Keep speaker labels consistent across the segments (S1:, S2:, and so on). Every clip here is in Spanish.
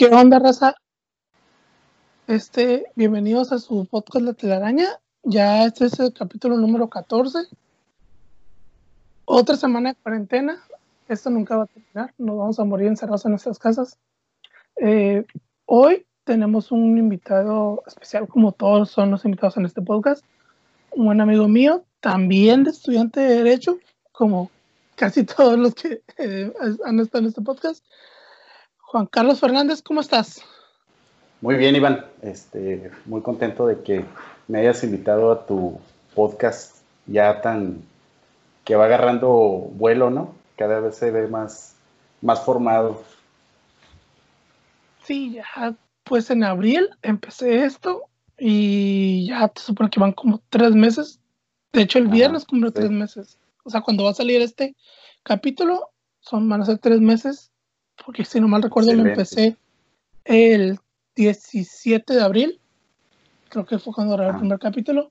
S1: ¿Qué onda, raza? Este, bienvenidos a su podcast La Telaraña. Ya este es el capítulo número 14. Otra semana de cuarentena. Esto nunca va a terminar. Nos vamos a morir encerrados en nuestras casas. Eh, hoy tenemos un invitado especial, como todos son los invitados en este podcast. Un buen amigo mío, también de estudiante de Derecho, como casi todos los que eh, han estado en este podcast. Juan Carlos Fernández, ¿cómo estás?
S2: Muy bien, Iván. Este, muy contento de que me hayas invitado a tu podcast ya tan que va agarrando vuelo, ¿no? Cada vez se ve más, más formado.
S1: Sí, ya, pues en abril empecé esto y ya te supone que van como tres meses. De hecho, el viernes cumple tres meses. O sea, cuando va a salir este capítulo, son, van a ser tres meses porque si no mal recuerdo lo empecé el 17 de abril, creo que fue cuando grabé el primer capítulo.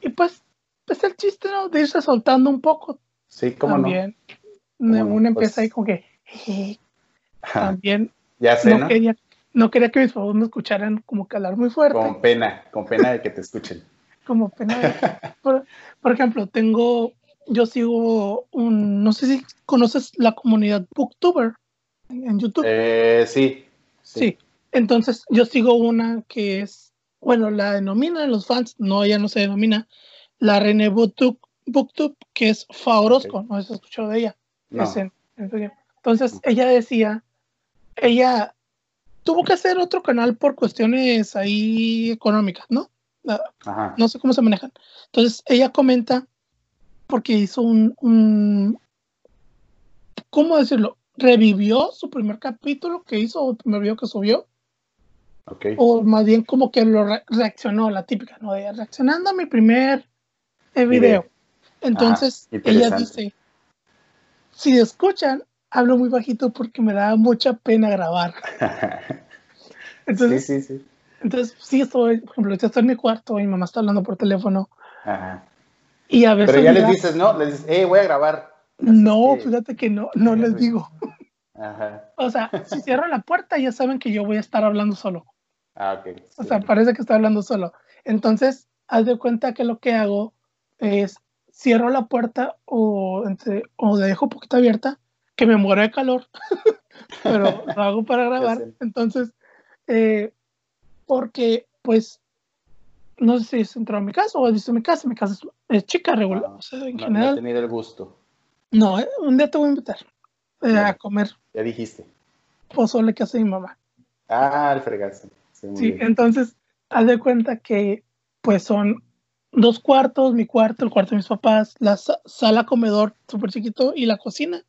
S1: Y pues, pues el chiste, ¿no? De irse soltando un poco.
S2: Sí, como
S1: también. no. Uno empieza pues ahí como que, también.
S2: Ya sé, no,
S1: Quería, no quería que mis papás me escucharan como hablar muy fuerte.
S2: Con pena, con pena de que te escuchen.
S1: como pena de... por, por ejemplo, tengo yo sigo un, no sé si conoces la comunidad Booktuber en YouTube.
S2: Eh, sí,
S1: sí, entonces yo sigo una que es, bueno, la denominan los fans, no, ella no se denomina, la René Booktube, Booktube que es Faorosco, no has escuchado de ella. entonces ella decía, ella tuvo que hacer otro canal por cuestiones ahí económicas, ¿no? No sé cómo se manejan. Entonces ella comenta porque hizo un, ¿cómo decirlo? Revivió su primer capítulo que hizo, o el primer video que subió.
S2: Okay.
S1: O más bien como que lo reaccionó, la típica, ¿no? De reaccionando a mi primer eh, video. Entonces, ella dice, si escuchan, hablo muy bajito porque me da mucha pena grabar.
S2: entonces, sí, sí, sí.
S1: Entonces, sí estoy, por ejemplo, estoy en mi cuarto y mi mamá está hablando por teléfono. Ajá. Y a veces.
S2: Pero ya les dices, ¿no? Les dices, hey, voy a grabar.
S1: no, fíjate que no, no les digo. Ajá. O sea, si cierro la puerta, ya saben que yo voy a estar hablando solo.
S2: Ah, ok.
S1: O sea, parece que estoy hablando solo. Entonces, haz de cuenta que lo que hago es cierro la puerta o, entre, o dejo un poquito abierta, que me muero de calor, pero lo hago para grabar. Entonces, eh, porque pues no sé si es entrado a mi casa o has visto mi casa, mi casa es, chica, regular, o sea, en general.
S2: No he tenido el gusto.
S1: No, eh, un día te voy a invitar eh, a comer.
S2: Ya dijiste.
S1: Pozole que hace mi mamá.
S2: Ah, el fregazo.
S1: Sí, entonces, haz de cuenta que, pues son dos cuartos, mi cuarto, el cuarto de mis papás, la sala comedor súper chiquito y la cocina.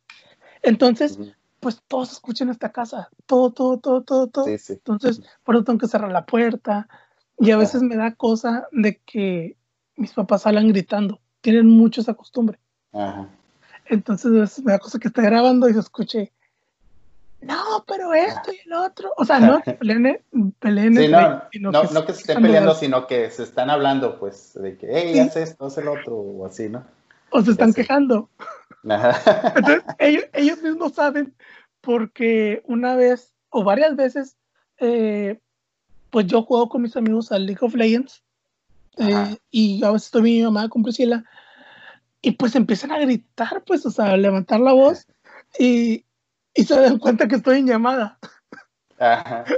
S1: Entonces, pues todos escuchan esta casa, todo, todo, todo, todo, todo. Sí, sí. Entonces, por eso tengo que cerrar la puerta, y a veces me da cosa de que mis papás salen gritando. Tienen mucho esa costumbre. Ajá. Entonces me da cosa que esté grabando y se escuche, no, pero esto y el otro. O sea, no peleen, peleen
S2: sí, no, sino no, que, no que se estén peleando, sino que se están hablando, pues, de que, hey, haz esto, haz el otro, o así, ¿no?
S1: O se están quejando. Ajá. Entonces, ellos, ellos mismos saben, porque una vez o varias veces eh, pues yo juego con mis amigos al League of Legends eh, y a veces estoy mi mamá con Priscila y pues empiezan a gritar, pues, o sea, a levantar la voz y, y se dan cuenta que estoy en llamada.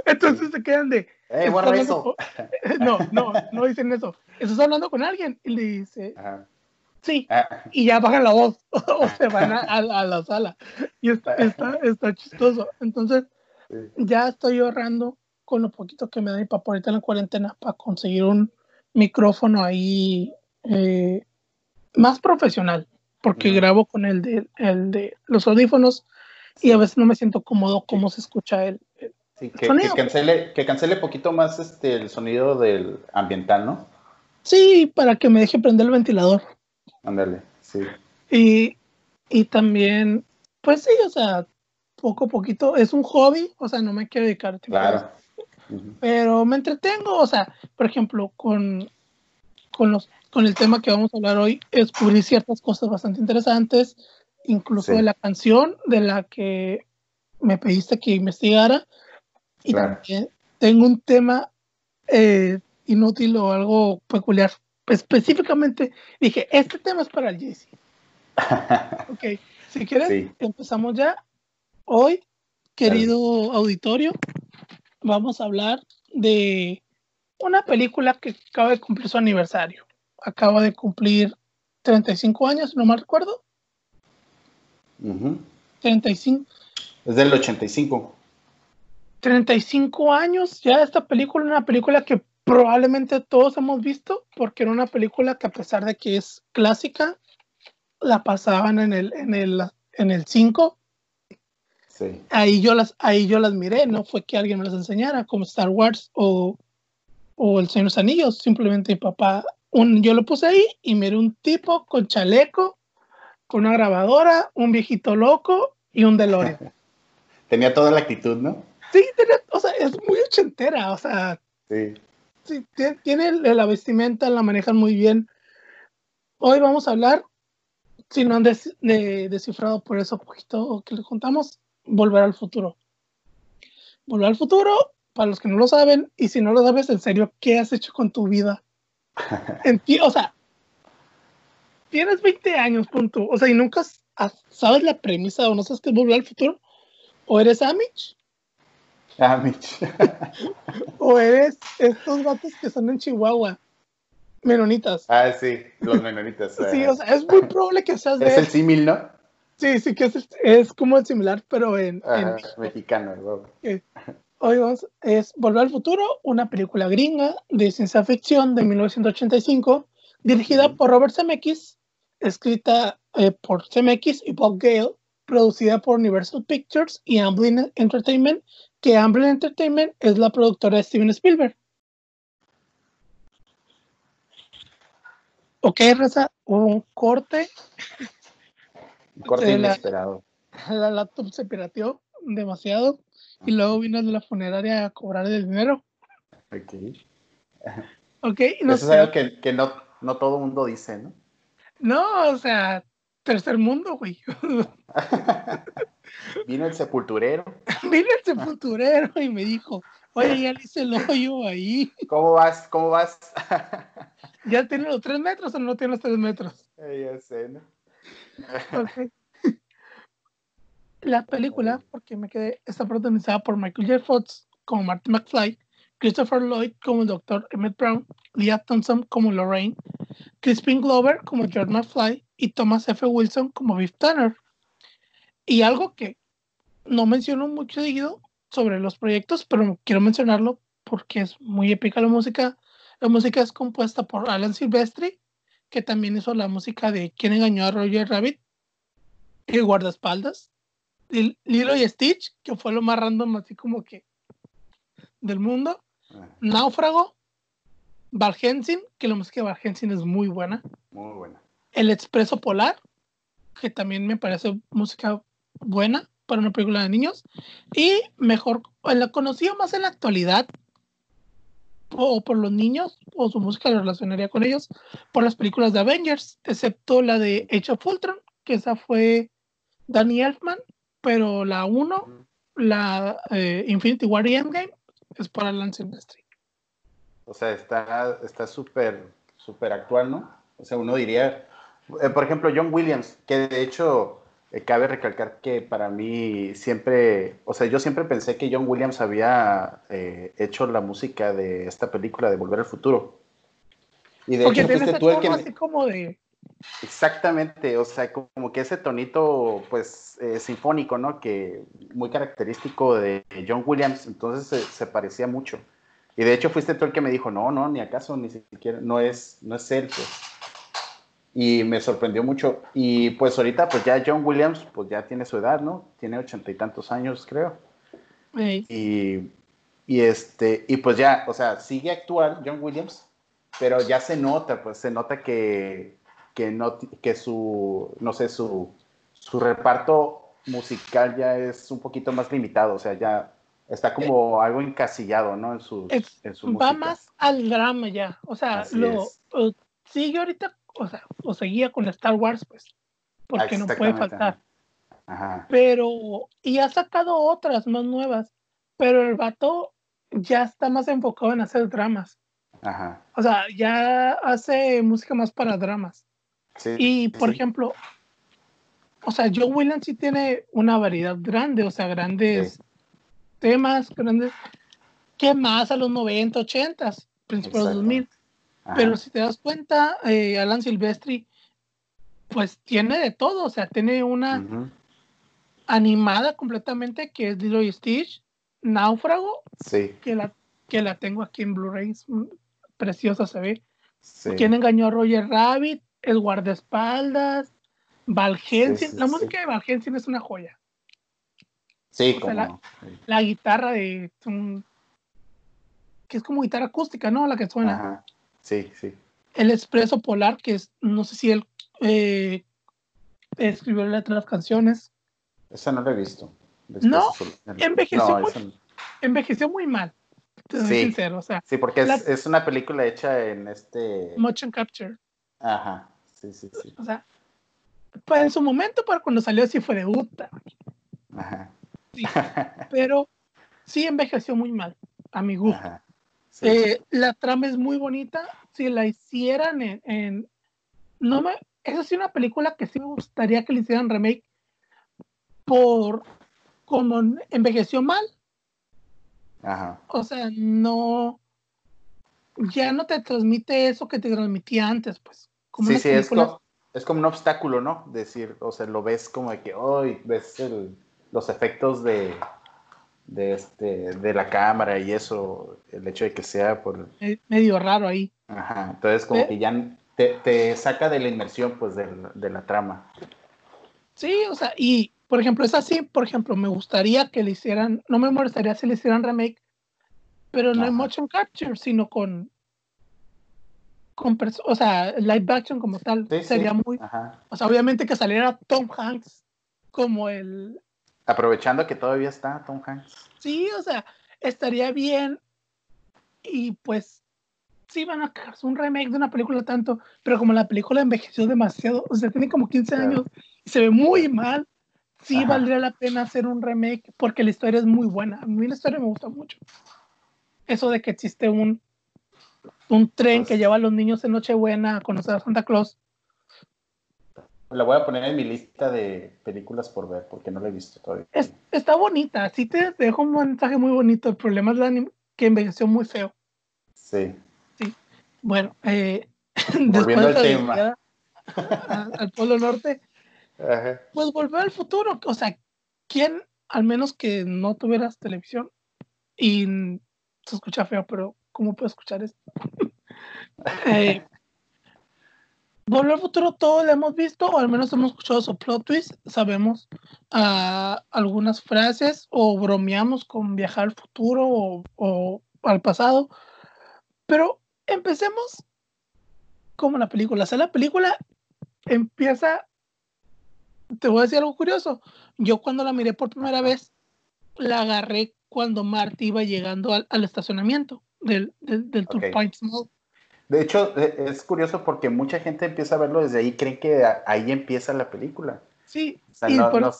S1: Entonces se quedan de...
S2: Eh, eso.
S1: No, no, no dicen eso. Estás hablando con alguien y le dice... Sí, ah. y ya bajan la voz o se van a, la sala. Y está, está, está chistoso. Entonces, ya estoy ahorrando con lo poquito que me da mi papá ahorita en la cuarentena para conseguir un micrófono ahí eh, más profesional, porque grabo con el de, el de los audífonos y a veces no me siento cómodo cómo se escucha el,
S2: sí, que, sonido. Que cancele, que cancele poquito más este, el sonido del ambiental, ¿no?
S1: Sí, para que me deje prender el ventilador.
S2: Ándale, sí.
S1: Y, y también, pues sí, o sea, poco a poquito, es un hobby, o sea, no me quiero dedicar.
S2: Claro.
S1: Pero me entretengo, o sea, por ejemplo, con, con, los, con el tema que vamos a hablar hoy, descubrí ciertas cosas bastante interesantes, incluso de la canción de la que me pediste que investigara, Y también tengo un tema eh, inútil o algo peculiar. Específicamente dije, este tema es para el Jesse. ok, si quieres, empezamos ya. Hoy, querido auditorio, vamos a hablar de una película que acaba de cumplir su aniversario. Acaba de cumplir 35 años, no mal recuerdo. 35.
S2: Es del 85.
S1: 35 años ya esta película, una película que probablemente todos hemos visto, porque era una película que a pesar de que es clásica, la pasaban en el, en el, en el 5. Sí. Ahí yo las, ahí yo las miré, no fue que alguien me las enseñara, como Star Wars o, o El Señor de los Anillos, simplemente mi papá, un, yo lo puse ahí y miré un tipo con chaleco, con una grabadora, un viejito loco y un DeLorean.
S2: Tenía toda la actitud, ¿no?
S1: Sí, o sea, es muy ochentera, o sea. Sí. Sí, tiene la vestimenta, la manejan muy bien. Hoy vamos a hablar, si no han descifrado por eso poquito que les contamos, volver al futuro. Volver al futuro, para los que no lo saben, y si no lo sabes, en serio, ¿qué has hecho con tu vida? en ti, o sea, tienes 20 años, punto. O sea, y nunca sabes la premisa o no sabes qué es volver al futuro. O eres Amish.
S2: Amish.
S1: o eres estos gatos que son en Chihuahua. Menonitas.
S2: Ah, sí, los menonitas.
S1: sí, o sea, es muy probable que seas
S2: de. Es el símil, ¿no?
S1: Sí, sí, que es, es como el similar, pero en.
S2: en mexicano,
S1: Hoy vamos, es Volver al Futuro, una película gringa de ciencia ficción de 1985, dirigida por Robert Zemeckis escrita eh, por CMX y Bob Gale, producida por Universal Pictures y Amblin Entertainment, que Amblin Entertainment es la productora de Steven Spielberg. Ok, Raza, hubo un corte.
S2: Corte inesperado.
S1: La, laptop se pirateó demasiado y luego vino de la funeraria a cobrar el dinero.
S2: Ok.
S1: Ok,
S2: no Eso es algo que, que no, no todo mundo dice, ¿no?
S1: No, o sea, tercer mundo, güey.
S2: Vino el sepulturero.
S1: Vino el sepulturero y me dijo, oye, ya le hice el hoyo ahí.
S2: ¿Cómo vas? ¿Cómo vas?
S1: ¿Ya tiene los tres metros o no tiene los tres metros?
S2: Eh, ya sé, ¿no?
S1: La película, porque me quedé, está protagonizada por Michael J. Fox como Marty McFly, Christopher Lloyd como el Dr. Emmett Brown, Leah Thompson como Lorraine, Crispin Glover como George McFly y Thomas F. Wilson como Biff Tanner. Y algo que no menciono mucho seguido sobre los proyectos, pero quiero mencionarlo porque es muy épica la música. La música es compuesta por Alan Silvestri, que también hizo la música de Quien engañó a Roger Rabbit, El guardaespaldas, Lilo y Stitch, que fue lo más random así como que del mundo. Náufrago, Valhensin, que la música de Valhensin es muy buena.
S2: Muy buena.
S1: El Expreso Polar, que también me parece música buena para una película de niños. Y mejor, la conocía más en la actualidad, o por los niños, o su música la relacionaría con ellos, por las películas de Avengers, excepto la de Age of que esa fue Danny Elfman, pero la 1, la eh, Infinity War y Endgame, es para Lance Silvestri.
S2: O sea, está está súper súper actual, ¿no? O sea, uno diría, eh, por ejemplo, John Williams, que de hecho eh, cabe recalcar que para mí siempre, o sea, yo siempre pensé que John Williams había eh, hecho la música de esta película de Volver al Futuro.
S1: Y de Porque hecho, tú el que así como de
S2: Exactamente, o sea, como que ese tonito, pues, sinfónico, ¿no? Que muy característico de John Williams, entonces se parecía mucho. Y de hecho fuiste tú el que me dijo, no, no, ni acaso, ni siquiera, no es, no es él, pues. Y me sorprendió mucho. Y pues ahorita, pues ya John Williams, pues ya tiene su edad, ¿no? Tiene ochenta y tantos años, creo. Y, y, este, y pues ya, o sea, sigue actual John Williams, pero ya se nota, pues se nota que, que, no, que su, no sé, su, su reparto musical ya es un poquito más limitado, o sea, ya está como algo encasillado, ¿no? En su,
S1: Va más al drama ya. O sea, lo sigue ahorita, o sea, o seguía con Star Wars, pues, porque no puede faltar. Ajá. Pero, y ha sacado otras más nuevas. pero el vato ya está más enfocado en hacer dramas.
S2: Ajá.
S1: O sea, ya hace música más para dramas.
S2: Sí,
S1: Y, por
S2: sí.
S1: ejemplo, o sea, Joe Williams sí tiene una variedad grande, o sea, grandes
S2: Sí.
S1: temas, grandes, que más a los 90, 80, principios de los
S2: Exacto.
S1: 2000.
S2: Ajá.
S1: Pero si te das cuenta, eh, Alan Silvestri, pues tiene de todo, o sea, tiene una animada completamente que es Lilo y Stitch, Náufrago,
S2: Sí,
S1: que la, que la tengo aquí en Blu-ray, preciosa se ve.
S2: sí.
S1: ¿Quién engañó a Roger Rabbit? El guardaespaldas, Val Helsing.
S2: sí,
S1: la música de Val Helsing es una joya.
S2: Sí, como
S1: sea. La guitarra de. un- que es como guitarra acústica, ¿no? La que suena.
S2: Ajá. Sí, sí.
S1: El Expreso Polar, que es. No sé si él eh, escribió la letra de las canciones.
S2: Esa no la he visto.
S1: No, envejeció
S2: No,
S1: muy-
S2: no.
S1: Envejeció muy mal. Te soy
S2: Sí.
S1: sincero. O sea,
S2: Sí, porque es,
S1: La-
S2: es una película hecha en este.
S1: motion capture.
S2: Ajá. Sí, sí, sí.
S1: O sea, pues en su momento, para cuando salió, sí fue de puta.
S2: Ajá.
S1: Sí. Pero sí envejeció muy mal, a mi gusto.
S2: Ajá. Sí.
S1: Eh, la trama es muy bonita. Si la hicieran en, en- no me, esa sí una película que sí me gustaría que le hicieran remake por como envejeció mal.
S2: Ajá.
S1: O sea, no, ya no te transmite eso que te transmitía antes, pues. Como
S2: Sí, sí, es como, es como un obstáculo, ¿no? Decir, o sea, lo ves como de que hoy ves el- los efectos de, de, este, de la cámara y eso, el hecho de que sea por.
S1: me- medio raro ahí.
S2: Ajá. Entonces, como
S1: Eh.
S2: que ya te, te saca de la inmersión, pues, del- de la trama.
S1: Sí, o sea, y por ejemplo, es así, por ejemplo, me gustaría que le hicieran, no me molestaría si le hicieran remake, pero no en motion capture, sino con, con o sea, live action como tal.
S2: Sí, sí.
S1: Sería muy,
S2: Ajá.
S1: o sea, obviamente que saliera Tom Hanks como el,
S2: Aprovechando que todavía está Tom Hanks.
S1: sí, o sea, estaría bien y pues sí van a hacer un remake de una película tanto, pero como la película envejeció demasiado, o sea, tiene como 15
S2: Claro.
S1: años y se ve muy mal, sí
S2: Ajá.
S1: valdría la pena hacer un remake porque la historia es muy buena. A mí la historia me gusta mucho. Eso de que existe un, un tren
S2: Pues-
S1: que lleva a los niños en Nochebuena a conocer a Santa Claus.
S2: La voy a poner en mi lista de películas por ver, porque no la he visto todavía.
S1: Es- está bonita, sí te deja un mensaje muy bonito. El problema es la que envejeció muy feo.
S2: Sí.
S1: Bueno, eh,
S2: Volviendo
S1: después
S2: al
S1: de la
S2: tema.
S1: al Polo Norte,
S2: Ajá.
S1: pues volver al futuro. O sea, ¿quién, al menos que no tuvieras televisión? Y se escucha feo, pero ¿cómo puedo escuchar esto? Eh, volver al futuro todos lo hemos visto, o al menos hemos escuchado su plot twist. Sabemos ah, algunas frases, o bromeamos con viajar al futuro o, o al pasado. Pero empecemos como la película. O sea, la película empieza. Te voy a decir algo curioso. Yo cuando la miré por primera vez, la agarré cuando Marty iba llegando al, al estacionamiento del, del, del Two
S2: Ok.
S1: Points Mall.
S2: De hecho, e- es curioso porque mucha gente empieza a verlo desde ahí, creen que ahí empieza la película.
S1: Sí,
S2: O sea, no,
S1: por-
S2: no-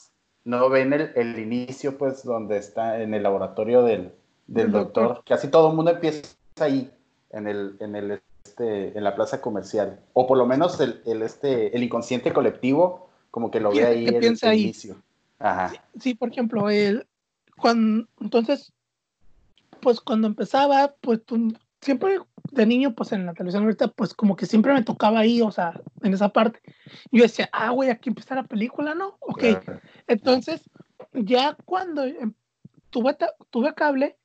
S2: no ven el, el inicio, pues, donde está en el laboratorio del, del doctor.
S1: doctor.
S2: Casi todo el mundo empieza ahí, en el, en el este, en la plaza comercial. O por lo menos el, el, este, el inconsciente colectivo, como que lo ve ahí
S1: que
S2: el,
S1: ahí.
S2: inicio. Ajá.
S1: sí, por ejemplo, el, cuando, entonces, pues cuando empezaba, pues tú- siempre de niño, pues en la televisión ahorita, pues como que siempre me tocaba ahí, o sea, en esa parte. Yo decía, ah, güey, aquí empieza la película, ¿no? Ok. Entonces, ya cuando em, tuve, tuve cable,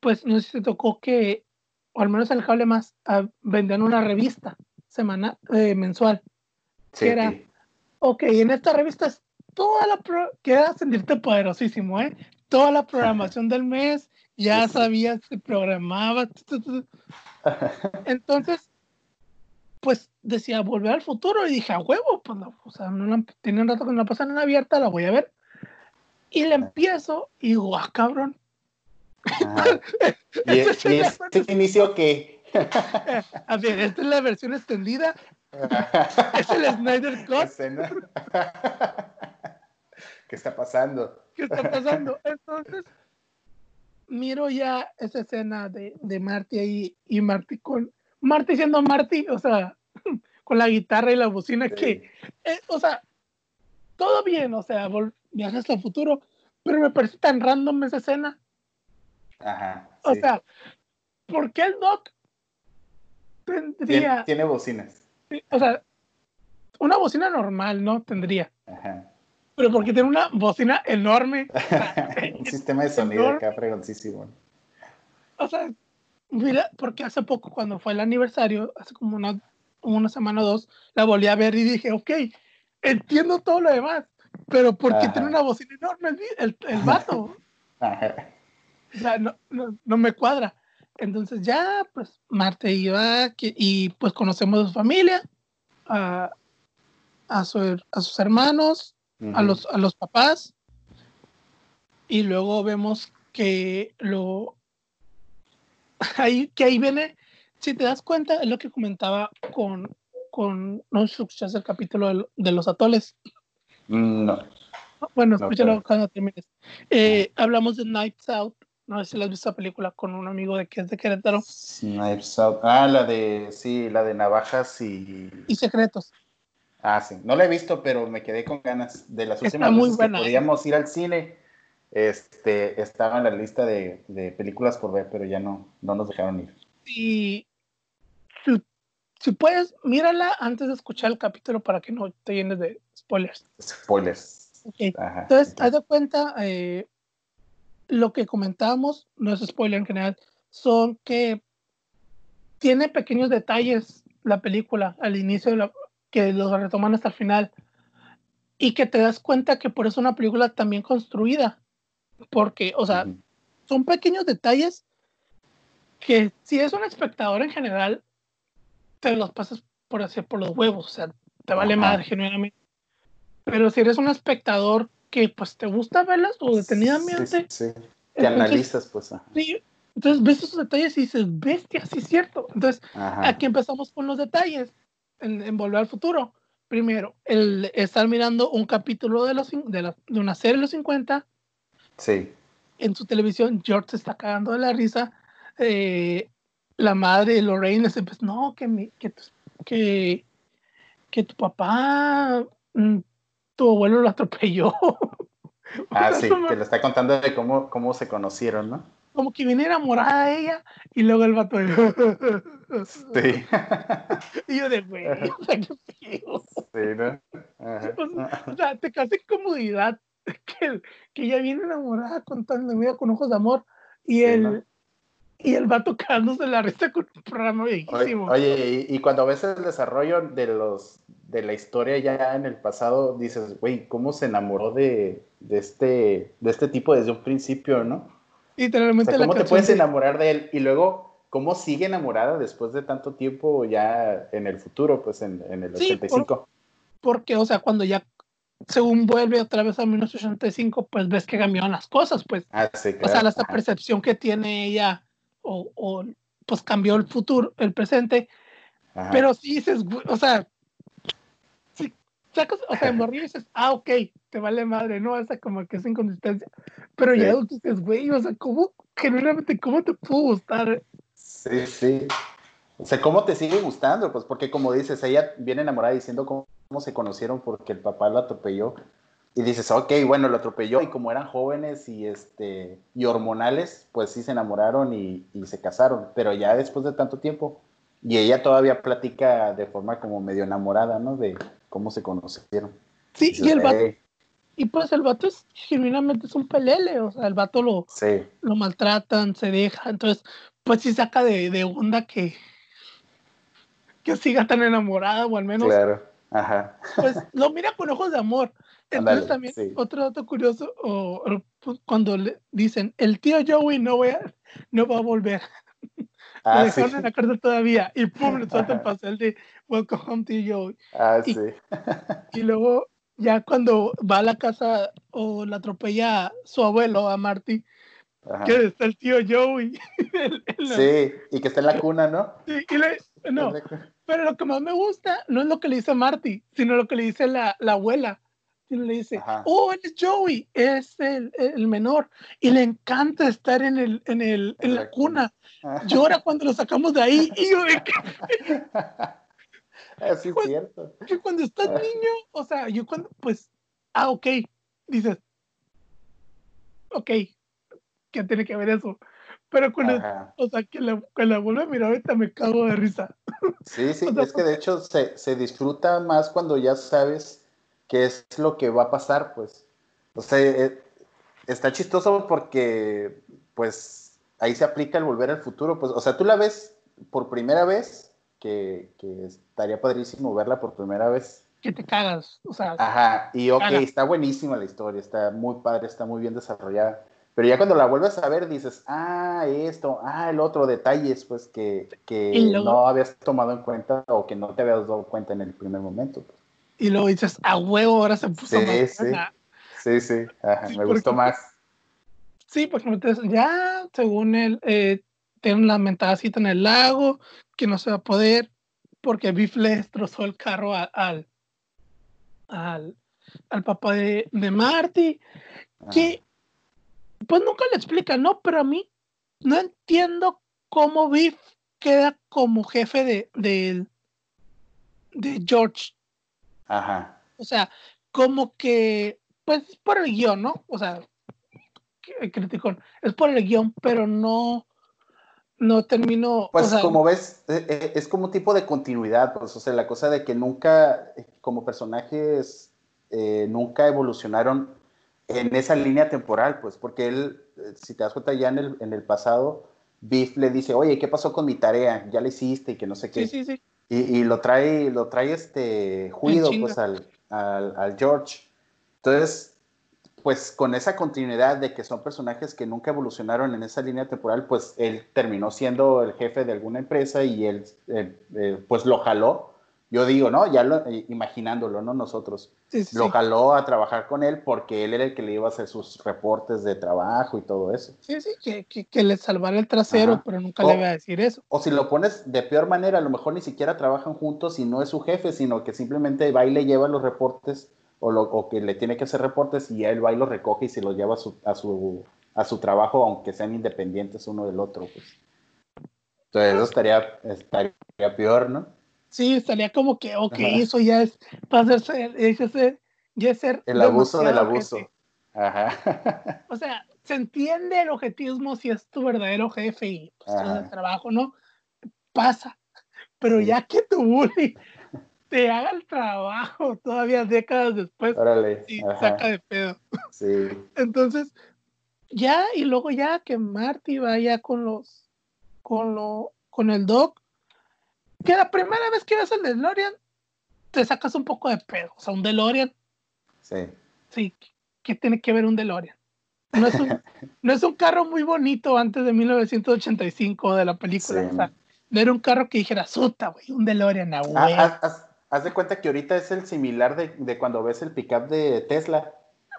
S1: pues no sé si tocó que, o al menos en el cable más, ah, vendían una revista semana, eh, mensual.
S2: Sí,
S1: era-
S2: sí.
S1: Ok, en esta revista es toda la... Pro Queda sentirte poderosísimo, ¿eh? Toda la programación del mes, ya
S2: sí.
S1: sabías, se programaba. Entonces, pues decía, volver al futuro, y dije, a huevo, pues, no, o sea, no la, tiene un rato que no la pasan en abierta, la voy a ver. Y la empiezo, y digo, ah, cabrón.
S2: Ajá. Y, y
S1: es
S2: este inicio que...
S1: A ver, esta es la versión extendida, es el Snyder Cut.
S2: Escena. ¿Qué está pasando?
S1: ¿Qué está pasando? Entonces, miro ya esa escena de, de Marty ahí y Marty con Marty siendo Marty, o sea, con la guitarra y la bocina que, eh, o sea, todo bien, o sea, viajas al futuro, pero me parece tan random esa escena.
S2: Ajá.
S1: O sea, ¿por qué el Doc tendría...
S2: Tiene, bocinas.
S1: O sea, una bocina normal, ¿no? Tendría. Ajá. Pero porque tiene una bocina enorme.
S2: Un sistema de sonido acá fregoncísimo.
S1: O sea, mira, porque hace poco, cuando fue el aniversario, hace como una, una semana o dos, la volví a ver y dije, ok, entiendo todo lo demás, pero ¿por qué tiene una bocina enorme el, el, vato? O sea, no, no, no, me cuadra. Entonces ya, pues, Marte iba y pues conocemos a su familia, a, a, su, a sus hermanos, a, los, a los papás, y luego vemos que lo... Ahí, que ahí viene, si te das cuenta, es lo que comentaba con, con no escuchas el capítulo de, los atoles.
S2: Mm, no.
S1: Bueno, escúchalo cuando termines. Eh, hablamos de Nights Out. No sé si la has visto la película con un amigo de que es de Querétaro.
S2: Knives Out. Ah, la de, sí, la de navajas y...
S1: Y secretos.
S2: Ah, sí. No la he visto, pero me quedé con ganas. De las últimas muy veces buena, que ¿eh? podíamos ir al cine, este, estaba en la lista de, de, películas por ver, pero ya no, no nos dejaron ir.
S1: Y si puedes, mírala antes de escuchar el capítulo para que no te llenes de spoilers.
S2: Spoilers.
S1: Entonces, haz de cuenta, eh, lo que comentábamos, no es spoiler en general, son que tiene pequeños detalles la película al inicio que los retoman hasta el final. Y que te das cuenta que por eso es una película también construida. Porque o sea son pequeños detalles que si es un espectador en general te los pasas por hacer por los huevos, o sea, te vale madre genuinamente. Pero si eres un espectador que pues te gusta verlas o detenidamente, sí,
S2: sí, te analizas pues.
S1: Sí, entonces ves esos detalles y dices, bestia, sí es cierto. Entonces, aquí empezamos con los detalles en, Volver al Futuro. Primero, el estar mirando un capítulo de, los, de, la, de una serie de los 50.
S2: Sí.
S1: En su televisión, George se está cagando de la risa. Eh, la madre de Lorraine se pues, no, que, mi, que, que, que tu papá, mm, tu abuelo lo atropelló.
S2: Ah, sí, que le está contando de cómo, cómo se conocieron, ¿no?
S1: Como que viene enamorada de ella y luego el vato.
S2: sí.
S1: y yo de güey, o sea, qué feo.
S2: Sí, ¿no?
S1: O sea, te casi comodidad que, que ella viene enamorada contando vida con ojos de amor y el, y él va tocándose la risa con un programa viejísimo.
S2: Oye, y, cuando ves el desarrollo de los de la historia ya en el pasado, dices, güey, ¿cómo se enamoró de, de, este, de este tipo desde un principio, no?
S1: Literalmente.
S2: ¿Cómo te puedes enamorar de él? Y luego, ¿cómo sigue enamorada después de tanto tiempo ya en el futuro, pues en, en el 85?
S1: porque, o sea, cuando ya según vuelve otra vez a 1985, pues ves que cambiaron las cosas, pues.
S2: Ah, sí,
S1: claro. O sea, esta percepción que tiene ella o, o pues cambió el futuro, el presente. Pero si dices, o sea, si sacas, o sea, en dices, ah, ok, te vale madre, no, esa como que es inconsistencia. Pero ya dices, güey, o sea, ¿cómo, generalmente, cómo te pudo gustar?
S2: Sí, sí. O sea, ¿cómo te sigue gustando? Pues porque como dices, ella viene enamorada diciendo cómo, cómo se conocieron porque el papá la atropelló y dices, ok, bueno, lo atropelló y como eran jóvenes y, este, y hormonales, pues sí se enamoraron y, se casaron, pero ya después de tanto tiempo, y ella todavía platica de forma como medio enamorada, ¿no? De cómo se conocieron.
S1: Sí, y, el vato, y pues el vato es genuinamente es un pelele, o sea, el vato lo, lo maltratan, se deja, entonces, pues sí saca de, de onda que, que siga tan enamorada, o al menos.
S2: Claro, ajá.
S1: Pues lo mira con ojos de amor. Entonces también, otro dato curioso, o, pues, cuando le dicen, el tío Joey no, voy a, no va a volver. Ah, lo dejaron en la carta todavía y pum, le suelta el pastel de Welcome home, tío Joey.
S2: Ah,
S1: y,
S2: sí.
S1: y luego, ya cuando va a la casa o la atropella su abuelo, a Marty, que está el tío Joey.
S2: sí, y que está en la cuna, ¿no?
S1: Sí, y le, no, pero lo que más me gusta no es lo que le dice Marty, sino lo que le dice la, la abuela Martin le dice, oh, él es Joey, es el, menor, y le encanta estar en, el, en, el, en la cuna. Llora cuando lo sacamos de ahí, y yo de que...
S2: es cierto.
S1: Que cuando estás niño, o sea, yo cuando, pues, ah, ok, dices, ok, ¿qué tiene que ver eso? Pero cuando, o sea, que la, que la vuelvo a mirar ahorita me cago de risa.
S2: Sí, sí, es que de hecho se, se, disfruta más cuando ya sabes qué es lo que va a pasar, pues. O sea, eh, está chistoso porque, pues, ahí se aplica el volver al futuro, pues, o sea, tú la ves por primera vez, que, que estaría padrísimo verla por primera vez.
S1: Que te cagas, o sea.
S2: Ajá, y ok, está buenísima la historia, está muy padre, está muy bien desarrollada pero ya cuando la vuelves a ver dices, ah, esto, ah, el otro, detalles, pues que, no habías tomado en cuenta o que no te habías dado cuenta en el primer momento. Pues.
S1: Y luego dices, a huevo, ahora se puso
S2: sí, más. Sí, sí, sí, Ajá, me gustó más.
S1: Sí, porque ya, según él, eh, tiene una mentada cita en el lago, que no se va a poder, porque Biff le destrozó el carro al, al, al papá de, de Marty, que pues nunca le explican, ¿no? Pero a mí no entiendo cómo Biff queda como jefe de, de, de George.
S2: Ajá.
S1: O sea, como que, pues por el guion, ¿no? O sea, criticón, es por el guion, pero no, no termino.
S2: Pues como ves, e, e, es como un tipo de continuidad, pues, o sea, la cosa de que nunca, como personajes, eh, nunca evolucionaron en esa línea temporal, pues, porque él, eh, si te das cuenta ya en el, en el pasado, Biff le dice, oye, ¿qué pasó con mi tarea? Ya la hiciste y que no sé qué.
S1: Sí, sí, sí.
S2: Y, y, lo trae, lo trae este juido, pues, al, al, al, George. Entonces, pues, con esa continuidad de que son personajes que nunca evolucionaron en esa línea temporal, pues, él terminó siendo el jefe de alguna empresa y él, eh, eh, pues, lo jaló yo digo, ¿no? Ya lo, eh, imaginándolo, ¿no? Nosotros. lo jaló a trabajar con él porque él era el que le iba a hacer sus reportes de trabajo y todo eso.
S1: Sí, sí, que, que, le salvara el trasero, pero nunca le iba a decir eso.
S2: O si lo pones de peor manera, a lo mejor ni siquiera trabajan juntos y no es su jefe, sino que simplemente va y le lleva los reportes o, lo, o que le tiene que hacer reportes y él va y los recoge y se los lleva a su, a su, a su trabajo, aunque sean independientes uno del otro. Pues. Entonces eso estaría, estaría peor, ¿no?
S1: Sí, estaría como que, ok, eso ya es para hacerse, ya es ser
S2: el abuso del abuso. Ajá.
S1: O sea, se entiende el objetismo si es tu verdadero jefe y pues, el trabajo, ¿no? Pasa. Pero ya que tu bully te haga el trabajo todavía décadas después, y saca de pedo.
S2: Sí.
S1: Entonces, ya, y luego ya que Marty vaya con los, con lo, con el doc, que la primera vez que ves el DeLorean, te sacas un poco de pedo. O sea, un DeLorean.
S2: Sí.
S1: Sí, ¿qué tiene que ver un DeLorean? No es un, no es un carro muy bonito antes de 1985 de la película. O sea, no era un carro que dijera, suta, güey, un DeLorean, ah, güey.
S2: Haz, de cuenta que ahorita es el similar de, de cuando ves el pickup de Tesla.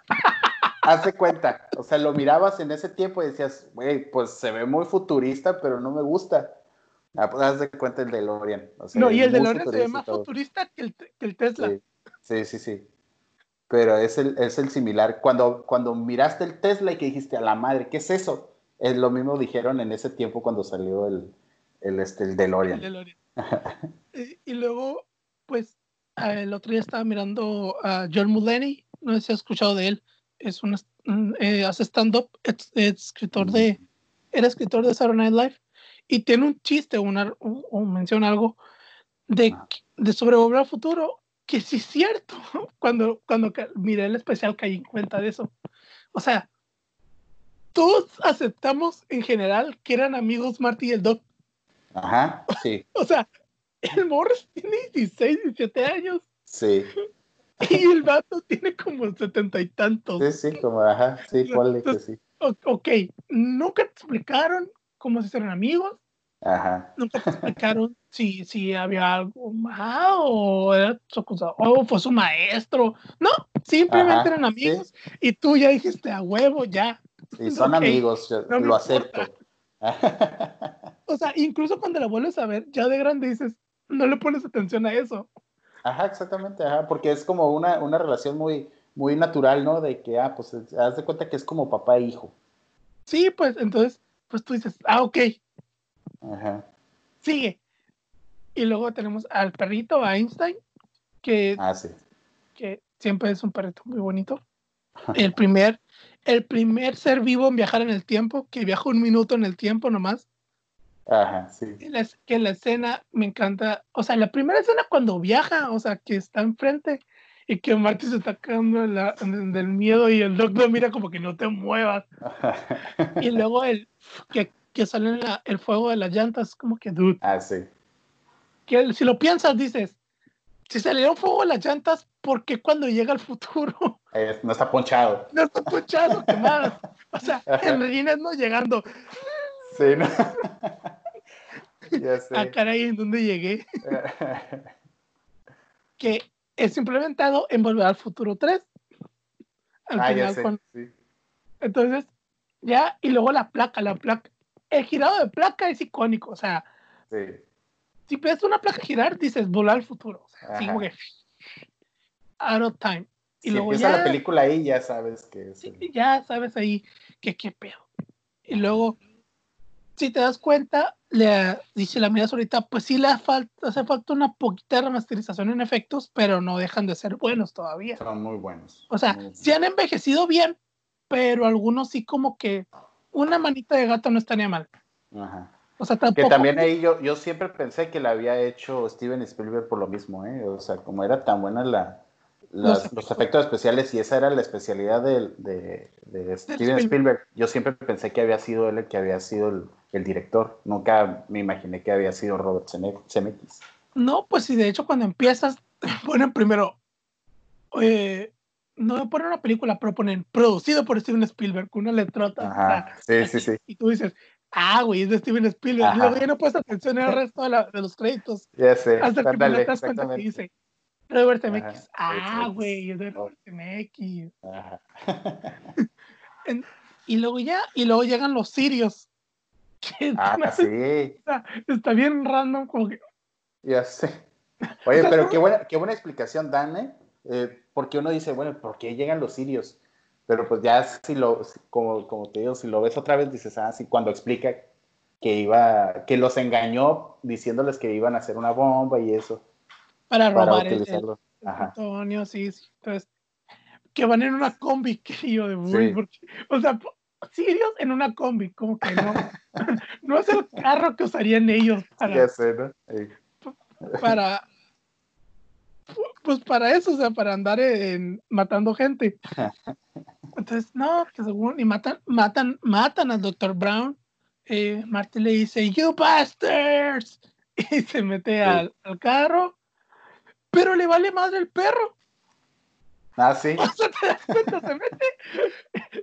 S2: haz de cuenta. O sea, lo mirabas en ese tiempo y decías, güey, pues se ve muy futurista, pero no me gusta. Ah, pues haz de cuenta el DeLorean.
S1: no, y el DeLorean se ve más futurista que el, que el Tesla.
S2: Sí, sí, sí, Pero es el, es el similar. Cuando, cuando miraste el Tesla y que dijiste, a la madre, ¿qué es eso? Es lo mismo dijeron en ese tiempo cuando salió el, el, este, el DeLorean. El DeLorean.
S1: y, luego, pues, el otro día estaba mirando a John Mulaney, no sé si has escuchado de él, es un, eh, hace stand-up, es, escritor de, era escritor de Saturday Night Live, y tiene un chiste una, o, menciona algo de, ah. de sobre Volver Futuro que sí es cierto. Cuando, cuando miré el especial caí en cuenta de eso. O sea, todos aceptamos en general que eran amigos Marty y el Doc.
S2: Ajá, sí.
S1: o sea, el Morris tiene 16, 17 años.
S2: Sí.
S1: Y el vato tiene como setenta y tantos.
S2: Sí, sí, como, ajá, sí, ponle que sí.
S1: Ok, nunca te explicaron cómo se hicieron amigos,
S2: Ajá.
S1: Nunca te explicaron si, si había algo más o era su o fue su maestro. No, simplemente eran amigos y tú ya dijiste a huevo, ya.
S2: Sí, son amigos, lo acepto.
S1: o sea, incluso cuando la vuelves a ver, ya de grande dices, no le pones atención a eso.
S2: Ajá, exactamente, ajá, porque es como una, una relación muy, muy natural, ¿no? De que, ah, pues, haz de cuenta que es como papá e hijo.
S1: Sí, pues, entonces, pues tú dices, ah, ok. Ajá. Sigue. Y luego tenemos al perrito Einstein, que,
S2: ah, sí.
S1: que siempre es un perrito muy bonito. El primer, el primer ser vivo en viajar en el tiempo, que viaja un minuto en el tiempo nomás.
S2: Ajá, sí.
S1: Que la, escena me encanta, o sea, la primera escena cuando viaja, o sea, que está enfrente y que Marty se está cagando del miedo y el doctor mira como que no te muevas. y luego el que, que sale el fuego de las llantas, como que dude.
S2: Ah, sí.
S1: Que si lo piensas, dices, si salieron fuego de las llantas, ¿por qué cuando llega el futuro?
S2: no está ponchado.
S1: No está ponchado, ¿qué más? O sea, en Regina no llegando.
S2: Sí, ¿no? ya sé.
S1: Ah, caray, ¿en dónde llegué? que es implementado en Volver al Futuro 3.
S2: Al ah, final, ya sé, sí.
S1: Entonces, ya, y luego la placa, la placa. El girado de placa es icónico, o sea.
S2: Sí.
S1: Si ves una placa girar, dices volar al futuro. O sea, como que. Out of time.
S2: Y si luego empieza ya, la película ahí, ya sabes que es.
S1: Ya sabes ahí que qué pedo. Y luego si te das cuenta, le, dice la miras ahorita, pues sí le falta, hace falta una poquita remasterización en efectos, pero no dejan de ser buenos todavía.
S2: Son muy buenos.
S1: O sea, sí han envejecido bien, pero algunos sí como que una manita de gato no estaría mal.
S2: Ajá.
S1: O sea, tampoco...
S2: Que también ahí yo, yo siempre pensé que la había hecho Steven Spielberg por lo mismo, ¿eh? O sea, como era tan buena la, los, efectos especiales y esa era la especialidad de, de, Steven Spielberg. Yo siempre pensé que había sido él el que había sido el, el director. Nunca me imaginé que había sido Robert Zemeckis.
S1: No, pues sí, de hecho cuando empiezas, ponen primero, eh, no ponen una película, pero ponen producido por Steven Spielberg, con una letrota.
S2: Ajá, sí, sí, sí.
S1: Y tú dices, ah, güey, es de Steven Spielberg. Y luego ya no puedes atención al resto de, de, los créditos.
S2: Ya sé.
S1: Hasta que te das cuenta que dice Robert Zemeckis. ah, güey, es de Robert Zemeckis. Ajá. y luego ya, y luego llegan los sirios
S2: Ah, sí.
S1: Está, bien random como que...
S2: Ya sé. Oye, pero qué buena, qué buena explicación dan, ¿eh? ¿eh? Porque uno dice, bueno, ¿por qué llegan los sirios? Pero pues ya si lo, como, como te digo, si lo ves otra vez, dices, ah, sí, cuando explica que iba, que los engañó diciéndoles que iban a hacer una bomba y eso.
S1: Para robar el, el, Antonio, sí, sí. Entonces, que van en una combi, que yo de muy, porque, o sea, sirios en una combi, como que no. no es el carro que usarían ellos para. Para. Pues para eso, o sea, para andar en, matando gente. Entonces, no, que según. Y matan, matan, matan al Dr. Brown. Eh, Marty le dice, You bastards. Y se mete al, al carro. Pero le vale madre el perro.
S2: Ah, sí.
S1: O sea, te das cuenta, se mete.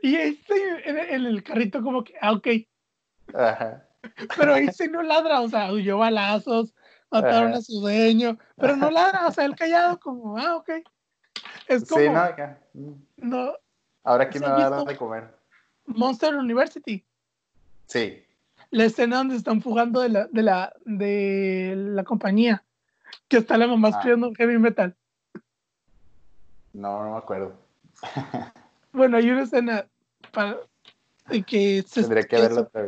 S1: Y ahí en, en, el carrito, como que, ah, ok.
S2: Ajá.
S1: Pero ahí sí no ladra, o sea, huyó balazos, mataron a su dueño, pero no ladra, o sea, él callado, como, ah, ok. Es como.
S2: Sí, no, acá.
S1: No.
S2: Ahora, ¿quién me va a dar de comer?
S1: Monster University.
S2: Sí.
S1: La escena donde están fugando de la, de la, de la compañía, que está la mamá ah. escribiendo heavy metal.
S2: No, no me acuerdo.
S1: bueno, hay una escena para, que, se,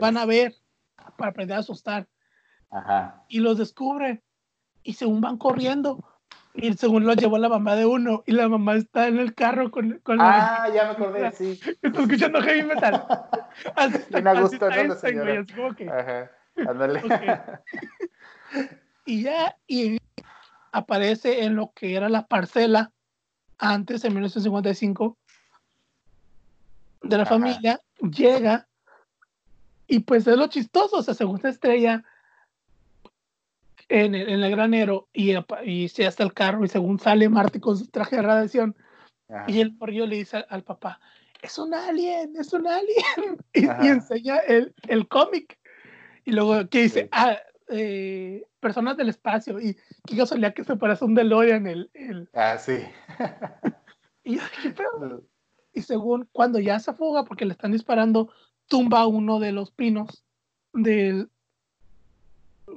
S1: van a ver para aprender a asustar.
S2: Ajá.
S1: Y los descubren. Y según van corriendo, y según lo llevó la mamá de uno, y la mamá está en el carro con, con
S2: Ah, ya me acordé, sí.
S1: Está escuchando heavy metal.
S2: Así, me gusta ¿no, señora? así como que, Ajá, ándale.
S1: y ya, y aparece en lo que era la parcela antes, en 1955, de la familia, llega y pues es lo chistoso, o sea, según estrella en el, en el granero y, y se hace el carro y según sale Marty con su traje de radiación y el morrillo le dice al, papá, es un alien, es un alien y, enseña el, el cómic. Y luego que dice, ah, eh, personas del espacio y qué casualidad que se parece un DeLorean el, el...
S2: Ah, sí.
S1: y Y según cuando ya se fuga porque le están disparando, tumba uno de los pinos del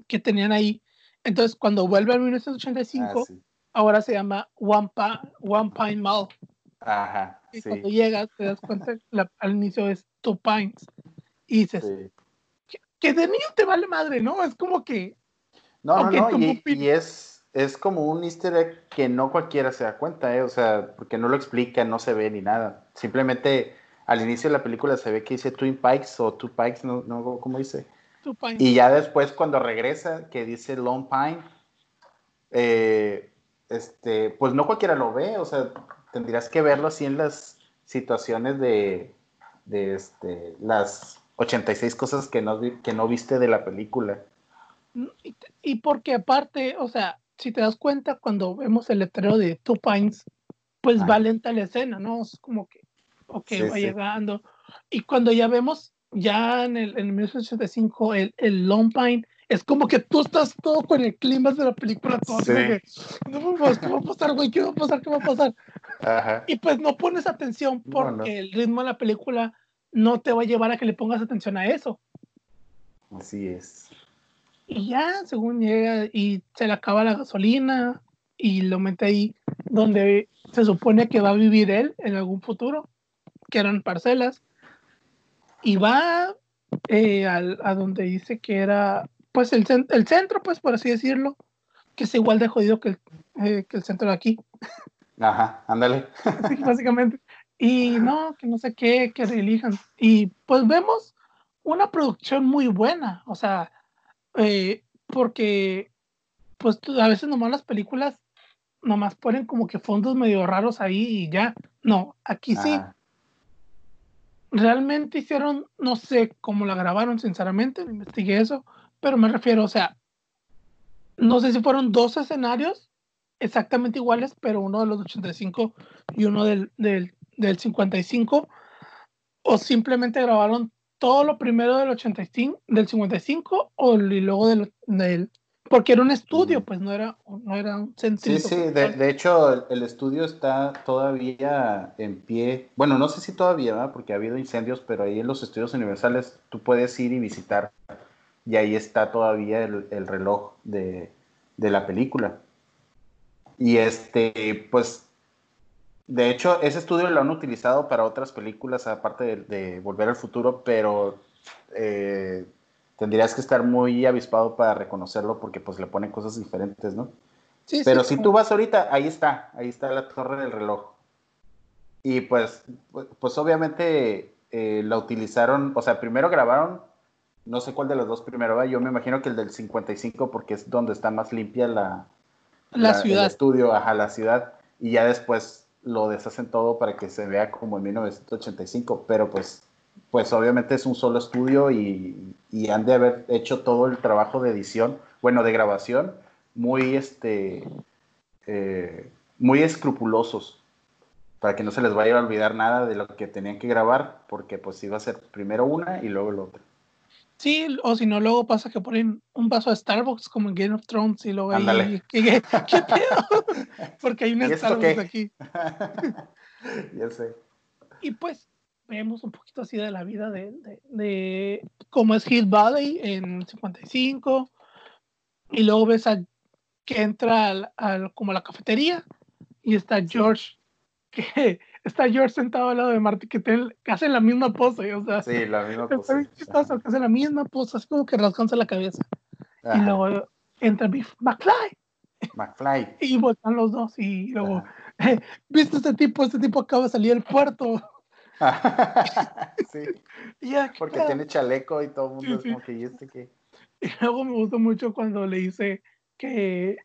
S1: que tenían ahí. Entonces, cuando vuelve en 1985, ah, ahora se llama One, One Pine Mall.
S2: Ajá.
S1: Y cuando llegas te das cuenta que al inicio es Two Pines. Y dices, que, de niño te vale madre, ¿no? Es como que...
S2: No, no, no, y, es, es como un easter egg que no cualquiera se da cuenta, ¿eh? O sea, porque no lo explica, no se ve ni nada. Simplemente al inicio de la película se ve que dice Twin Pikes o Two Pikes, no, no ¿cómo dice?
S1: Two Pines.
S2: Y ya después cuando regresa, que dice Lone Pine, eh, este, pues no cualquiera lo ve, o sea, tendrías que verlo así en las situaciones de, de este, las 86 cosas que no, que no viste de la película.
S1: Y, porque aparte, o sea, si te das cuenta, cuando vemos el letrero de Two Pines, pues va lenta la escena, ¿no? Es como que, ok, va llegando. Y cuando ya vemos, ya en el, en 1985, el, el Long Pine, es como que tú estás todo con el clima de la película, todo que, no, pues, ¿qué va a pasar, güey? ¿Qué va a pasar? ¿Qué va a pasar? Y pues no pones atención porque el ritmo de la película no te va a llevar a que le pongas atención a eso.
S2: Así es.
S1: Y ya, según llega y se le acaba la gasolina y lo mete ahí donde se supone que va a vivir él en algún futuro, que eran parcelas. Y va eh, a donde dice que era pues el, el centro, pues por así decirlo, que es igual de jodido que el, eh, que el centro de aquí.
S2: Ajá, ándale.
S1: básicamente. Y no, que no sé qué, que elijan. Y pues vemos una producción muy buena, o sea, eh, porque pues a veces nomás las películas nomás ponen como que fondos medio raros ahí y ya. No, aquí sí. Realmente hicieron, no sé cómo la grabaron, sinceramente, investigué eso, pero me refiero, o sea, no sé si fueron dos escenarios exactamente iguales, pero uno de los 85 y uno del, del, del 55, o simplemente grabaron todo lo primero del 85, del 55 o, y luego del, del porque era un estudio, pues no era, no era un centro.
S2: Sí, sí, de, de, hecho el, estudio está todavía en pie. Bueno, no sé si todavía, ¿verdad? porque ha habido incendios, pero ahí en los estudios universales tú puedes ir y visitar y ahí está todavía el, reloj de, la película. Y este, pues, de hecho, ese estudio lo han utilizado para otras películas, aparte de, Volver al Futuro, pero eh, tendrías que estar muy avispado para reconocerlo porque pues le ponen cosas diferentes, ¿no? Sí, pero si tú vas ahorita, ahí está, ahí está la torre del reloj. Y pues, pues obviamente eh, la utilizaron, o sea, primero grabaron no sé cuál de los dos primero va. Yo me imagino que el del 55 porque es donde está más limpia la,
S1: la, ciudad. El
S2: estudio, ajá, la ciudad. Y ya después lo deshacen todo para que se vea como en 1985. Pero pues, pues obviamente es un solo estudio y, han de haber hecho todo el trabajo de edición, bueno, de grabación, muy este, eh, muy escrupulosos para que no se les vaya a olvidar nada de lo que tenían que grabar, porque pues iba a ser primero una y luego el otro.
S1: Sí, o si no, luego pasa que ponen un vaso de Starbucks como en Game of Thrones y luego ahí. ¿Qué, qué, qué pedo? Porque hay un Starbucks aquí.
S2: ya sé.
S1: Y pues vemos un poquito así de la vida de, de, de cómo es Hill Valley en 55. Y luego ves a que entra al, al, como a la cafetería y está George que está George sentado al lado de Marty, que, hacen la misma pose, o sea.
S2: Sí, la misma pose.
S1: Está que hacen la misma pose, así como que rascándose la cabeza. Y luego entra McFly.
S2: McFly.
S1: y votan los dos, y luego, ¿viste este tipo? Este tipo acaba de salir del puerto.
S2: sí. Porque tiene chaleco y todo el mundo es como que, ¿y este qué?
S1: Y luego me gustó mucho cuando le dice que.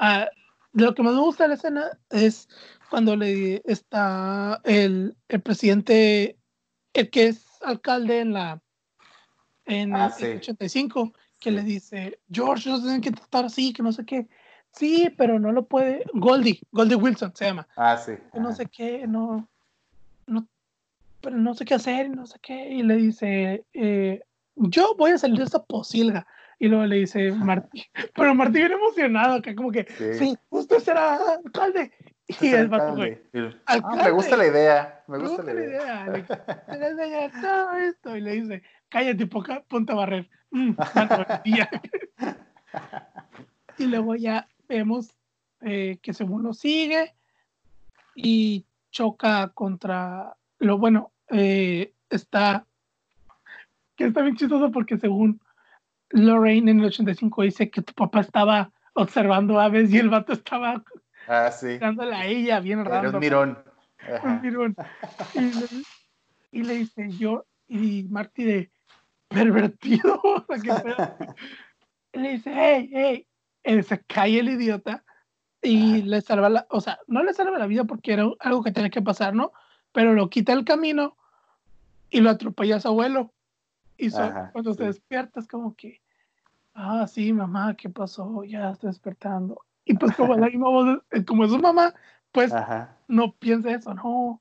S1: Uh, lo que más me gusta de la escena es cuando le está el, el presidente, el que es alcalde en la en ah, el, 85, que le dice, George, no tienen que tratar así, que no sé qué. Sí, pero no lo puede. Goldie, Goldie Wilson se llama.
S2: Ah, sí.
S1: no sé qué, no, no, pero no sé qué hacer, no sé qué. Y le dice, eh, yo voy a salir de esta posilga. Y luego le dice Martí, pero Martí viene emocionado, acá como que, sí, usted será alcalde. Y el vato, güey.
S2: Ah, me gusta la idea, me gusta, la idea.
S1: Le, le todo esto y le dice, cállate, poca, ponte a barrer. Mm, y luego ya vemos eh, que según lo sigue y choca contra lo bueno, eh, está que está bien chistoso porque según Lorraine en el 85 dice que tu papá estaba observando aves y el vato estaba
S2: ah, sí.
S1: dándole a ella bien raro.
S2: Un mirón.
S1: Un mirón. Y le, y le, dice yo, y Marty de pervertido, o sea, que le dice, hey, hey, él se cae el idiota y le salva la, o sea, no le salva la vida porque era algo que tenía que pasar, ¿no? Pero lo quita el camino y lo atropella a su abuelo. Y cuando se despierta es como que, ah, sí, mamá, ¿qué pasó? Ya estoy despertando. Y pues como la misma voz, eh, como es su mamá, pues no piensa eso, no.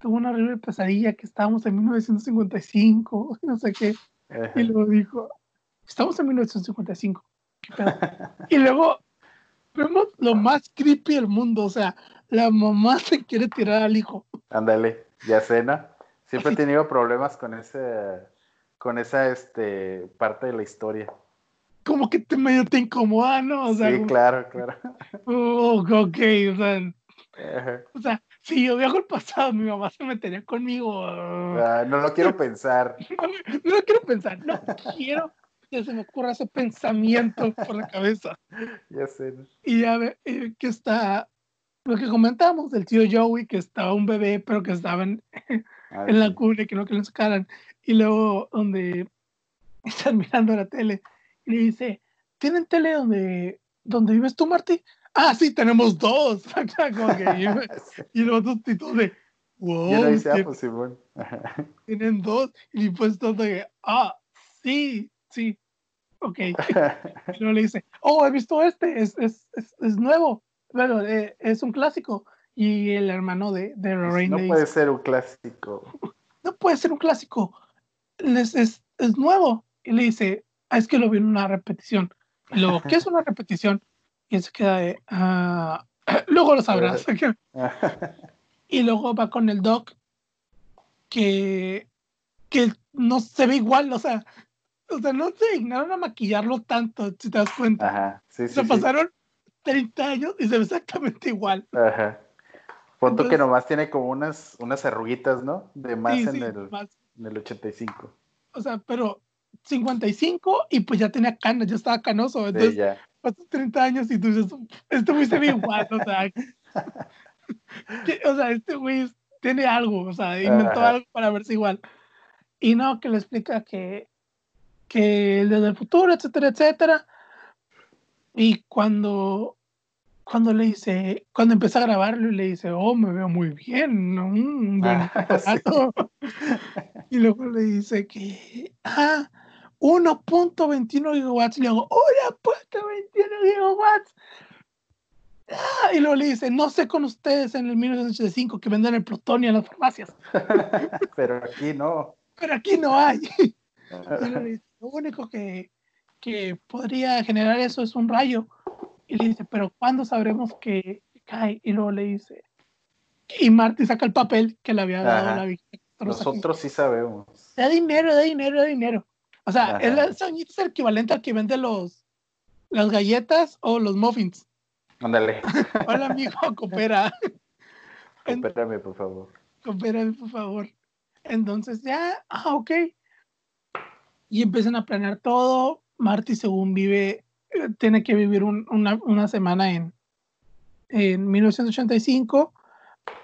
S1: Tuvo una horrible pesadilla que estábamos en 1955, no sé qué. Y luego dijo, estamos en 1955. y luego vemos lo más creepy del mundo, o sea, la mamá se quiere tirar al hijo.
S2: Ándale, ya cena. Siempre he tenido problemas con ese con esa este, parte de la historia.
S1: Como que te medio te incomoda, ¿no?
S2: sí, claro, claro.
S1: Oh, ok, o sea, o sea, si yo viajo al pasado, mi mamá se metería conmigo.
S2: Ah, no lo quiero pensar.
S1: No, lo quiero pensar, no quiero que se me ocurra ese pensamiento por la cabeza.
S2: Ya sé.
S1: Y ya ve eh, que está lo que comentamos del tío Joey, que estaba un bebé, pero que estaba en, ah, la cuna que no que lo sacaran. Y luego donde están mirando la tele y le dice, ¿tienen tele donde, donde vives tú, Marty? Ah, sí, tenemos dos. y los dos títulos de, wow.
S2: Ah, pues,
S1: tienen dos. Y pues todo de, ah, sí, sí. Ok. y luego le dice, oh, he visto este, es, es, es, es nuevo. Bueno, eh, es un clásico. Y el hermano de, de Lorraine.
S2: No puede ser un clásico.
S1: No puede ser un clásico es, es, es, nuevo. Y le dice, ah, es que lo vi en una repetición. Y luego, ¿qué es una repetición? Y él se queda de, ah, luego lo sabrás. y luego va con el doc que, que no se ve igual, o sea, o sea, no se dignaron a maquillarlo tanto, si te das cuenta.
S2: Ajá, sí,
S1: se pasaron 30 años y se ve exactamente igual.
S2: Ajá. Punto que nomás tiene como unas, unas arruguitas, ¿no? De más en el. En el 85.
S1: O sea, pero 55 y pues ya tenía canas, ya estaba canoso. Entonces, sí, ya. 30 años y tú dices, este güey se ve igual, o sea. o sea, este güey tiene algo, o sea, inventó algo para verse igual. Y no, que le explica que, que desde el futuro, etcétera, etcétera. Y cuando cuando le dice, cuando empieza a grabarlo y le dice, oh, me veo muy bien, ¿no? un buen y luego le dice que, ah, 1.21 gigawatts, y luego, 1.21 gigawatts. Ah, y luego le dice, no sé con ustedes en el 1985 que venden el plutonio en las farmacias.
S2: Pero aquí no.
S1: Pero aquí no hay. lo único que, que podría generar eso es un rayo y le dice, pero ¿cuándo sabremos que cae? Y luego le dice, y Marty saca el papel que le había dado la víctima.
S2: Nosotros sí sabemos.
S1: Da dinero, da dinero, da dinero. O sea, es, es, el equivalente al que vende los, las galletas o los muffins.
S2: Ándale.
S1: Hola, amigo, coopera.
S2: Coopérame, por favor.
S1: Coopérame, por favor. Entonces ya, ah, ok. Y empiezan a planear todo. Marty, según vive tiene que vivir una, una, semana en, en 1985,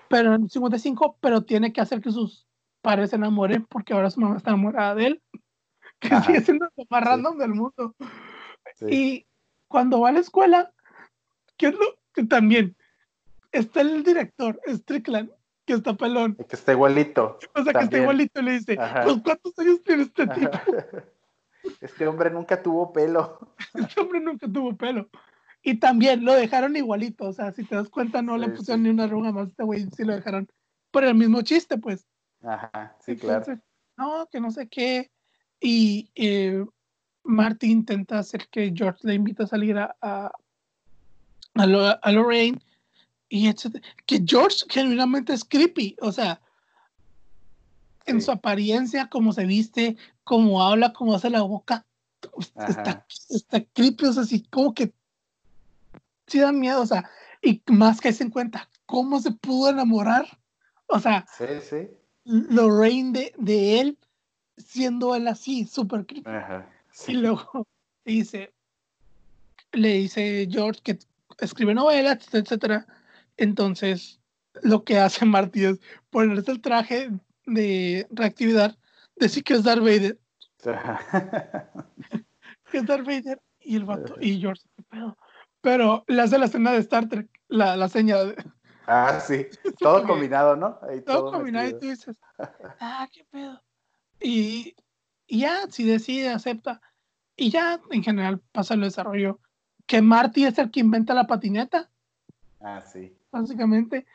S1: pero en 55, pero tiene que hacer que sus padres se enamoren porque ahora su mamá está enamorada de él, que sigue siendo lo más random del mundo. Y cuando va a la escuela, que es lo que también está el director, Strickland, que está pelón.
S2: Que está igualito.
S1: O sea, que está igualito y le dice, pues, ¿cuántos años tiene este tipo?
S2: Este hombre nunca tuvo pelo.
S1: Este hombre nunca tuvo pelo. Y también lo dejaron igualito, o sea, si te das cuenta, no le pusieron ni una arruga más, este güey sí lo dejaron por el mismo chiste, pues.
S2: Ajá, sí, claro.
S1: No, que no sé qué. Y eh, Marty intenta hacer que George le invita a salir a, a, a, Lorraine y etcétera. Que George genuinamente es creepy, o sea, en su apariencia, cómo se viste, cómo habla, cómo hace la boca, está, está creepy, o sea, así como que sí da miedo, o sea, y más que se en cuenta, cómo se pudo enamorar O sea,
S2: sí, sí.
S1: Lorraine de, de él siendo él así, súper creepy. Y luego dice, le dice George que escribe novelas, etcétera. Entonces, lo que hace Marty es ponerse el traje de reactividad, decir que es Darth Vader. que es Darth Vader y el vato, y George, ¿qué pedo? Pero le hace la escena de Star Trek, la, la señal.
S2: Ah, sí, todo combinado, ¿no?
S1: todo, combinado y tú dices, ah, qué pedo. Y, y ya, si decide, acepta. Y ya, en general, pasa el desarrollo. Que Marty es el que inventa la patineta.
S2: Ah, sí.
S1: Básicamente.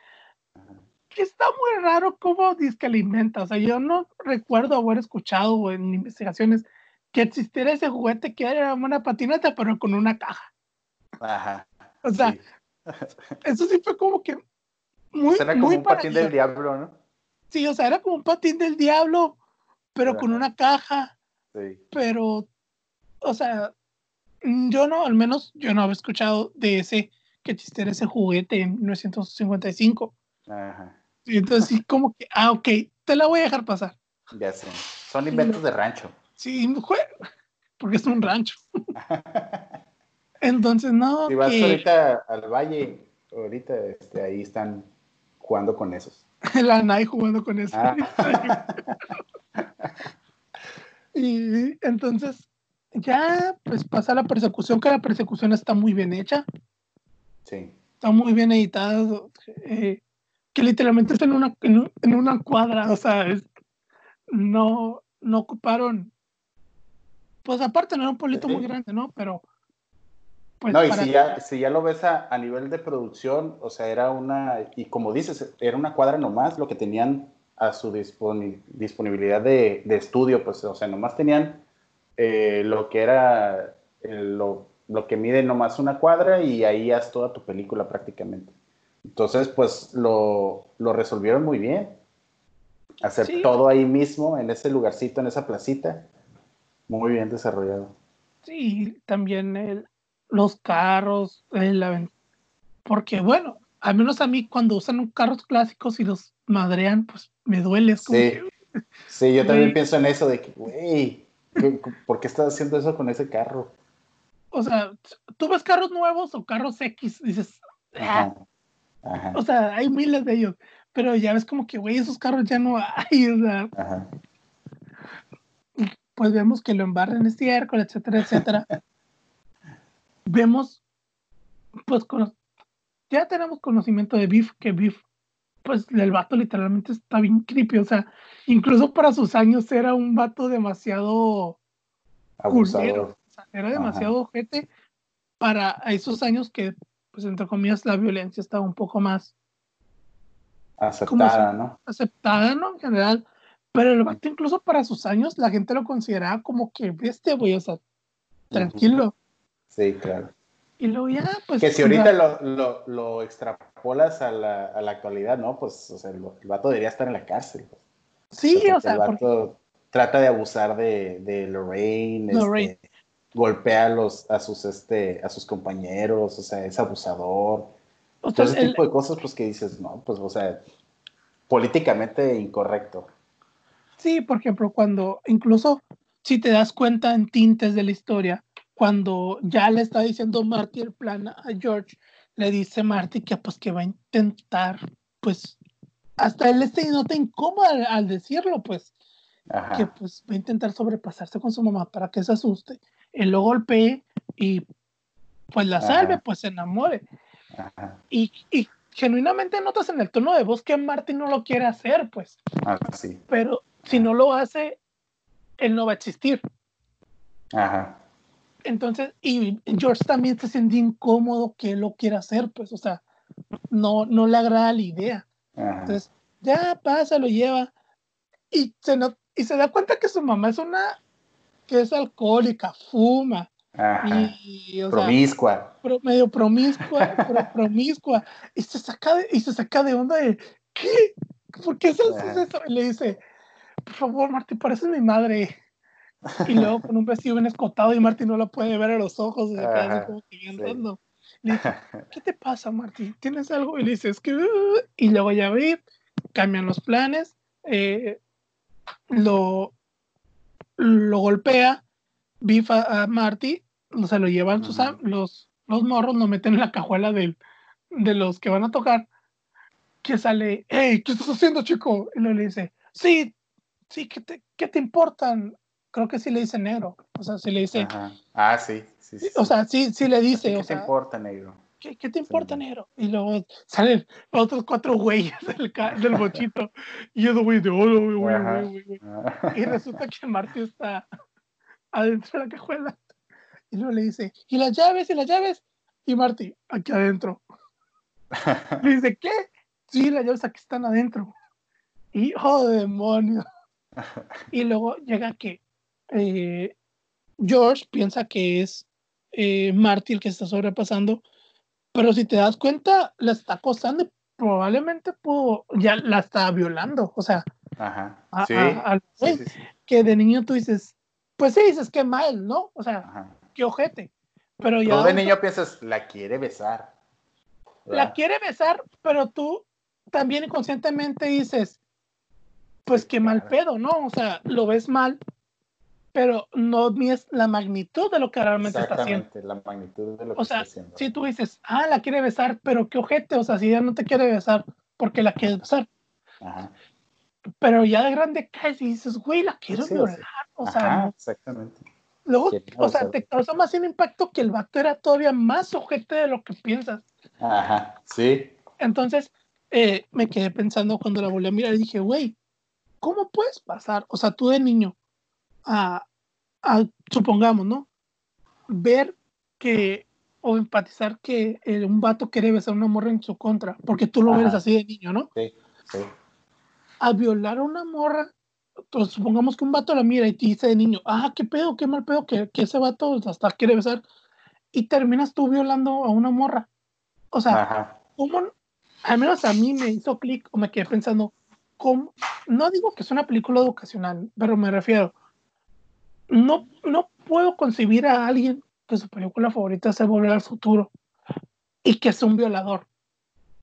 S1: Que está muy raro cómo dice que la inventa. O sea, yo no recuerdo haber escuchado en investigaciones que existiera ese juguete que era una patineta, pero con una caja.
S2: Ajá.
S1: O sea, eso sí fue como que muy.
S2: Era como un patín del diablo, ¿no?
S1: Sí, o sea, era como un patín del diablo, pero con una caja.
S2: Sí.
S1: Pero, o sea, yo no, al menos yo no había escuchado de ese que existiera ese juguete en 1955.
S2: Ajá.
S1: Y entonces sí, como que, ah, ok, te la voy a dejar pasar.
S2: Ya sé. Son inventos de rancho.
S1: Sí, porque es un rancho. Entonces, no.
S2: Si vas ahorita al valle, ahorita este, ahí están jugando con esos.
S1: La NAI jugando con eso. Ah. y entonces, ya, pues pasa la persecución, que la persecución está muy bien hecha.
S2: Sí.
S1: Está muy bien editada. Eh, que literalmente está en una, en, una cuadra, o sea, no, no ocuparon pues aparte no era un pueblito muy grande, ¿no? Pero...
S2: Pues, no, y si ya, si ya lo ves a, a, nivel de producción, o sea, era una, y como dices, era una cuadra nomás lo que tenían a su disponibilidad de, de, estudio, pues, o sea, nomás tenían eh, lo que era lo, lo, que mide nomás una cuadra y ahí haz toda tu película prácticamente. Entonces, pues lo, lo resolvieron muy bien. Hacer todo ahí mismo, en ese lugarcito, en esa placita. Muy bien desarrollado.
S1: Sí, también el, los carros, el, porque bueno, al menos a mí cuando usan carros clásicos y los madrean, pues me duele.
S2: sí. sí, yo también pienso en eso de que, güey, ¿por qué estás haciendo eso con ese carro?
S1: O sea, tú ves carros nuevos o carros X, dices, ah". O sea, hay miles de ellos, pero ya ves como que, güey, esos carros ya no hay, o sea, Ajá pues vemos que lo embarran estiércol, etcétera, etcétera. vemos, pues ya tenemos conocimiento de Biff, que Biff, pues el vato literalmente está bien creepy, o sea, incluso para sus años era un vato demasiado
S2: abusador.
S1: era demasiado ojete para esos años que, pues entre comillas, la violencia estaba un poco más
S2: aceptada, ¿no?
S1: Aceptada, ¿no? En general. Pero el vato, incluso para sus años, la gente lo consideraba como que bestia, güey, o sea, tranquilo.
S2: Sí, claro.
S1: Y luego ya, pues.
S2: Que si ahorita lo, lo, lo, extrapolas a la, a la, actualidad, ¿no? Pues, o sea, el, vato debería estar en la cárcel.
S1: Sí, o sea.
S2: el vato trata de abusar de, de Lorraine,
S1: Lorraine.
S2: Este, golpea a, los, a, sus, este, a sus compañeros, o sea, es abusador. O sea, ese tipo de cosas, pues que dices, no, pues, o sea, políticamente incorrecto.
S1: Sí, por ejemplo, cuando incluso si te das cuenta en tintes de la historia, cuando ya le está diciendo Marty el plan a George, le dice Marty que pues que va a intentar, pues hasta él este nota incómodo al, al decirlo, pues, que pues va a intentar sobrepasarse con su mamá para que se asuste, él lo golpee y pues la salve, pues se enamore. Y, y genuinamente notas en el tono de voz que Marty no lo quiere hacer, pues.
S2: Ah, sí.
S1: Pero si no lo hace, él no va a existir.
S2: Ajá.
S1: Entonces, y George también se siente incómodo que él lo quiera hacer, pues, o sea, no, no le agrada la idea. Entonces, ya pasa, lo lleva y se, no, y se da cuenta que su mamá es una, que es alcohólica, fuma.
S2: Y, promiscua.
S1: medio promiscua, pero promiscua. Y se saca de, y se saca de onda de, ¿qué? ¿Por qué eso? Y le dice, por favor, Martín, pareces mi madre. Y luego con un vestido bien escotado y Martín no la puede ver a los ojos. como Le dice, ¿qué te pasa, Martín? ¿Tienes algo? Y le dice, es que... Y luego ya ve cambian los planes, eh, lo, lo golpea, bifa a Marty, se lo llevan sus, los, los morros, lo meten en la cajuela de los que van a tocar, que sale, hey, ¿qué estás haciendo, chico? Y le dice, sí, sí, ¿qué te, qué te importan? Creo que sí le dice negro, o sea, sí le dice...
S2: Ah, sí, sí,
S1: O sea, sí, sí le dice...
S2: ¿Qué te importa, negro?
S1: ¿Qué, ¿Qué, te importa, negro? Y luego salen otros cuatro güeyes del, del bochito. y yo, güey, de oro, güey, güey, güey. Y resulta que Marty está adentro de la cajuela. Y luego le dice, ¿y las llaves? ¿Y las llaves? Y Marty, aquí adentro. Le dice, ¿qué? Sí, las llaves aquí están adentro. Y, oh, demonio. Y luego llega que eh, George piensa que es eh, Marty el que está sobrepasando, pero si te das cuenta, la está acosando y probablemente pudo, ya la está violando. O sea, que de niño tú dices, pues sí, dices que mal, ¿no? O sea, qué ojete. Pero ya.
S2: Tú de niño piensas, la quiere besar.
S1: La quiere besar, pero tú también inconscientemente dices, pues qué mal pedo, ¿no? O sea, lo ves mal, pero no es la magnitud de lo que realmente está haciendo.
S2: la magnitud de lo que
S1: está
S2: haciendo.
S1: Si tú dices, ah, la quiere besar, pero qué ojete, o sea, si ella no te quiere besar, porque la quieres besar? Ajá. Pero ya de grande caes y dices, güey, la quiero violar, o sea.
S2: exactamente.
S1: Luego, o sea, te causa más un impacto que el vato era todavía más ojete de lo que piensas.
S2: Ajá, sí.
S1: Entonces, eh, me quedé pensando cuando la volví a mirar y dije, güey, ¿cómo puedes pasar? O sea, tú de niño, a, supongamos, ¿no? Ver que o empatizar que un vato quiere besar a una morra en su contra, porque tú lo ves así de niño, ¿no?
S2: Sí, sí.
S1: A violar a una morra, pues supongamos que un vato la mira y te dice de niño, ah, qué pedo, qué mal pedo, que, ese vato hasta quiere besar, y terminas tú violando a una morra. O sea, ¿cómo? Al menos a mí me hizo clic o me quedé pensando, ¿cómo? No digo que es una película educacional, pero me refiero, no, no puedo concebir a alguien que su película favorita sea Volver al Futuro y que sea un violador.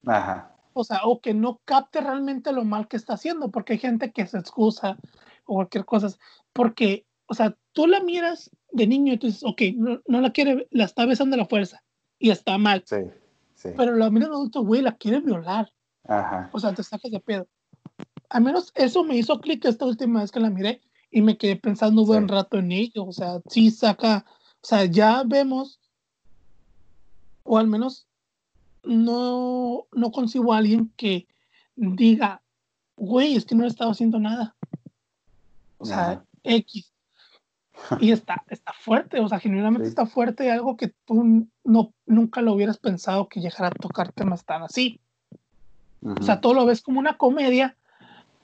S2: Ajá.
S1: O sea, o que no capte realmente lo mal que está haciendo, porque hay gente que se excusa o cualquier cosa. Porque, o sea, tú la miras de niño y tú dices, ok, no, la quiere, la está besando a la fuerza y está mal.
S2: Sí, sí.
S1: Pero la miras adulto, güey, la quiere violar.
S2: Ajá.
S1: O sea, te sacas de pedo. Al menos eso me hizo clic esta última vez que la miré y me quedé pensando un buen rato en ello. O sea, sí saca, o sea, ya vemos, o al menos no, no consigo a alguien que diga, güey, es que no he estado haciendo nada. O sea, X. Y está, está fuerte, o sea, genuinamente está fuerte, algo que tú no, nunca lo hubieras pensado que llegara a tocar temas tan así. O sea, todo lo ves como una comedia,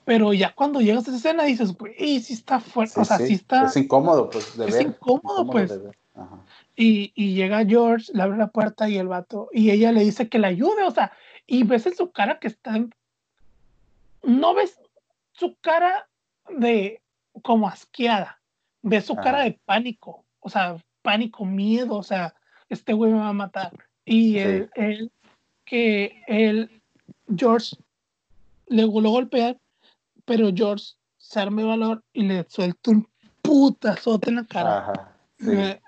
S1: pero ya cuando llegas a esa escena dices, güey, sí está fuerte, o sea, sí. está...
S2: Es incómodo, pues, de
S1: es Incómodo, pues. Y, y, llega George, le abre la puerta y el vato, y ella le dice que le ayude, o sea, y ves en su cara que está... No ves su cara de como asqueada, ves su cara de pánico, o sea, pánico, miedo, o sea, este güey me va a matar. Y él, él, que él, George, le lo golpea pero George se arme valor y le suelta un putazote en la cara. Ajá, eh,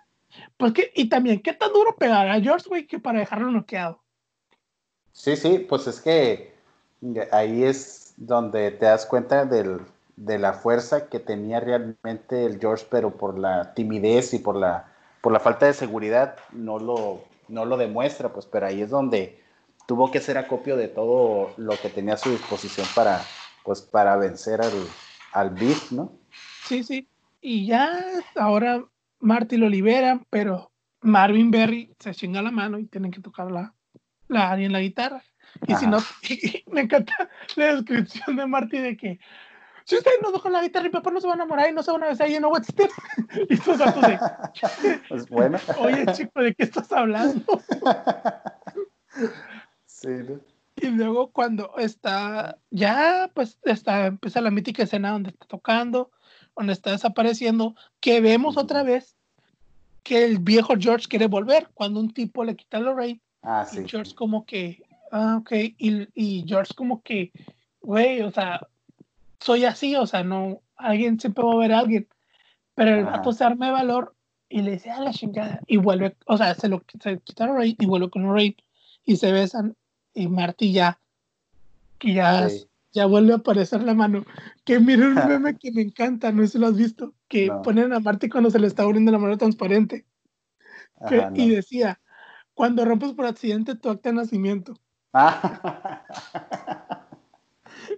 S1: porque, y también, ¿qué tan duro pegar a George, güey, que para dejarlo noqueado?
S2: Sí, sí, pues es que ahí es donde te das cuenta del, de la fuerza que tenía realmente el George, pero por la timidez y por la, por la falta de seguridad no lo, no lo demuestra, pues, pero ahí es donde tuvo que hacer acopio de todo lo que tenía a su disposición para, pues para vencer al, al Beef, ¿no?
S1: Sí, sí. Y ya ahora Marty lo libera, pero Marvin Berry se chinga la mano y tienen que tocar la, la en la guitarra. Y si no, me encanta la descripción de Marty de que si ustedes no tocan la guitarra, mi papá no se va a enamorar y no se van a besar y no what's step. Y estos datos de.
S2: Pues bueno.
S1: Oye, chico, ¿de qué estás hablando?
S2: sí, ¿no?
S1: Y luego cuando está, ya pues está, empieza la mítica escena donde está tocando, donde está desapareciendo, que vemos otra vez que el viejo George quiere volver cuando un tipo le quita el Lorraine.
S2: Ah, sí.
S1: Y George como que, ah, ok, y, y George como que güey, o sea, soy así, o sea, no, alguien siempre va a ver a alguien. Pero el vato se arma de valor y le dice a la chingada y vuelve, o sea, se lo se quitaron Raid y vuelve con Raid y se besan y Marty ya, que ya, ya vuelve a aparecer la mano. Que miren un meme que me encanta, no sé si lo has visto, que ponen a Marty cuando se le está abriendo la mano transparente. Y decía, cuando rompes por accidente tu acta de nacimiento. Ah.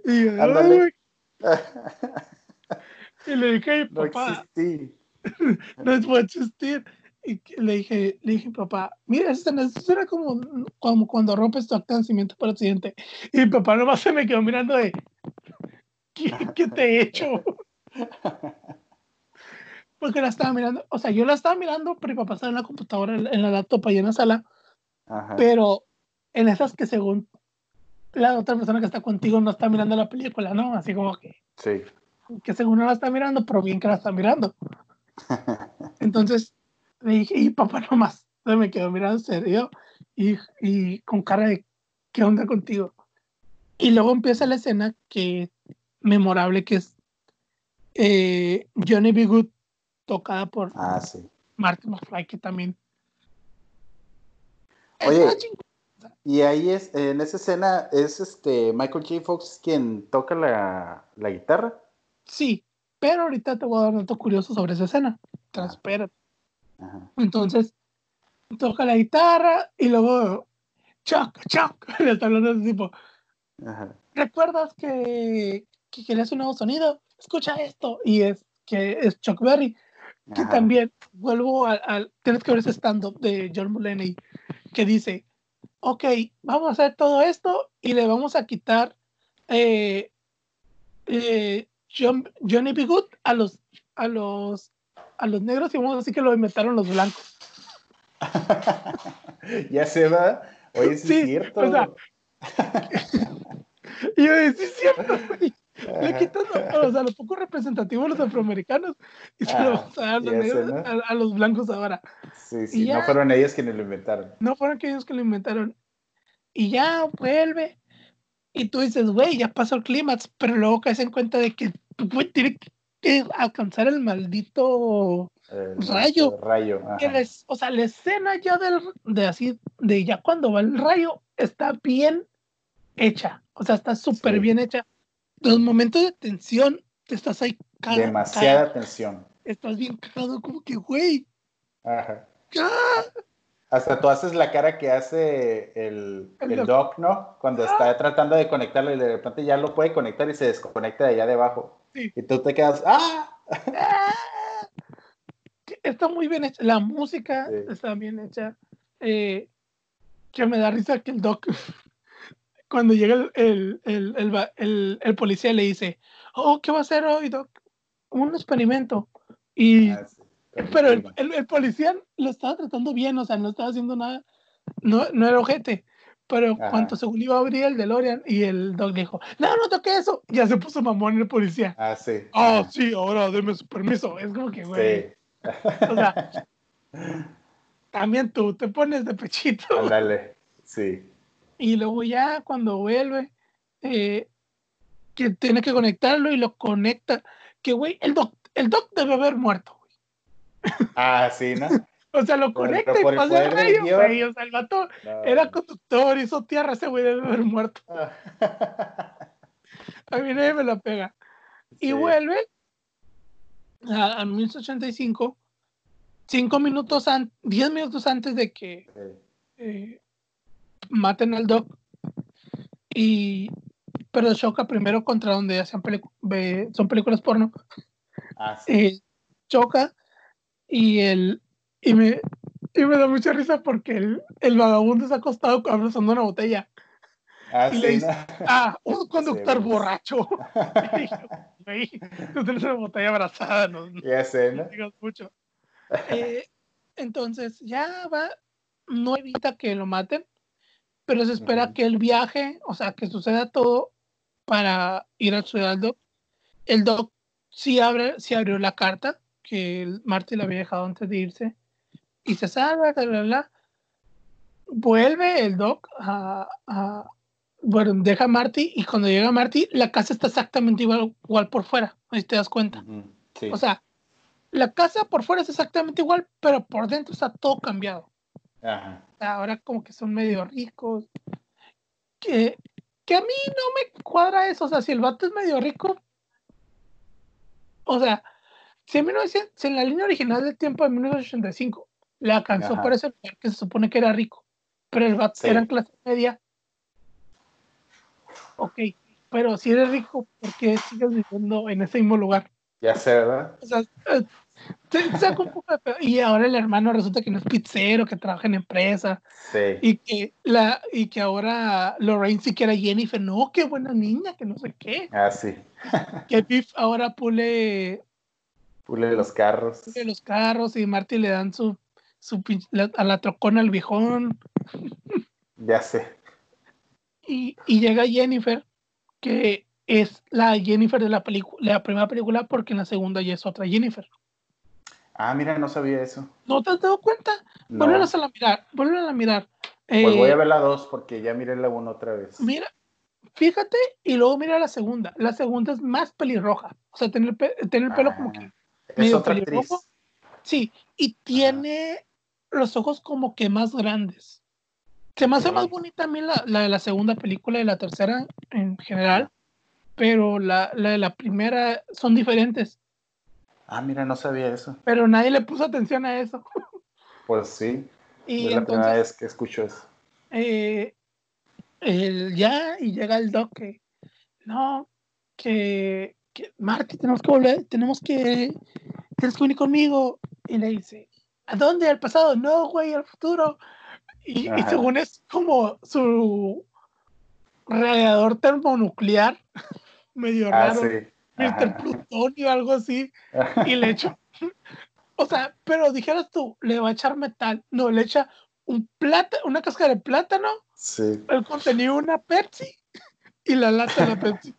S1: y, y le dije, papá, no, es puede existir. Y le dije, le dije, papá, mira, eso era como, como cuando rompes tu acta de nacimiento por accidente. Y mi papá nomás se me quedó mirando de, ¿qué, qué te he hecho? Porque la estaba mirando, o sea, yo la estaba mirando, pero mi papá estaba en la computadora, en la laptop ahí en la sala. Pero en esas que según la otra persona que está contigo no está mirando la película, ¿no? Así como que. Sí. Que según no la está mirando, pero bien que la está mirando. Entonces le dije, y papá nomás. Entonces me quedó mirando serio y, y con cara de, ¿qué onda contigo? Y luego empieza la escena que memorable que es eh, Johnny B. Good tocada por
S2: ah, sí.
S1: Martin McFly, que también.
S2: Oye, y ahí es, en esa escena, ¿es este Michael J. Fox quien toca la, la guitarra?
S1: Sí, pero ahorita te voy a dar un dato curioso sobre esa escena. Espérate. Entonces, toca la guitarra y luego, Chuck, Chuck, le está hablando de ese tipo. ¿Recuerdas que, que querías un nuevo sonido? Escucha esto. Y es que es Chuck Berry que también vuelvo al, tienes que ver ese stand-up de John Mulaney que dice, ok, vamos a hacer todo esto y le vamos a quitar eh, eh, Johnny B. Good a los, a los, a los negros y vamos a decir que lo inventaron los blancos.
S2: ya se va. Oye, sí, es cierto. O sea,
S1: y yo decía, sí es cierto, güey. Le quitan o sea, lo poco representativo de los afroamericanos y se lo vamos a dar a, los blancos ahora.
S2: Sí, sí, no fueron ellos quienes lo inventaron.
S1: No fueron ellos que lo inventaron. Y ya vuelve. Y tú dices, güey, ya pasó el clímax, pero luego caes en cuenta de que güey, tiene que alcanzar el maldito rayo.
S2: rayo.
S1: o sea, la escena ya del, de así, de ya cuando va el rayo, está bien hecha. O sea, está súper bien hecha los momentos de tensión, te estás ahí
S2: cagado. Demasiada tensión.
S1: Estás bien cagado, como que, güey. Ajá.
S2: Hasta tú haces la cara que hace el, el, doc. ¿no? Cuando está tratando de conectarlo y de repente ya lo puede conectar y se desconecta de allá debajo. Sí. Y tú te quedas, ¡ah! ¡Ah!
S1: Está muy bien hecha. La música está bien hecha. Eh, que me da risa que el doc cuando llega el, el, policía le dice, oh, ¿qué va a hacer hoy, Doc? Un experimento. Y, ah, pero el, policía lo estaba tratando bien, o sea, no estaba haciendo nada, no, no era ojete. Pero cuando según iba a abrir el DeLorean y el Doc dijo, no, no toque eso, ya se puso mamón el policía.
S2: Ah, sí.
S1: Oh, sí, ahora deme su permiso. Es como que, güey. O sea, también tú te pones de pechito.
S2: Ándale, sí.
S1: Y luego ya cuando vuelve, eh, que tiene que conectarlo y lo conecta. Que, güey, el doc, el doc debe haber muerto, güey.
S2: Ah, sí, ¿no?
S1: O sea, lo conecta y pasa el rayo, güey. O sea, el vato era conductor, hizo tierra, ese güey debe haber muerto. a mí nadie me la pega. Y vuelve a, a 1985, cinco minutos antes, diez minutos antes de que eh, maten al Doc. Y pero choca primero contra donde hacen son películas porno. Ah, eh, choca y el y me y me da mucha risa porque el, el vagabundo está acostado abrazando una botella. Ah, y le dice ah un conductor borracho tú tienes una botella abrazada no,
S2: ya sé, ¿no?
S1: mucho eh, entonces ya va no evita que lo maten pero se espera que el viaje, o sea, que suceda todo para ir a ciudad al doc. El doc sí, abre, sí abrió la carta que Marty le había dejado antes de irse y se salva, bla, bla, bla. Vuelve el doc a, bueno, deja a Marty y cuando llega Marty, la casa está exactamente igual, igual por fuera, ahí te das cuenta. O sea, la casa por fuera es exactamente igual, pero por dentro está todo cambiado. Ajá. Ahora como que son medio ricos. Que, que a mí no me cuadra eso. O sea, si el vato es medio rico, o sea, si, en, si en la línea original del tiempo de 1985 le alcanzó por ese lugar que se supone que era rico, pero el vato era en clase media, ok, pero si eres rico, ¿por qué sigues viviendo en ese mismo lugar?
S2: Ya sé, ¿verdad? O sea,
S1: eh, un poco de y ahora el hermano resulta que no es pizzero, que trabaja en empresa. Sí. Y que, la, y que ahora Lorraine sí que era Jennifer. No, qué buena niña, que no sé qué.
S2: Ah, sí.
S1: que Biff ahora pule.
S2: Pule los carros.
S1: Pule los carros y Marty le dan su. Su a la trocona al viejón.
S2: ya sé.
S1: Y, y llega Jennifer, que es la Jennifer de la película, la primera película, porque en la segunda ya es otra Jennifer.
S2: Ah, mira, no sabía eso.
S1: ¿No te has dado cuenta? No. a la mirar, vuelven a mirar.
S2: pues voy a eh, ver la dos porque ya miré la uno otra vez.
S1: Mira, fíjate y luego mira la segunda. La segunda es más pelirroja. O sea, tiene el, el pelo como que.
S2: Ah, es otra actriz.
S1: Sí, y tiene los ojos como que más grandes. Se me hace más bonita a mí la, la de la segunda película y la tercera en general, pero la, la de la primera son diferentes.
S2: Ah, mira, no sabía eso.
S1: Pero nadie le puso atención a eso.
S2: Pues sí. Y es la primera vez que escucho eso.
S1: Eh, ya, y llega el doc que, no, que, que Marty, tenemos que volver, tenemos que, tienes que venir conmigo. Y le dice, ¿a dónde? ¿Al pasado? No, güey, al futuro. Y, según es como su radiador termonuclear, medio ah, raro. Sí. Mr. Plutonio, algo así, y le echa, o sea, pero dijeras tú, le va a echar metal, no, le echa un plata, una cáscara de plátano,
S2: sí.
S1: el contenido una Pepsi y la lata de la Pepsi.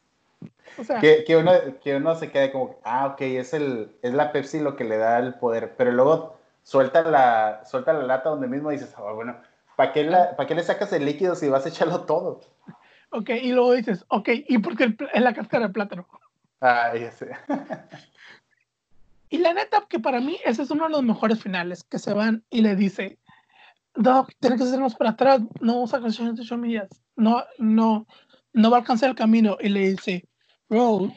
S2: O sea, que, que, uno, que uno se quede como, ah, ok, es, el, es la Pepsi lo que le da el poder, pero luego suelta la, suelta la lata donde mismo dices, oh, bueno, ¿para qué, ¿para qué le sacas el líquido si vas a echarlo todo?
S1: Ok, y luego dices, ok, ¿y por qué es la cáscara de plátano?
S2: Ah, ya sé.
S1: y la neta, que para mí ese es uno de los mejores finales, que se van y le dice, Doc, tiene que hacernos para atrás, no vamos a 8 millas, no, no, no va a alcanzar el camino. Y le dice, roads,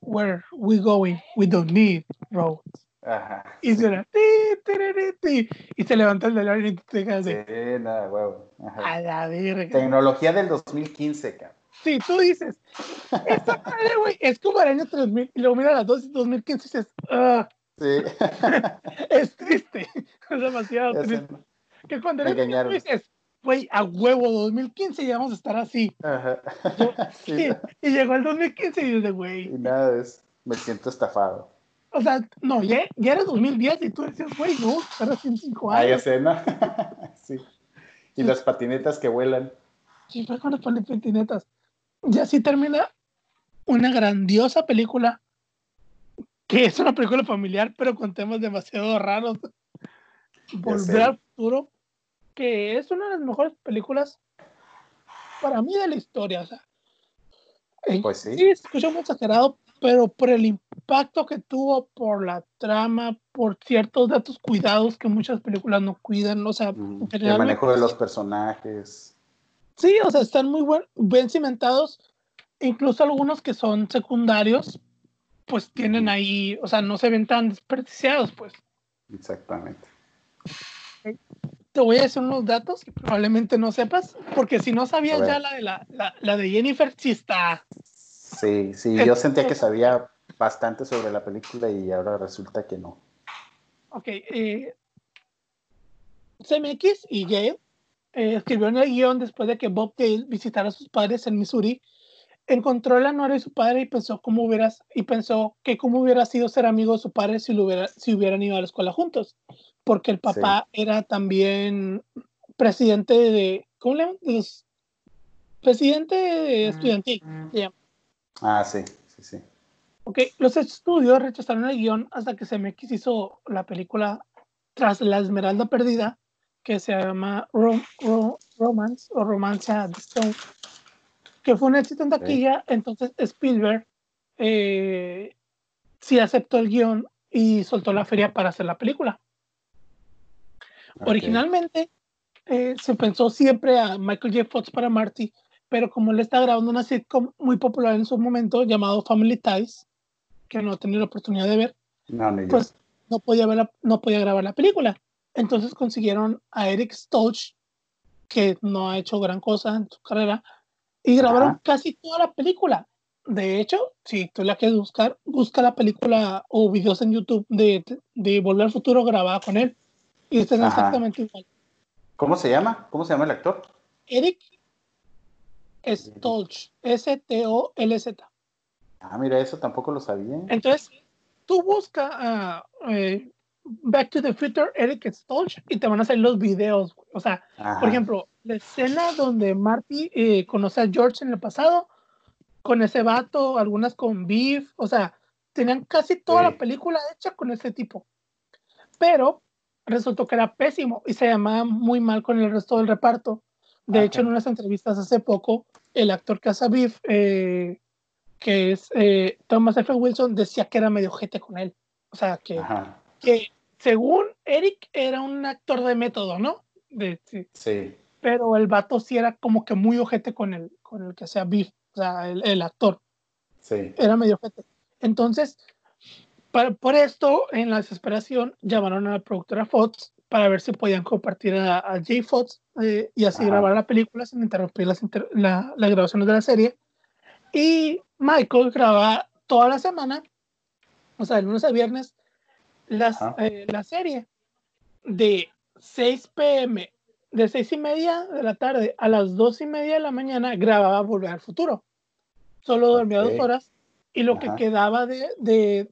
S1: where we going, we don't need roads. Ajá. Y suena, y se levanta el dolor y te
S2: quedas de. Sí, nada, huevo.
S1: A la verga.
S2: Tecnología del 2015, cabrón.
S1: Sí, tú dices, esta madre, güey, es como el año 3000, y luego mira las dos 2015 y dices, ah.
S2: Sí.
S1: es triste, es demasiado triste. Que cuando eres dices, güey, a huevo, 2015 ya vamos a estar así. Ajá. sí. y, llegó el 2015 y dices, güey.
S2: Y nada, es, me siento estafado.
S1: O sea, no, ya, ya era 2010 y tú decías, güey, no, era 105 años.
S2: Sé, ¿no? sí. Y las patinetas que vuelan.
S1: Sí, fue con las patinetas y así termina una grandiosa película que es una película familiar, pero con temas demasiado raros. Volver al futuro, que es una de las mejores películas para mí de la historia. O sea,
S2: pues sí.
S1: sí, escucho muy exagerado, pero por el impacto que tuvo, por la trama, por ciertos datos cuidados que muchas películas no cuidan, o sea,
S2: el manejo de los personajes.
S1: Sí, o sea, están muy bien cimentados. Incluso algunos que son secundarios, pues tienen ahí, o sea, no se ven tan desperdiciados, pues.
S2: Exactamente.
S1: Te voy a decir unos datos que probablemente no sepas, porque si no sabías ya la de, la, de Jennifer, sí está.
S2: Sí, sí, yo sentía que sabía bastante sobre la película y ahora resulta que no.
S1: Ok, eh, CMX y Gale eh, escribió en el guion después de que Bob Gale visitara a sus padres en Missouri, encontró la nuera de su padre y pensó cómo hubieras y pensó que cómo hubiera sido ser amigo de su padre si, lo hubiera, si hubieran ido a la escuela juntos, porque el papá era también presidente de, ¿cómo le llaman? presidente estudiantil.
S2: Ah, sí, sí, sí.
S1: Ok, los estudios rechazaron el guion hasta que CMX hizo la película Tras la Esmeralda Perdida, que se llama Romance o Romance at the Stone. que fue un éxito en taquilla, entonces Spielberg eh, sí aceptó el guion y soltó la feria para hacer la película. Originalmente eh, se pensó siempre a Michael J. Fox para Marty, pero como él está grabando una sitcom muy popular en su momento llamado Family Ties, que no he tenido la oportunidad de ver, pues no podía, ver no podía grabar la película. Entonces consiguieron a Eric Stoltz, que no ha hecho gran cosa en su carrera, y grabaron casi toda la película. De hecho, si tú la quieres buscar, busca la película o videos en YouTube de, de Volver al Futuro grabada con él. Y están exactamente igual.
S2: ¿Cómo se llama? ¿Cómo se llama el actor?
S1: Eric Stolz. S-T-O-L-Z.
S2: Ah, mira, eso tampoco lo sabía.
S1: Entonces, tú busca a eh, Back to the Future Eric Stolz y te van a salir los videos. O sea, por ejemplo, la escena donde Marty eh, conoce a George en el pasado con ese vato, algunas con Beef, o sea, tenían casi toda la película hecha con ese tipo. Pero resultó que era pésimo y se llamaba muy mal con el resto del reparto. De hecho, en unas entrevistas hace poco, el actor que hace Beef, eh, que es eh, Thomas F. Wilson, decía que era medio jete con él. O sea, que, que según Eric era un actor de método, ¿no? De,
S2: sí.
S1: Pero el vato sí era como que muy ojete con el, con el que sea Beef o sea, el, actor.
S2: Sí.
S1: Era medio fete. Entonces, por esto, en la desesperación, llamaron a la productora Fox para ver si podían compartir a, a Jay Fox eh, y así grabar la película sin interrumpir las, la, grabaciones de la serie. Y Michael graba toda la semana, o sea, de lunes a viernes, las, eh, la serie de 6 pm de seis y media de la tarde a las dos y media de la mañana grababa Volver al Futuro. Solo dormía dos horas y lo que quedaba de, de,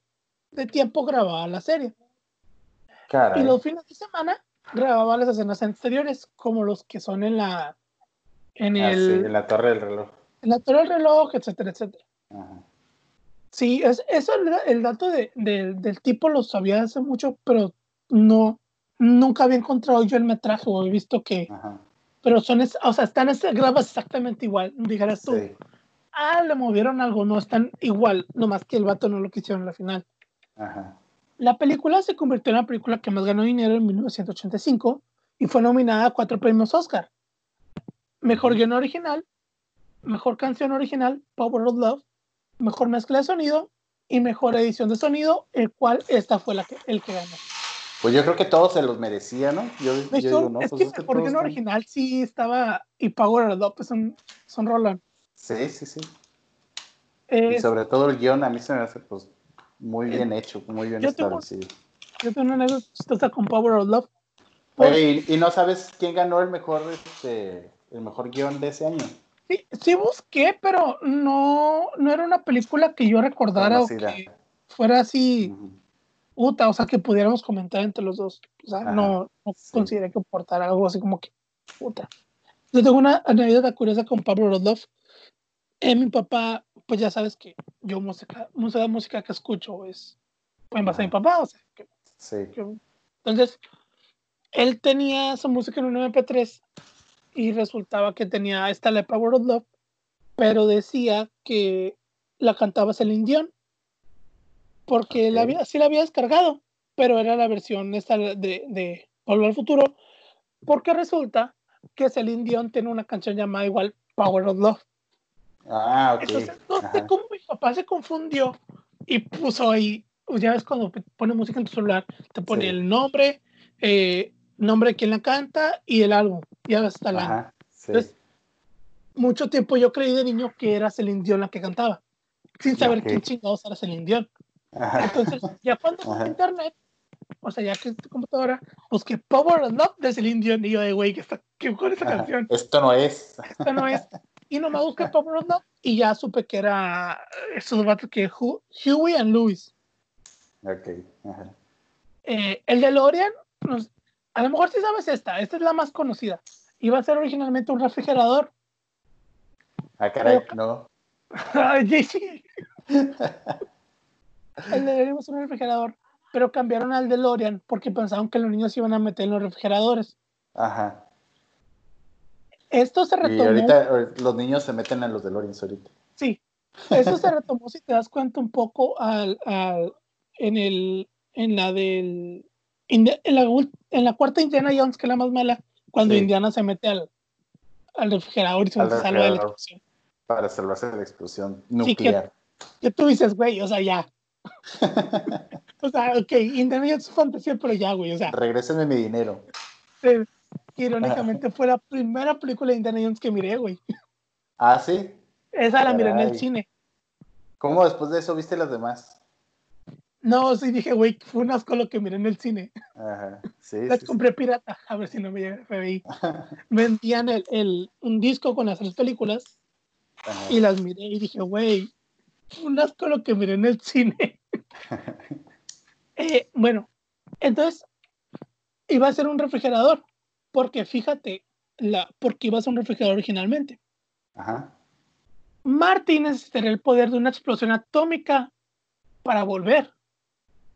S1: de, tiempo grababa la serie. Y los fines de semana grababa las escenas exteriores, como los que son en la. En, ah, el,
S2: en la torre del reloj.
S1: En la torre del reloj, etcétera, etcétera. Sí, es, eso el, el dato de, del tipo lo sabía hace mucho, pero no, nunca había encontrado yo el metraje o he visto que. Pero son, o sea, están grabas exactamente igual. Dijeras tú, ah, le movieron algo, no, están igual, nomás que el vato no lo quisieron en la final. La película se convirtió en la película que más ganó dinero en 1985 y fue nominada a cuatro premios Oscar. Mejor guion original, mejor canción original, Power of Love, mejor mezcla de sonido y mejor edición de sonido, el cual esta fue la que, el que ganó.
S2: Pues yo creo que todos se los merecía, ¿no? Yo,
S1: yo digo, no, es pues que es que porque en original sí estaba y Power of pues son, son Roland.
S2: Sí, sí, sí. y sobre todo el guion a mí se me hace pues muy bien hecho, muy bien establecido.
S1: yo tengo una anécdota con Power of Love.
S2: Oye, ¿y, no sabes quién ganó el mejor, este, el mejor guion de ese año?
S1: Sí, sí busqué, pero no, no era una película que yo recordara o que fuera así o sea, que pudiéramos comentar entre los dos. O sea, no, no consideré que aportara algo así como que, puta. Yo tengo una anécdota curiosa con Pablo Rodolf. Eh, mi papá, pues ya sabes que yo música, música, música que escucho es en base a mi papá, o sea, que,
S2: sí.
S1: entonces, él tenía su música en un MP3 y resultaba que tenía esta la Power of Love, pero decía que la cantaba Celine Dion porque la había, sí la había descargado, pero era la versión esta de, de Volver al Futuro, porque resulta que Celine Dion tiene una canción llamada igual Power of Love.
S2: Ah, ok.
S1: Entonces, no sé cómo mi papá se confundió y puso ahí, ya ves cuando pone música en tu celular, te pone el nombre, eh, nombre de quien la canta y el álbum, ya ves hasta la. Entonces, mucho tiempo yo creí de niño que era Celine Dion la que cantaba, sin saber quién chingados era Celine Dion. Entonces, ya cuando en internet, o sea, ya que es tu computadora, busqué Power of Love de Celine Dion y yo de, güey, ¿qué, está, qué con esa canción?
S2: Esto no es.
S1: Esto no es. Y no me busqué of Love y ya supe que era esos vatos que Huey and Louis.
S2: Ok.
S1: Eh, el de Lorian, a lo mejor sí sabes esta, esta es la más conocida. Iba a ser originalmente un refrigerador.
S2: Ah, caray, no.
S1: sí. el DeLorean es un refrigerador, pero cambiaron al DeLorean porque pensaban que los niños se iban a meter en los refrigeradores.
S2: Ajá.
S1: Esto se retomó.
S2: Y ahorita eh, los niños se meten en los de Lorenz ahorita.
S1: Sí, eso se retomó, si te das cuenta, un poco al, al en, el, en la del. En la, en la cuarta Indiana Jones, que es la más mala, cuando Indiana se mete al, al refrigerador y se salva de la explosión.
S2: Para salvarse de la explosión nuclear.
S1: Sí, que, tú dices, güey, o sea, ya. o sea, ok, Indiana Jones es fantasía, pero ya, güey, o sea.
S2: Regrésenme mi dinero.
S1: Sí, irónicamente fue la primera película de Indiana Jones que miré, güey.
S2: Ah, sí.
S1: Esa la miré en el cine.
S2: ¿Cómo después de eso viste las demás?
S1: No, sí dije, güey, fue un asco lo que miré en el cine.
S2: Ajá, sí.
S1: Las compré pirata, a ver si no me llega el FBI. Vendían el, el, un disco con las tres películas y las miré y dije, güey, fue un asco lo que miré en el cine. eh, bueno, entonces iba a ser un refrigerador, porque fíjate, la, porque iba a ser un refrigerador originalmente.
S2: Ajá.
S1: Marty necesitaría el poder de una explosión atómica para volver.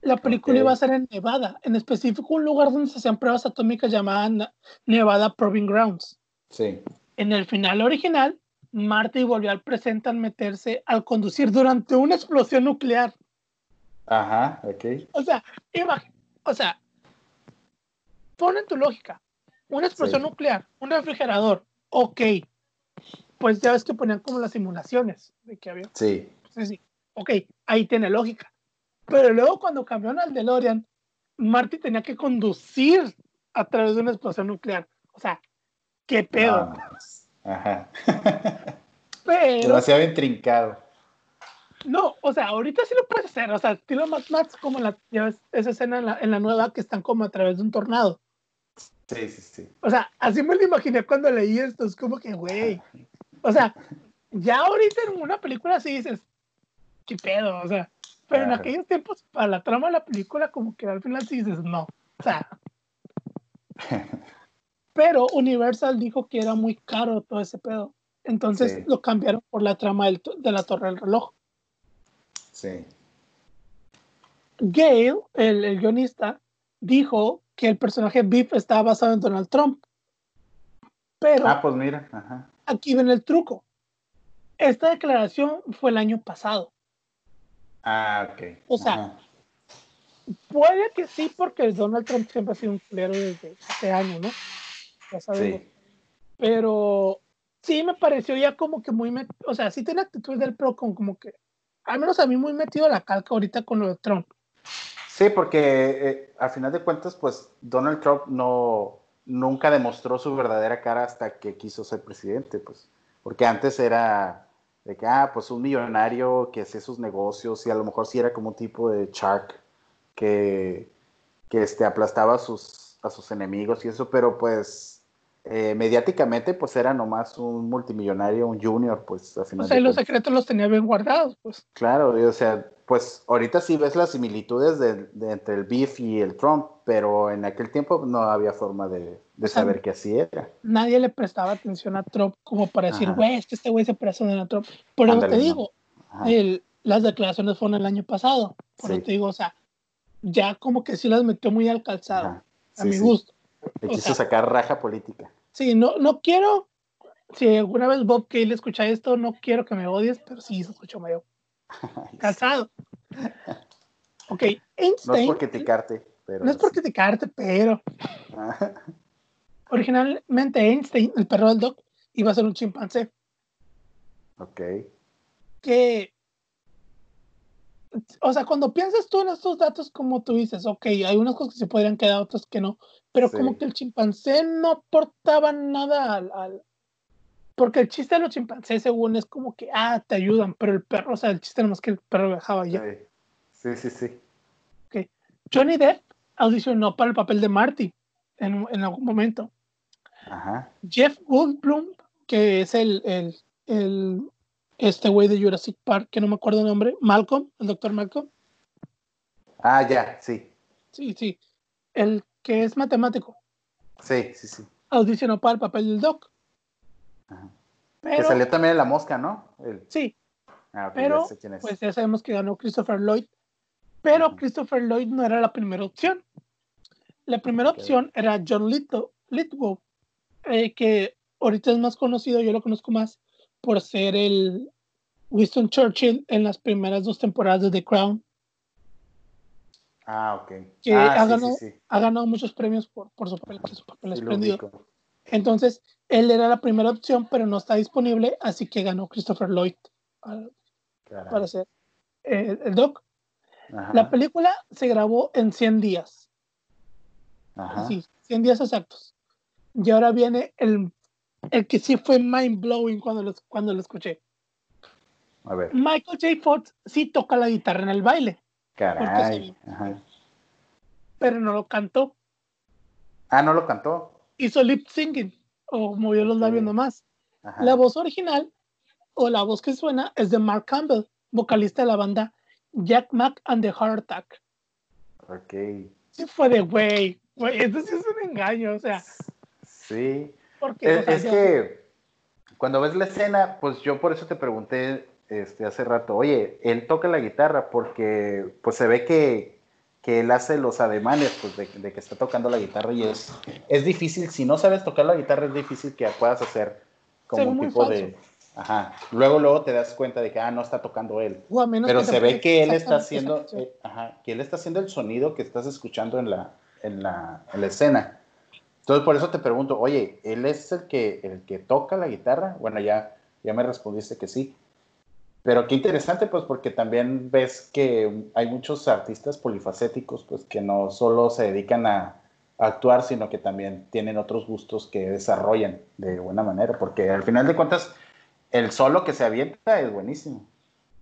S1: La película iba a ser en Nevada, en específico un lugar donde se hacían pruebas atómicas llamada Nevada Proving Grounds.
S2: Sí.
S1: En el final original, Marty volvió al presente al meterse al conducir durante una explosión nuclear.
S2: Ajá, ok.
S1: O sea, o sea, pon en tu lógica, una explosión nuclear, un refrigerador, ok, pues ya ves que ponían como las simulaciones de que había.
S2: Sí.
S1: Sí, sí. Ok, ahí tiene lógica. Pero luego cuando cambiaron al DeLorean, Marty tenía que conducir a través de una explosión nuclear. O sea, qué pedo.
S2: Ajá.
S1: Pero,
S2: Demasiado intrincado.
S1: No, o sea, ahorita sí lo puedes hacer. O sea, estilo Mad Max, como la, ya ves, esa escena en la, en la nueva que están como a través de un tornado.
S2: Sí, sí, sí.
S1: O sea, así me lo imaginé cuando leí esto. Es como que, güey, o sea, ya ahorita en una película sí dices, qué pedo, o sea, pero en aquellos tiempos, para la trama de la película, como que al final sí dices, no, o sea. pero Universal dijo que era muy caro todo ese pedo. Entonces lo cambiaron por la trama del, de la Torre del Reloj.
S2: Sí.
S1: Gale, el, el guionista, dijo que el personaje Biff estaba basado en Donald Trump. Pero.
S2: Ah, pues mira. Ajá
S1: aquí ven el truco. Esta declaración fue el año pasado.
S2: Ah, ok.
S1: O sea, puede que sí, porque Donald Trump siempre ha sido un culero desde hace años, ¿no? Ya sabemos. Sí. Pero sí me pareció ya como que muy, o sea, sí tiene actitud del pro con como que, al menos a mí muy metido la calca ahorita con lo de Trump.
S2: Sí, porque eh, al final de cuentas, pues Donald Trump no, nunca demostró su verdadera cara hasta que quiso ser presidente, pues, porque antes era de que, ah, pues un millonario que hacía sus negocios y a lo mejor sí era como un tipo de shark que, que este, aplastaba sus, a sus enemigos y eso, pero pues eh, mediáticamente pues era nomás un multimillonario, un junior, pues al final.
S1: O sea, los secretos los tenía bien guardados, pues.
S2: Claro, o sea, pues ahorita sí ves las similitudes de, entre el Beef y el Trump, pero en aquel tiempo no había forma de, saber que así era.
S1: Nadie le prestaba atención a Trump como para decir, güey, es que este güey se presiona a Trump. Por eso te digo, las declaraciones fueron el año pasado. Por eso te digo, o sea, ya como que sí las metió muy al calzado, a mi gusto.
S2: Le quiso sacar raja política.
S1: Sí, no, no quiero, si alguna vez Bob Cale escucha esto, no quiero que me odies, pero sí se escuchó medio Casado. Ok, Einstein.
S2: No es por criticarte, pero.
S1: No es por criticarte, pero. Originalmente Einstein, el perro del Doc, iba a ser un chimpancé.
S2: Ok.
S1: Que. O sea, cuando piensas tú en estos datos, como tú dices, ok, hay unas cosas que se podrían quedar, otras que no, pero como que el chimpancé no aportaba nada al, porque el chiste de los chimpancés, según, es como que, ah, te ayudan, pero el perro, o sea, el chiste no más que el perro viajaba ya.
S2: Sí, sí, sí.
S1: Okay. Johnny Depp audicionó para el papel de Marty en, en algún momento.
S2: Ajá.
S1: Jeff Goldblum, que es el, el, el este güey de Jurassic Park, que no me acuerdo el nombre, Malcolm, el doctor Malcolm.
S2: Ah, ya, sí.
S1: Sí, sí. El que es matemático.
S2: Sí, sí, sí.
S1: Audicionó para el papel del Doc
S2: que salió también en La Mosca, ¿no?
S1: Sí. Ah, pero, pues ya sabemos que ganó Christopher Lloyd. Pero Christopher Lloyd no era la primera opción. La primera opción era John Lithgow, eh, que ahorita es más conocido, yo lo conozco más por ser el Winston Churchill en las primeras dos temporadas de The Crown.
S2: Ah, ok.
S1: Que
S2: ah,
S1: ha, ganado,
S2: sí, sí.
S1: ha ganado muchos premios por, por su papel, su papel espléndido. Entonces, él era la primera opción, pero no está disponible, así que ganó Christopher Lloyd
S2: Caray.
S1: para ser eh, el Doc.
S2: Ajá,
S1: La película se grabó en 100 días,
S2: ajá.
S1: sí, 100 días exactos. Y ahora viene el, el que sí fue mind blowing cuando lo, cuando lo escuché.
S2: A ver.
S1: Michael J. Fox sí toca la guitarra en el baile,
S2: Caray.
S1: sí.
S2: Ajá.
S1: pero no lo cantó.
S2: Ah, no lo cantó.
S1: Hizo lip singing o movió los labios nomás.
S2: Ajá.
S1: La voz original o la voz que suena es de Mark Campbell, vocalista de la banda Jack Mack and the Heart Attack.
S2: Ok.
S1: Sí fue de güey, güey, esto sí es un engaño, o sea,
S2: Sí.
S1: Porque o
S2: Es,
S1: sea,
S2: es
S1: yo-
S2: que cuando ves la escena, pues yo por eso te pregunté este, hace rato, oye, él toca la guitarra porque pues se ve que, que él hace los ademanes pues, de, de que está tocando la guitarra y es, es difícil, si no sabes tocar la guitarra es difícil que puedas hacer como un tipo de... Ajá. Luego, luego te das cuenta de que, ah, no está tocando él.
S1: o a menos
S2: Pero se ve que él está haciendo, eh, ajá, que él está haciendo el sonido que estás escuchando en la, en la, en la escena. Entonces por eso te pregunto, oye, ¿él es el que, el que toca la guitarra? Bueno, ya, ya me respondiste que sí. Pero qué interesante, pues, porque también ves que hay muchos artistas polifacéticos, pues, que no solo se dedican a, a actuar, sino que también tienen otros gustos que desarrollan de buena manera, porque al final de cuentas, el solo que se avienta es buenísimo.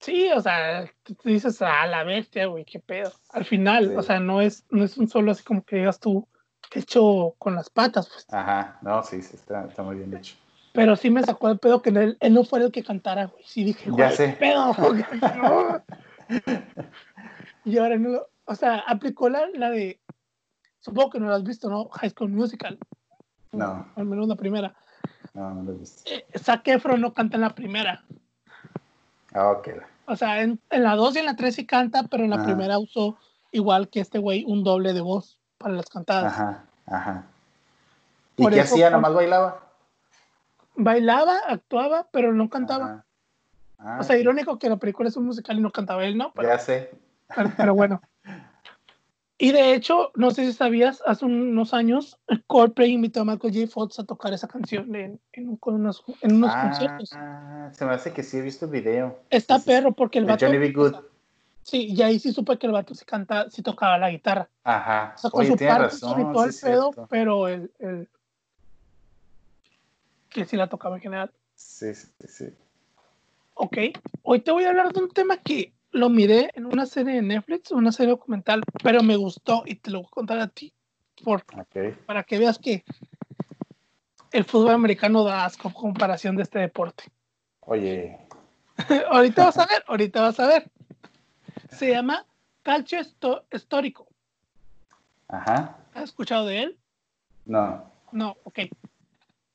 S1: Sí, o sea, tú dices, ah, la bestia, güey, qué pedo. Al final,
S2: Sí.
S1: o sea, no es, no es un solo así como que digas tú, hecho con las patas, pues.
S2: Ajá, no, sí, sí, está, está muy bien hecho.
S1: Pero sí me sacó el pedo que él, él no fuera el que cantara, güey. Sí dije,
S2: Ya
S1: güey,
S2: sé.
S1: qué pedo. güey, no. y ahora no o sea, aplicó la, la de, supongo que no lo has visto, ¿no? High School Musical.
S2: No.
S1: Al menos la primera.
S2: No, no lo he visto.
S1: Eh, Zac Efron no canta en la primera.
S2: Ah, ok.
S1: O sea, en, en la 2 y en la 3 sí canta, pero en la
S2: Ajá.
S1: primera usó, igual que este güey, un doble de voz para las cantadas.
S2: Ajá, ajá. ¿Y
S1: Por
S2: qué
S1: eso,
S2: hacía?
S1: por-
S2: ¿Nomás bailaba?
S1: Bailaba, actuaba, pero no cantaba.
S2: Ah,
S1: O sea, irónico que la película es un musical y no cantaba él, ¿no? Pero,
S2: Ya sé.
S1: pero, pero bueno. Y de hecho, no sé si sabías, hace unos años, Coldplay invitó a Michael J. Fox a tocar esa canción en, en, con unos, en unos
S2: ah,
S1: conciertos.
S2: se me hace que sí he visto el video.
S1: Está perro porque el
S2: De
S1: vato.
S2: Johnny B. Good.
S1: o sea, sí, y ahí sí supe que el vato sí canta, sí tocaba la guitarra.
S2: Ajá.
S1: O sea, con
S2: Oye,
S1: su
S2: razón.
S1: y todo
S2: sí
S1: el pedo,
S2: cierto.
S1: pero el, el. que sí la tocaba en general.
S2: Sí, sí, sí.
S1: Ok, hoy te voy a hablar de un tema que lo miré en una serie de Netflix, una serie documental, pero me gustó y te lo voy a contar a ti por,
S2: Ok.
S1: para que veas que el fútbol americano da asco en comparación de este deporte.
S2: Oye,
S1: ahorita vas a ver, ahorita vas a ver. Se llama calcio histórico.
S2: ajá.
S1: ¿Has escuchado de él?
S2: No.
S1: No, ok.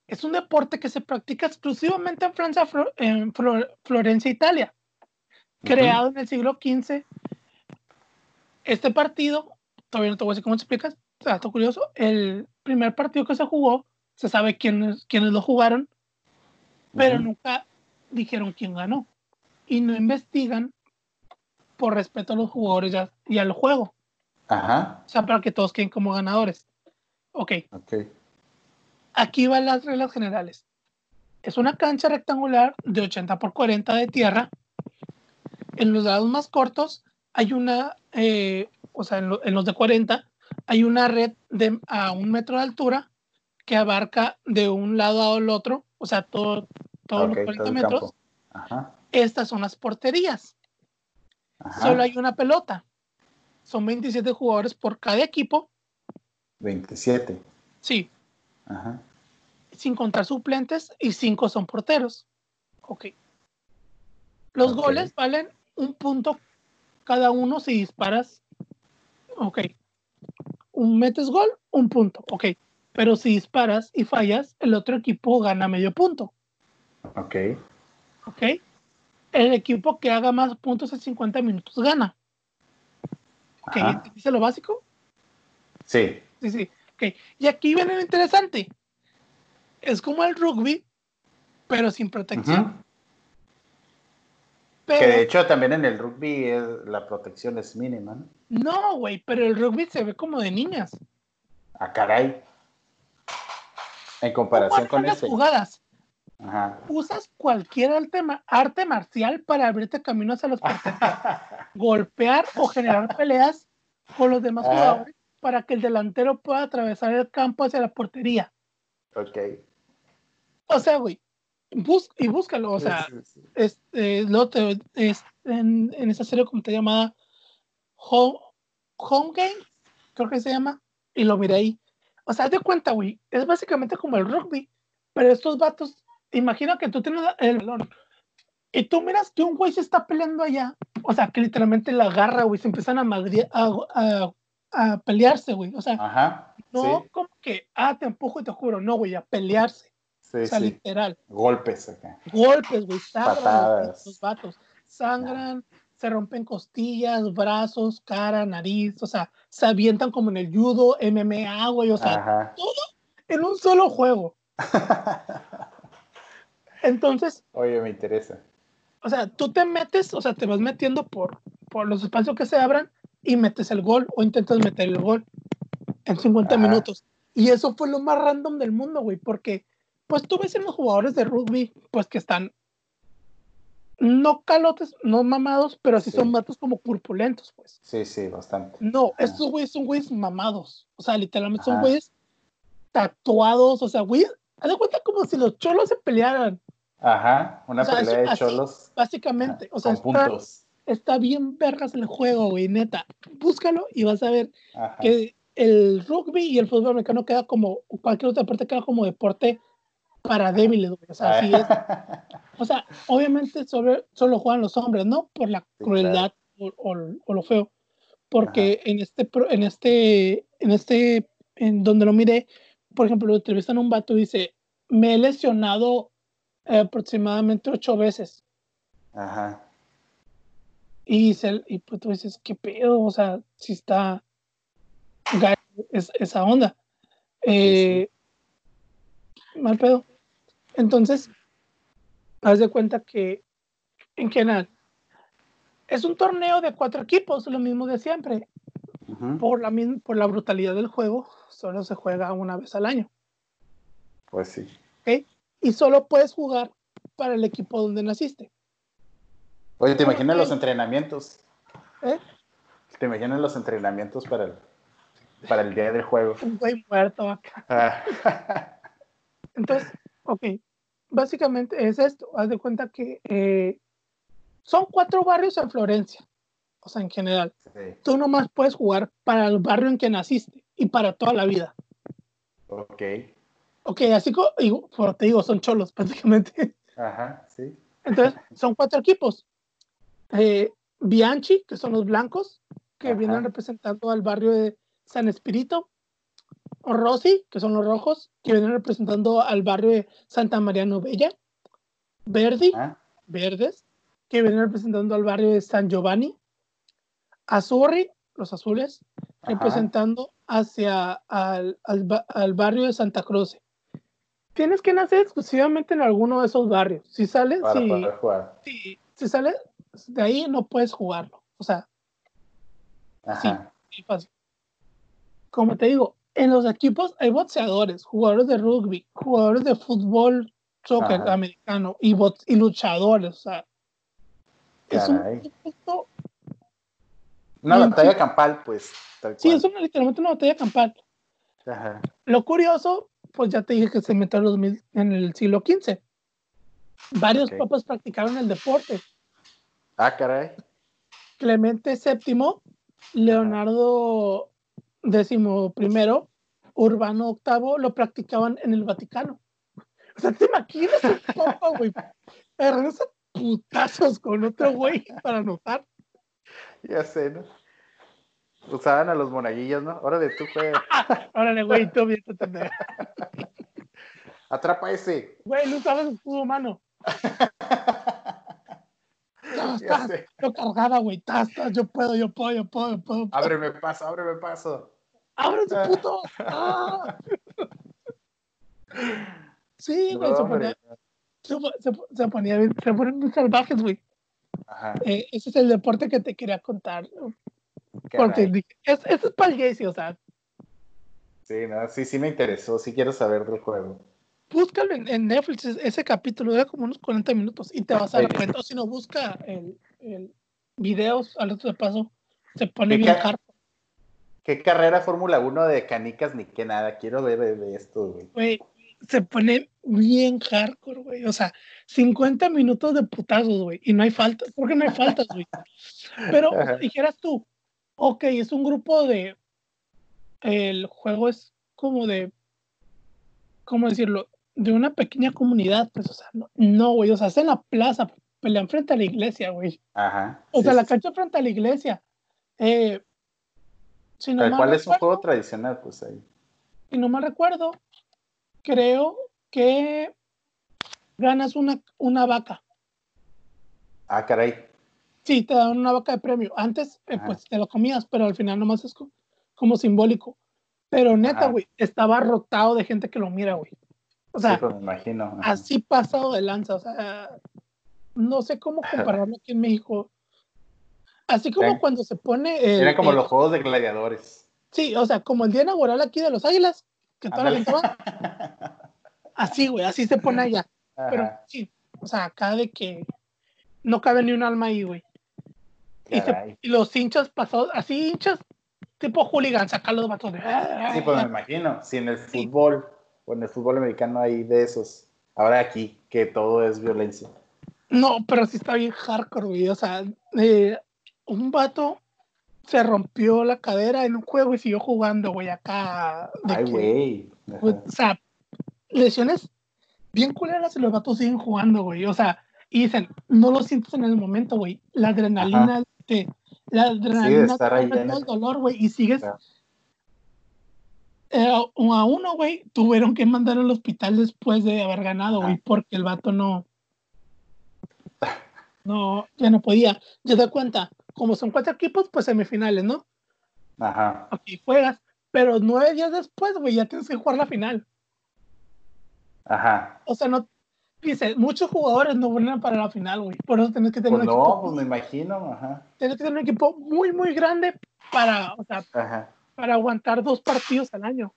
S1: Es un deporte que se practica exclusivamente en Francia, en Flor- Florencia, Italia. Creado en el siglo XV. Este partido, todavía no te voy a decir cómo te explicas, dato curioso, el primer partido que se jugó, se sabe quiénes, quiénes lo jugaron, pero
S2: Ujú.
S1: nunca dijeron quién ganó. Y no investigan por respeto a los jugadores y al juego.
S2: Ajá.
S1: O sea, para que todos queden como ganadores. Ok,
S2: Ok.
S1: aquí van las reglas generales. Es una cancha rectangular de 80 por 40 de tierra. En los lados más cortos hay una, eh, o sea, en, lo- en los de 40 hay una red de a un metro de altura que abarca de un lado al otro, o sea, todo, todos
S2: Ok,
S1: los 40
S2: todo
S1: metros.
S2: Ajá.
S1: Estas son las porterías.
S2: Ajá.
S1: Solo hay una pelota. Son 27 jugadores por cada equipo.
S2: 27.
S1: Sí,
S2: Ajá.
S1: sin contar suplentes y cinco son porteros. Ok. Los goles valen un punto cada uno si disparas. Ok. Un metes gol, un punto. Ok. Pero si disparas y fallas, el otro equipo gana medio punto.
S2: Ok.
S1: Ok. El equipo que haga más puntos en 50 minutos gana. Ok.
S2: Ajá.
S1: ¿Dice lo básico?
S2: Sí.
S1: Sí, sí. Ok. Y aquí viene lo interesante. es como el rugby, pero sin protección.
S2: que de hecho también en el rugby es, la protección es mínima, ¿no?
S1: No, güey, pero el rugby se ve como de niñas.
S2: Ah, caray. En comparación con
S1: las jugadas. Usas cualquier arte, marcial para abrirte camino hacia los golpear o generar peleas con los demás jugadores para que el delantero pueda atravesar el campo hacia la portería.
S2: Ok.
S1: O sea, güey, bus y búscalo, o sea, Este, es, en, en, esa serie como te llamada Home, Home Game, creo que se llama, y lo miré ahí. O sea, de cuenta, güey, es básicamente como el rugby, pero estos vatos, imagina que tú tienes el balón y tú miras que un güey se está peleando allá, o sea, que literalmente la agarra, güey, se empiezan a, a, a, pelearse, güey, o sea, no como que, ah, te empujo y te juro, no, güey, a pelearse. o sea, literal.
S2: Golpes acá.
S1: Golpes, güey, sangran los vatos. Sangran, se rompen costillas, brazos, cara, nariz, o sea, se avientan como en el judo, MMA, güey, o sea, todo en un solo juego. Entonces.
S2: Oye, me interesa.
S1: O sea, tú te metes, o sea, te vas metiendo por, por los espacios que se abran y metes el gol o intentas meter el gol en 50 minutos. Y eso fue lo más random del mundo, güey, porque pues tú ves en los jugadores de rugby, pues que están no calotes, no mamados, pero sí, son vatos como purpulentos, pues.
S2: Sí, sí, bastante.
S1: No, estos güeyes son güeyes mamados. O sea, literalmente son güeyes tatuados. O sea, güey, haz de cuenta como si los cholos se pelearan.
S2: Ajá, una pelea de cholos.
S1: Básicamente, o sea, está, está, bien vergas el juego, güey, neta. Búscalo y vas a ver que el rugby y el fútbol americano queda como, cualquier otra parte queda como deporte para débiles, güey. O sea, así es. O sea, obviamente sobre, solo juegan los hombres, ¿no? Por la crueldad o, lo feo. Porque en este, en este, en este, en donde lo miré, por ejemplo, lo entrevistan a un vato y dice, me he lesionado aproximadamente ocho veces.
S2: Ajá.
S1: Y, se, y pues tú dices, ¿qué pedo? O sea, si está es, esa onda. Eh, mal pedo. Entonces, haz de cuenta que en general es un torneo de cuatro equipos, lo mismo de siempre. por, la, por la brutalidad del juego, solo se juega una vez al año.
S2: Pues sí.
S1: Y solo puedes jugar para el equipo donde naciste.
S2: Oye, ¿te imaginas los entrenamientos? ¿Eh? ¿Te imaginas los entrenamientos para el, para el día del juego?
S1: Un güey muerto acá. Ah. Entonces, ok, básicamente es esto. Haz de cuenta que eh, son cuatro barrios en Florencia, o sea, en general. Tú nomás puedes jugar para el barrio en que naciste y para toda la vida.
S2: Ok.
S1: Ok, así como te digo, son cholos prácticamente.
S2: Ajá, sí.
S1: Entonces, son cuatro equipos. Eh, Bianchi, que son los blancos, que vienen representando al barrio de San Espíritu. Rossi, que son los rojos, que vienen representando al barrio de Santa María Novella. Verdi, ah. verdes, que vienen representando al barrio de San Giovanni. Azurri, los azules, representando hacia al, al, barrio de Santa Cruz. Tienes que nacer exclusivamente en alguno de esos barrios. Si sales, si, si, sales de ahí, no puedes jugarlo. O sea, sí, fácil. Como te digo, en los equipos hay boxeadores, jugadores de rugby, jugadores de fútbol, soccer americano y, y luchadores. O sea,
S2: es un una batalla campal, pues.
S1: Sí, es literalmente una batalla campal. Ajá. Lo curioso, pues ya te dije que se metió en el siglo XV. Varios papas practicaron el deporte.
S2: Ah, caray.
S1: Clemente VII, Leonardo primero, Urbano octavo, lo practicaban en el Vaticano. O sea, ¿te imaginas un papa, güey? Agarrándose putazos con otro güey para anotar.
S2: Ya sé, ¿no? Usaban a los monaguillos, ¿no? Órale, tú, güey.
S1: Órale, güey, tú bien,
S2: Atrapa ese.
S1: Güey, no usabas escudo humano. No, estás, yo cargaba, güey. Yo puedo, yo puedo, yo puedo, yo puedo.
S2: Ábreme paso, ábreme paso.
S1: ¡Ábreme, puto! ¡Ah! Sí, güey, se ponía, se, se, se, ponía, se ponen muy salvajes, güey. Ajá. Eh, ese es el deporte que te quería contar. Porque dije, es, es para el o sea.
S2: Sí, no, sí, sí me interesó, sí quiero saber del juego.
S1: Búscalo en, Netflix, ese capítulo dura como unos 40 minutos y te vas a dar cuenta. si no, busca el, el videos al otro de paso, se pone bien
S2: hardcore. ¿Qué carrera Fórmula 1 de canicas ni qué nada? Quiero ver de, esto, güey.
S1: Güey, se pone bien hardcore, güey. O sea, 50 minutos de putazos, güey. Y no hay faltas. ¿Por qué no hay faltas, güey? Pero dijeras tú, ok, es un grupo de. El juego es como de. ¿Cómo decirlo? De una pequeña comunidad, pues, o sea, no, güey. O sea, es en la plaza, pelean frente a la iglesia, güey. Ajá. O sea, la cancha frente a la iglesia. Eh,
S2: si no ¿Cuál es un juego tradicional? Pues ahí.
S1: Si no me recuerdo, creo que ganas una, una vaca.
S2: Ah, caray.
S1: Sí, te dan una vaca de premio. Antes, eh, pues te lo comías, pero al final nomás es como, simbólico. Pero neta, güey, estaba rotado de gente que lo mira, güey. O sea,
S2: pues me imagino.
S1: así pasado de lanza. O sea, no sé cómo compararlo aquí en México. Así como cuando se pone.
S2: Era como los juegos de gladiadores.
S1: Sí, o sea, como el día inaugural aquí de los Águilas, que toda la gente va. Así, güey, así se pone allá. Pero sí, o sea, acá de que no cabe ni un alma ahí, güey. Y, los hinchas pasados, así hinchas, tipo hooligan, sacar los vatos de.
S2: Sí, pues me imagino. Si en el fútbol o en el fútbol americano hay de esos, ahora aquí, que todo es violencia.
S1: No, pero sí está bien hardcore, güey. O sea, eh, un vato se rompió la cadera en un juego y siguió jugando, güey, acá.
S2: Ay, güey.
S1: Pues, o sea, lesiones bien culeras y los vatos siguen jugando, güey. O sea, y dicen, no lo sientes en el momento, güey. La adrenalina, te, la adrenalina te el dolor, güey, y sigues. Eh, a uno, güey, tuvieron que mandar al hospital después de haber ganado, güey, porque el vato no. No, ya no podía. Ya te cuenta, como son cuatro equipos, pues semifinales, ¿no?
S2: Ajá.
S1: Aquí juegas, pero nueve días después, güey, ya tienes que jugar la final.
S2: Ajá.
S1: O sea, no. Dice, muchos jugadores no vuelven para la final, güey. Por eso tienes que tener
S2: pues un no, equipo. No, pues me imagino, ajá.
S1: Tienes que tener un equipo muy, muy grande para, o sea, para aguantar dos partidos al año.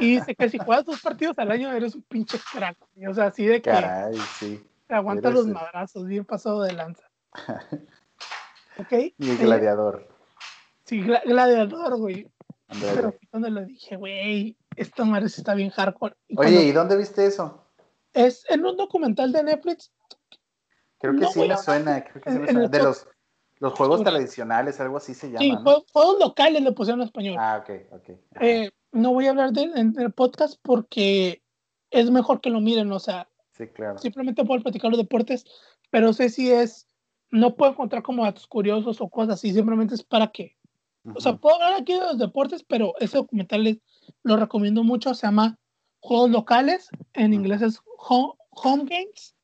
S1: Y dice que si juegas dos partidos al año eres un pinche crack. O sea, así de que.
S2: Caray, sí.
S1: Te aguanta los madrazos, bien pasado de lanza. ¿Ok?
S2: Y el gladiador.
S1: sí, gladiador, güey. Pero cuando lo dije, güey, esta madre está bien hardcore.
S2: Oye, ¿y dónde viste eso?
S1: Es en un documental de Netflix.
S2: Creo que sí me suena, creo que sí me suena. De los, los juegos tradicionales, algo así se llama. Sí,
S1: juegos locales le pusieron en español.
S2: Ah, ok, ok.
S1: Eh, no voy a hablar de en el podcast porque es mejor que lo miren, o sea.
S2: Sí, claro.
S1: Simplemente puedo platicar los deportes, pero sé si es. No puedo encontrar como datos curiosos o cosas así, simplemente es para que. O sea, puedo hablar aquí de los deportes, pero ese documental lo recomiendo mucho, se llama Juegos Locales, en inglés es Home, Games.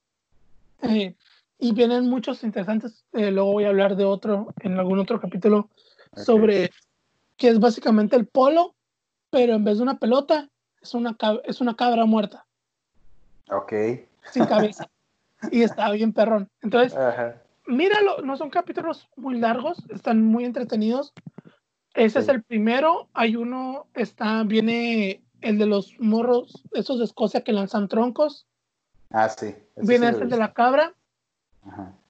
S1: Eh, y vienen muchos interesantes. Eh, luego voy a hablar de otro, en algún otro capítulo, sobre que es básicamente el polo, pero en vez de una pelota, es una, es una cabra muerta.
S2: Ok.
S1: Sin cabeza. y está bien perrón. Entonces, míralo, no son capítulos muy largos, están muy entretenidos. Ese es el primero. Hay uno, está, viene el de los morros, esos de Escocia que lanzan troncos.
S2: Ah, sí.
S1: viene el de la cabra.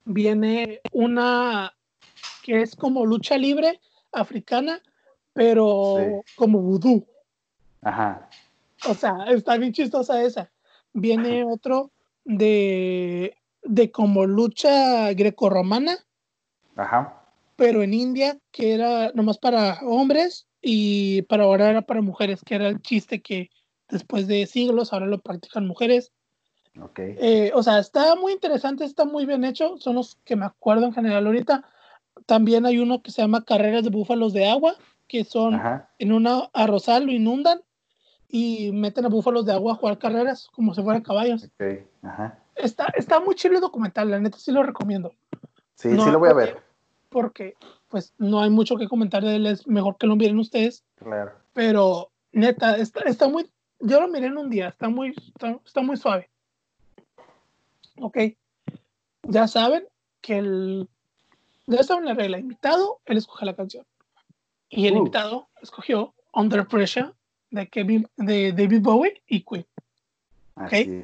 S1: Viene una que es como lucha libre africana, pero como vudú.
S2: Ajá.
S1: O sea, está bien chistosa esa. Viene otro de, de como lucha grecorromana.
S2: Ajá
S1: pero en India, que era nomás para hombres y para ahora era para mujeres, que era el chiste que después de siglos ahora lo practican mujeres.
S2: Okay.
S1: Eh, o sea, está muy interesante, está muy bien hecho, son los que me acuerdo en general ahorita. También hay uno que se llama Carreras de Búfalos de Agua, que son en una arrozal lo inundan y meten a búfalos de agua a jugar carreras como si fueran caballos.
S2: Okay. Ajá.
S1: Está, está muy chido el documental, la neta sí lo recomiendo.
S2: Sí, sí lo voy a ver
S1: porque pues no hay mucho que comentar de él, es mejor que lo miren ustedes.
S2: Claro.
S1: Pero neta, está, está muy, yo lo miré en un día, está muy, está, muy suave. Ok, ya saben que el, ya saben la regla, invitado, él escoge la canción. Y el uh. invitado escogió Under Pressure de, Kevin, de David Bowie y Queen.
S2: Así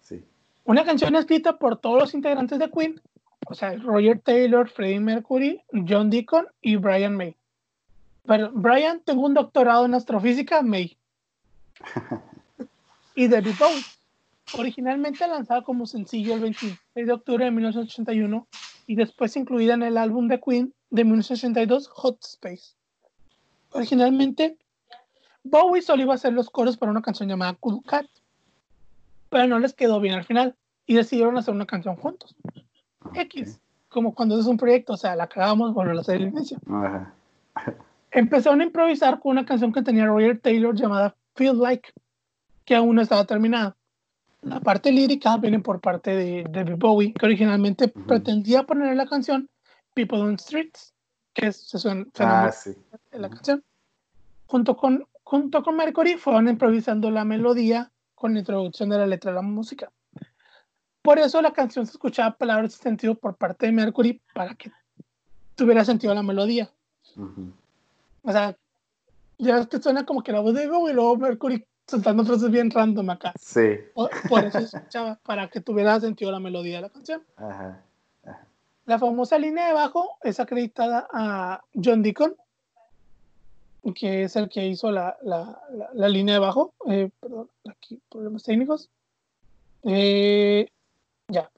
S2: sí.
S1: Una canción escrita por todos los integrantes de Queen, o sea, Roger Taylor, Freddie Mercury, John Deacon y Brian May. Pero Brian tengo un doctorado en astrofísica, May. y David Bowie, originalmente lanzada como sencillo el 26 de octubre de 1981 y después incluida en el álbum de Queen de 1982, Hot Space. Originalmente, Bowie solo iba a hacer los coros para una canción llamada Cool Cat, pero no les quedó bien al final y decidieron hacer una canción juntos. X, como cuando es un proyecto, o sea, la acabamos, volver a hacer el inicio. Empezaron a improvisar con una canción que tenía Roger Taylor llamada Feel Like, que aún no estaba terminada. La parte lírica viene por parte de David Bowie, que originalmente pretendía poner en la canción People on Streets, que se suena, ah, en la canción. Junto con, junto con Mercury fueron improvisando la melodía con la introducción de la letra de la música. Por eso la canción se escuchaba palabras de sentido por parte de Mercury para que tuviera sentido la melodía. O sea, ya es que suena como que la voz de Bowie y luego Mercury soltando frases bien random acá.
S2: Sí.
S1: Por, eso se escuchaba, para que tuviera sentido la melodía de la canción. La famosa línea de bajo es acreditada a John Deacon, que es el que hizo la, la, la, línea de bajo. Eh, perdón, aquí problemas técnicos. Eh, ya.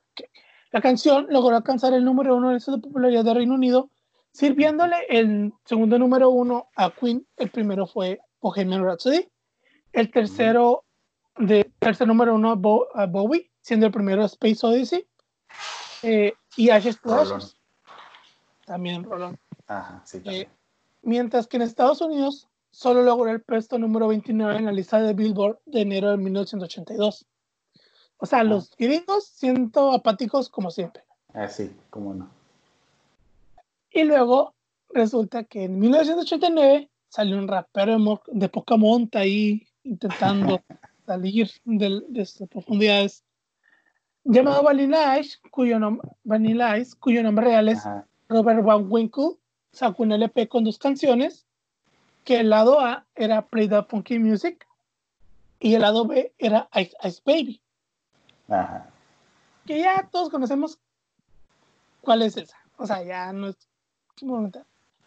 S1: La canción logró alcanzar el número uno de de popularidad de Reino Unido, sirviéndole el segundo número uno a Queen. El primero fue Bohemian Rhapsody. El tercero, de, tercer número uno a, Bowie, siendo el primero Space Odyssey. Eh, y Ashes to También Rolón.
S2: Ajá, sí, eh,
S1: mientras que en Estados Unidos solo logró el puesto número 29 en la lista de Billboard de enero de 1982. O sea, los gringos siendo apáticos como siempre.
S2: Ah, sí, cómo no.
S1: Y luego resulta que en 1989 salió un rapero de poca monta ahí intentando salir de, de estas profundidades llamado Vanilla Ice, cuyo, nombre Vanilla Ice, cuyo nombre real es Robert Van Winkle, sacó un LP con dos canciones, que el lado A era Play the Funky Music y el lado B era Ice, Ice Baby.
S2: Ajá.
S1: Que ya todos conocemos cuál es esa. O sea, ya no es...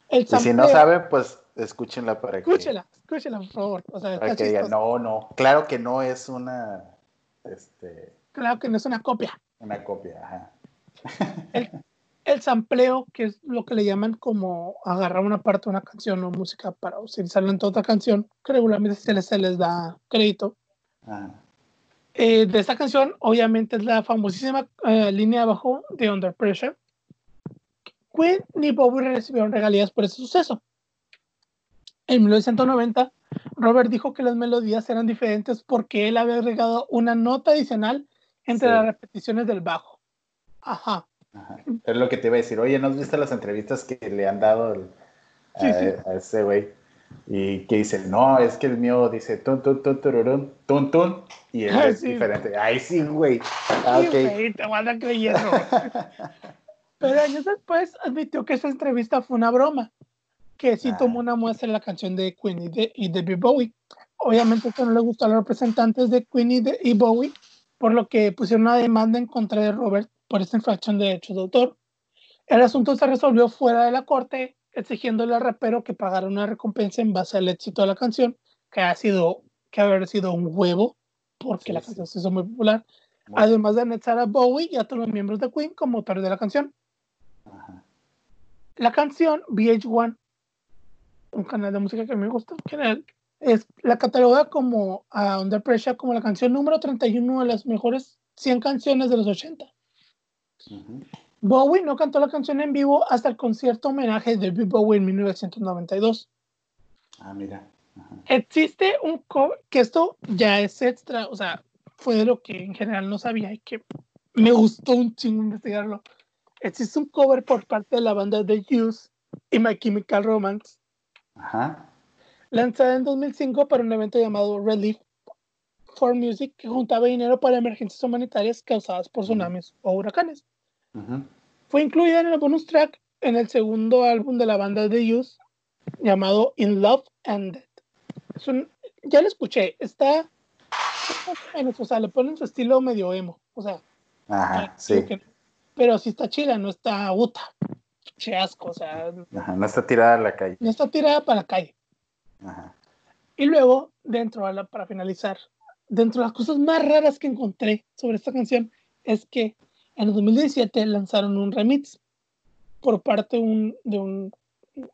S2: El y si no saben, pues escúchenla para
S1: que... Escúchenla, escúchenla, por favor. O sea,
S2: para que digan, no, no, claro que no es una... Este...
S1: Claro que no es una copia.
S2: Una copia, ajá.
S1: El, el sampleo, que es lo que le llaman como agarrar una parte de una canción o música para utilizarla en toda otra canción, que regularmente se les, se les da crédito. Eh, de esta canción, obviamente, es la famosísima eh, línea de abajo de Under Pressure. Queen ni Bowie recibieron regalías por ese suceso. En 1990, Robert dijo que las melodías eran diferentes porque él había agregado una nota adicional entre las repeticiones del bajo. Ajá.
S2: Es lo que te iba a decir. Oye, ¿no has visto las entrevistas que le han dado a, ese güey? Y que dice, no, es que el mío dice tun, tun, tun, tururun, tun, tun, y él es diferente. Ay, sí, güey.
S1: Ah, sí, güey, te van a creyendo. Pero años después admitió que esa entrevista fue una broma, que sí ah. tomó una muestra en la canción de Queen y de, y de Bowie. Obviamente esto no le gustó a los representantes de Queen y, de, y Bowie, por lo que pusieron una demanda en contra de Robert por esta infracción de derechos de autor. El asunto se resolvió fuera de la corte, exigiéndole al rapero que pagara una recompensa en base al éxito de la canción, que ha sido, que haber sido un huevo, porque la canción se hizo muy popular, además de anexar a Bowie y a todos los miembros de Queen como autores de la canción. La canción VH1, un canal de música que me gusta general, es la cataloga como a Under Pressure como la canción número 31 de las mejores 100 canciones de los 80. Bowie no cantó la canción en vivo hasta el concierto homenaje de David Bowie en 1992.
S2: Ah, mira.
S1: Existe un cover, que esto ya es extra, o sea, fue de lo que en general no sabía y que me gustó un chingo investigarlo. Existe un cover por parte de la banda The Used y My Chemical Romance.
S2: Ajá.
S1: Lanzada en 2005 para un evento llamado Relief for Music que juntaba dinero para emergencias humanitarias causadas por tsunamis o huracanes. Fue incluida en el bonus track en el segundo álbum de la banda The Youth llamado In Love and Dead. ya lo escuché, está o sea, le ponen su estilo medio emo, o sea,
S2: sí.
S1: pero sí está chila, no está uta, che asco, o sea,
S2: no está tirada a la calle.
S1: No está tirada para la calle. Y luego, dentro, para finalizar, dentro de las cosas más raras que encontré sobre esta canción es que en el 2017 lanzaron un remix por parte un, de un,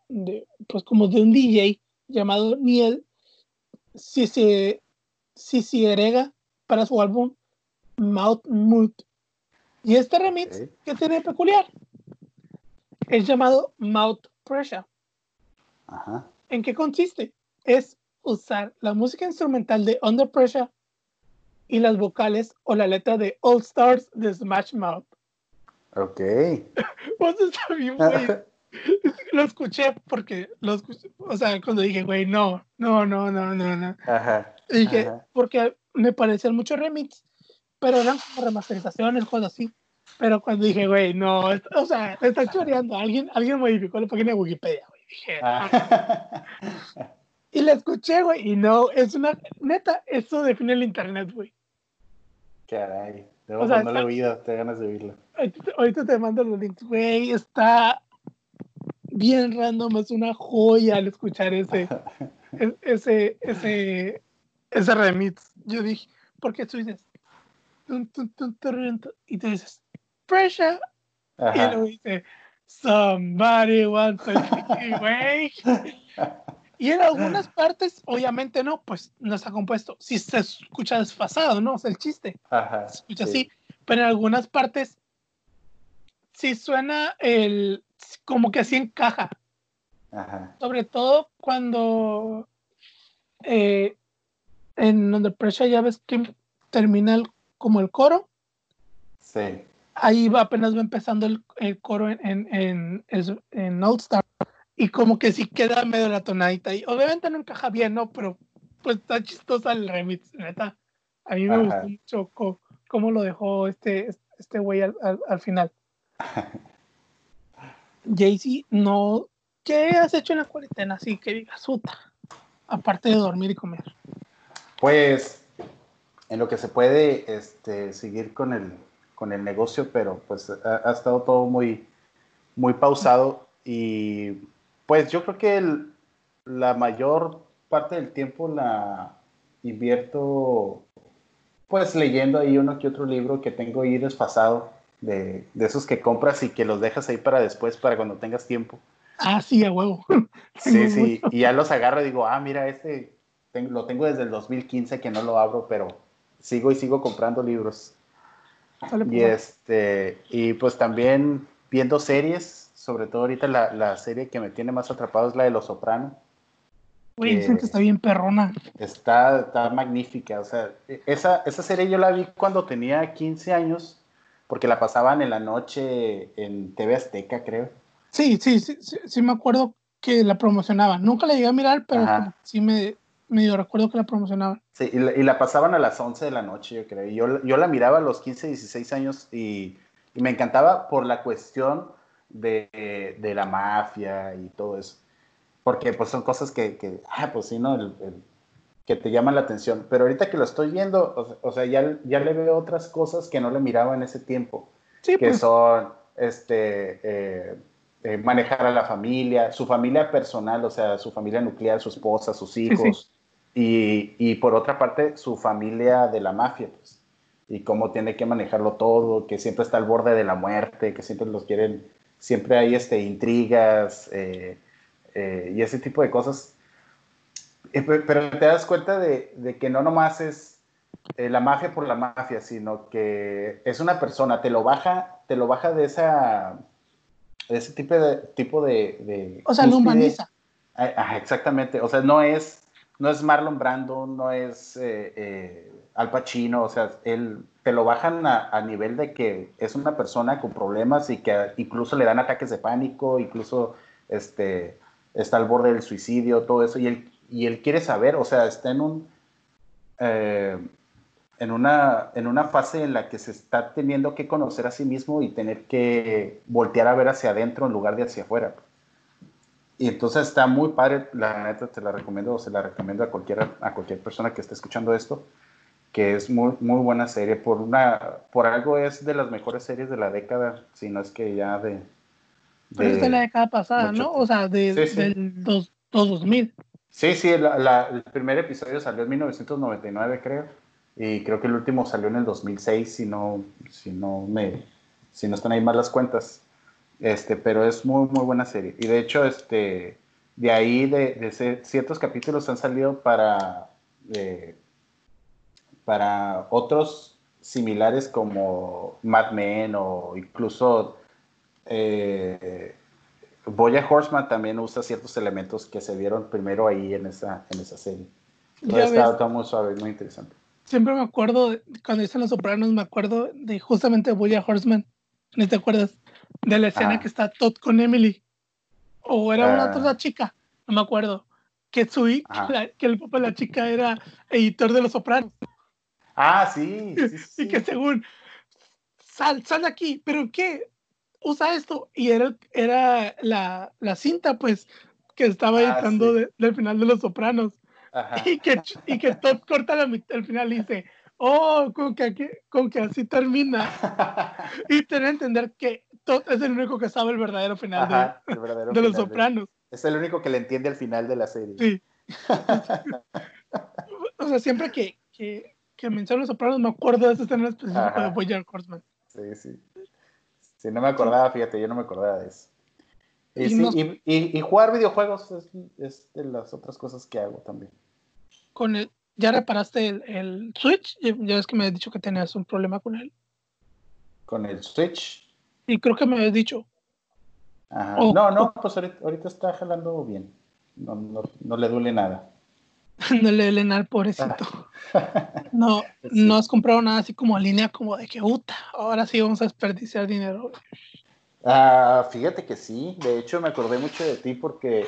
S1: de, pues como de un DJ llamado Niel Erega para su álbum Mouth Mood. Y este remix, que tiene peculiar? Es llamado Mouth Pressure. ¿En qué consiste? Es usar la música instrumental de Under Pressure y las vocales o la letra de All Stars de Smash Mouth.
S2: Ok.
S1: pues está bien, güey. lo escuché porque lo escuché, o sea, cuando dije, güey, no, no, no, no, no, no. Ajá. Dije, porque me parecían muchos remix, pero eran como remasterizaciones, cosas así. Pero cuando dije, güey, no, o sea, está choreando. Alguien, alguien modificó la página de Wikipedia, güey. Dije, ah. Y la escuché, güey, y no, es una, neta, eso define el internet, güey.
S2: Caray, debo o sea, he oído, te ganas de oírlo.
S1: Ahorita, te mando los links, güey, está bien random, es una joya al escuchar ese, ese, ese, ese remix. Yo dije, porque tú dices, y te dices, pressure, y luego dice, somebody wants a güey. Y en algunas partes, obviamente no, pues no está compuesto. Si se escucha desfasado, ¿no? Sea, el chiste. se escucha así. Pero en algunas partes sí suena el como que así encaja. Sobre todo cuando eh, en donde Pressure ya ves que termina como el coro.
S2: Sí.
S1: Ahí va apenas va empezando el, coro en, en, en, en Old Star y como que sí queda medio la tonadita y obviamente no encaja bien, ¿no? Pero pues está chistosa el remix, neta. A mí me gustó mucho cómo, lo dejó este este güey al, al, final. Jaycee, no, ¿qué has hecho en la cuarentena? Así que digas, puta, aparte de dormir y comer.
S2: Pues en lo que se puede este, seguir con el, con el negocio, pero pues ha, ha estado todo muy, muy pausado y pues yo creo que la mayor parte del tiempo la invierto pues leyendo ahí uno que otro libro que tengo ahí desfasado de, esos que compras y que los dejas ahí para después, para cuando tengas tiempo.
S1: Ah, sí, a huevo.
S2: sí, sí, y ya los agarro y digo, ah, mira, este lo tengo desde el 2015 que no lo abro, pero sigo y sigo comprando libros. y pues. este, y pues también viendo series, sobre todo ahorita la, serie que me tiene más atrapado es la de Los Soprano.
S1: Güey, dicen que está bien perrona.
S2: Está, está magnífica, o sea, esa, esa serie yo la vi cuando tenía 15 años, porque la pasaban en la noche en TV Azteca, creo.
S1: Sí, sí, sí, sí, me acuerdo que la promocionaban. Nunca la llegué a mirar, pero sí me medio recuerdo que la promocionaban.
S2: Sí, y la, pasaban a las 11 de la noche, yo creo. Y yo, yo la miraba a los 15, 16 años y, y me encantaba por la cuestión de, de, la mafia y todo eso. Porque pues son cosas que, que ah, pues sí, ¿no? que te llaman la atención. Pero ahorita que lo estoy viendo, o, sea, ya, ya le veo otras cosas que no le miraba en ese tiempo. que pues. son, este, eh, eh, manejar a la familia, su familia personal, o sea, su familia nuclear, su esposa, sus hijos. Y, y, por otra parte, su familia de la mafia, pues. Y cómo tiene que manejarlo todo, que siempre está al borde de la muerte, que siempre los quieren siempre hay este, intrigas eh, eh, y ese tipo de cosas. Eh, pero te das cuenta de, que no nomás es la mafia por la mafia, sino que es una persona, te lo baja, te lo baja de esa ese tipo de tipo de,
S1: o sea lo humaniza.
S2: Exactamente. O sea no es no es Marlon Brando no es Al Pacino o sea él te lo bajan a, nivel de que es una persona con problemas y que incluso le dan ataques de pánico, incluso este, está al borde del suicidio, todo eso, y él, y él quiere saber, o sea, está en un... Eh, en una, en una fase en la que se está teniendo que conocer a sí mismo y tener que voltear a ver hacia adentro en lugar de hacia afuera. Y entonces está muy padre, la neta te la recomiendo, se la recomiendo a cualquier, a cualquier persona que esté escuchando esto, que es muy, muy buena serie. Por, una, por algo es de las mejores series de la década, si no es que ya de...
S1: Pero es de la década pasada, ¿no? O sea, de, del dos, 2000.
S2: Sí, sí, el primer episodio salió en 1999, creo. Y creo que el último salió en el 2006, si no, si no, me, si no están ahí mal las cuentas. Este, pero es muy, muy buena serie. Y de hecho, este, de ahí, de, ciertos capítulos han salido para, eh, para otros similares como Mad Men o incluso eh, Boya Horseman también usa ciertos elementos que se vieron primero ahí en esa, en esa serie. está, muy suave, muy interesante.
S1: Siempre me acuerdo, cuando dicen Los Sopranos, me acuerdo de justamente Boya Horseman. ¿No te acuerdas? de la escena que está Todd con Emily. O era una ah. otra chica, no me acuerdo. Que, su, que, el papá de la chica era editor de Los Sopranos.
S2: Ah, sí.
S1: y que según, sal, sal de aquí, pero ¿qué? Usa esto. Y era, era la, la cinta, pues, que estaba ah, editando del final de Los Sopranos. Y que, y que Todd corta la, el final y dice, oh, con que, con que así termina. y tener que entender que es el único que sabe el verdadero final de, Los Sopranos.
S2: es el único que le entiende al final de la serie.
S1: Sí. o sea, siempre que, que, que menciono Los Sopranos me acuerdo de esa escena específica de Boyer Horseman.
S2: Sí, sí. Sí, no me acordaba, fíjate, yo no me acordaba de eso. Y, y, jugar videojuegos es, es, de las otras cosas que hago también.
S1: Con el, ¿Ya reparaste el, el Switch? Ya ves que me has dicho que tenías un problema con él.
S2: ¿Con el Switch?
S1: Y creo que me habías dicho.
S2: no, no, pues ahorita, está jalando bien. No, no, no, le duele nada.
S1: no le nada, pobrecito. no, no has comprado nada así como línea como de que, puta, ahora sí vamos a desperdiciar dinero.
S2: Ah, fíjate que sí, de hecho me acordé mucho de ti porque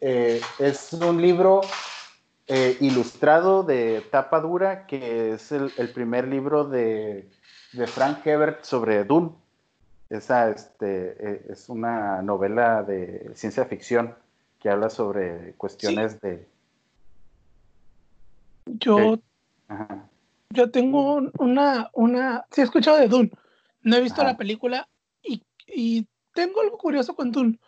S2: eh, es un libro eh, ilustrado de tapa dura que es el, el primer libro de, de Frank Hebert sobre Dune. Esa este, e, es una novela de ciencia ficción que habla sobre cuestiones de...
S1: Yo, yo tengo una, una... Sí he escuchado de Dune. No he visto la película y, y tengo algo curioso con Dune.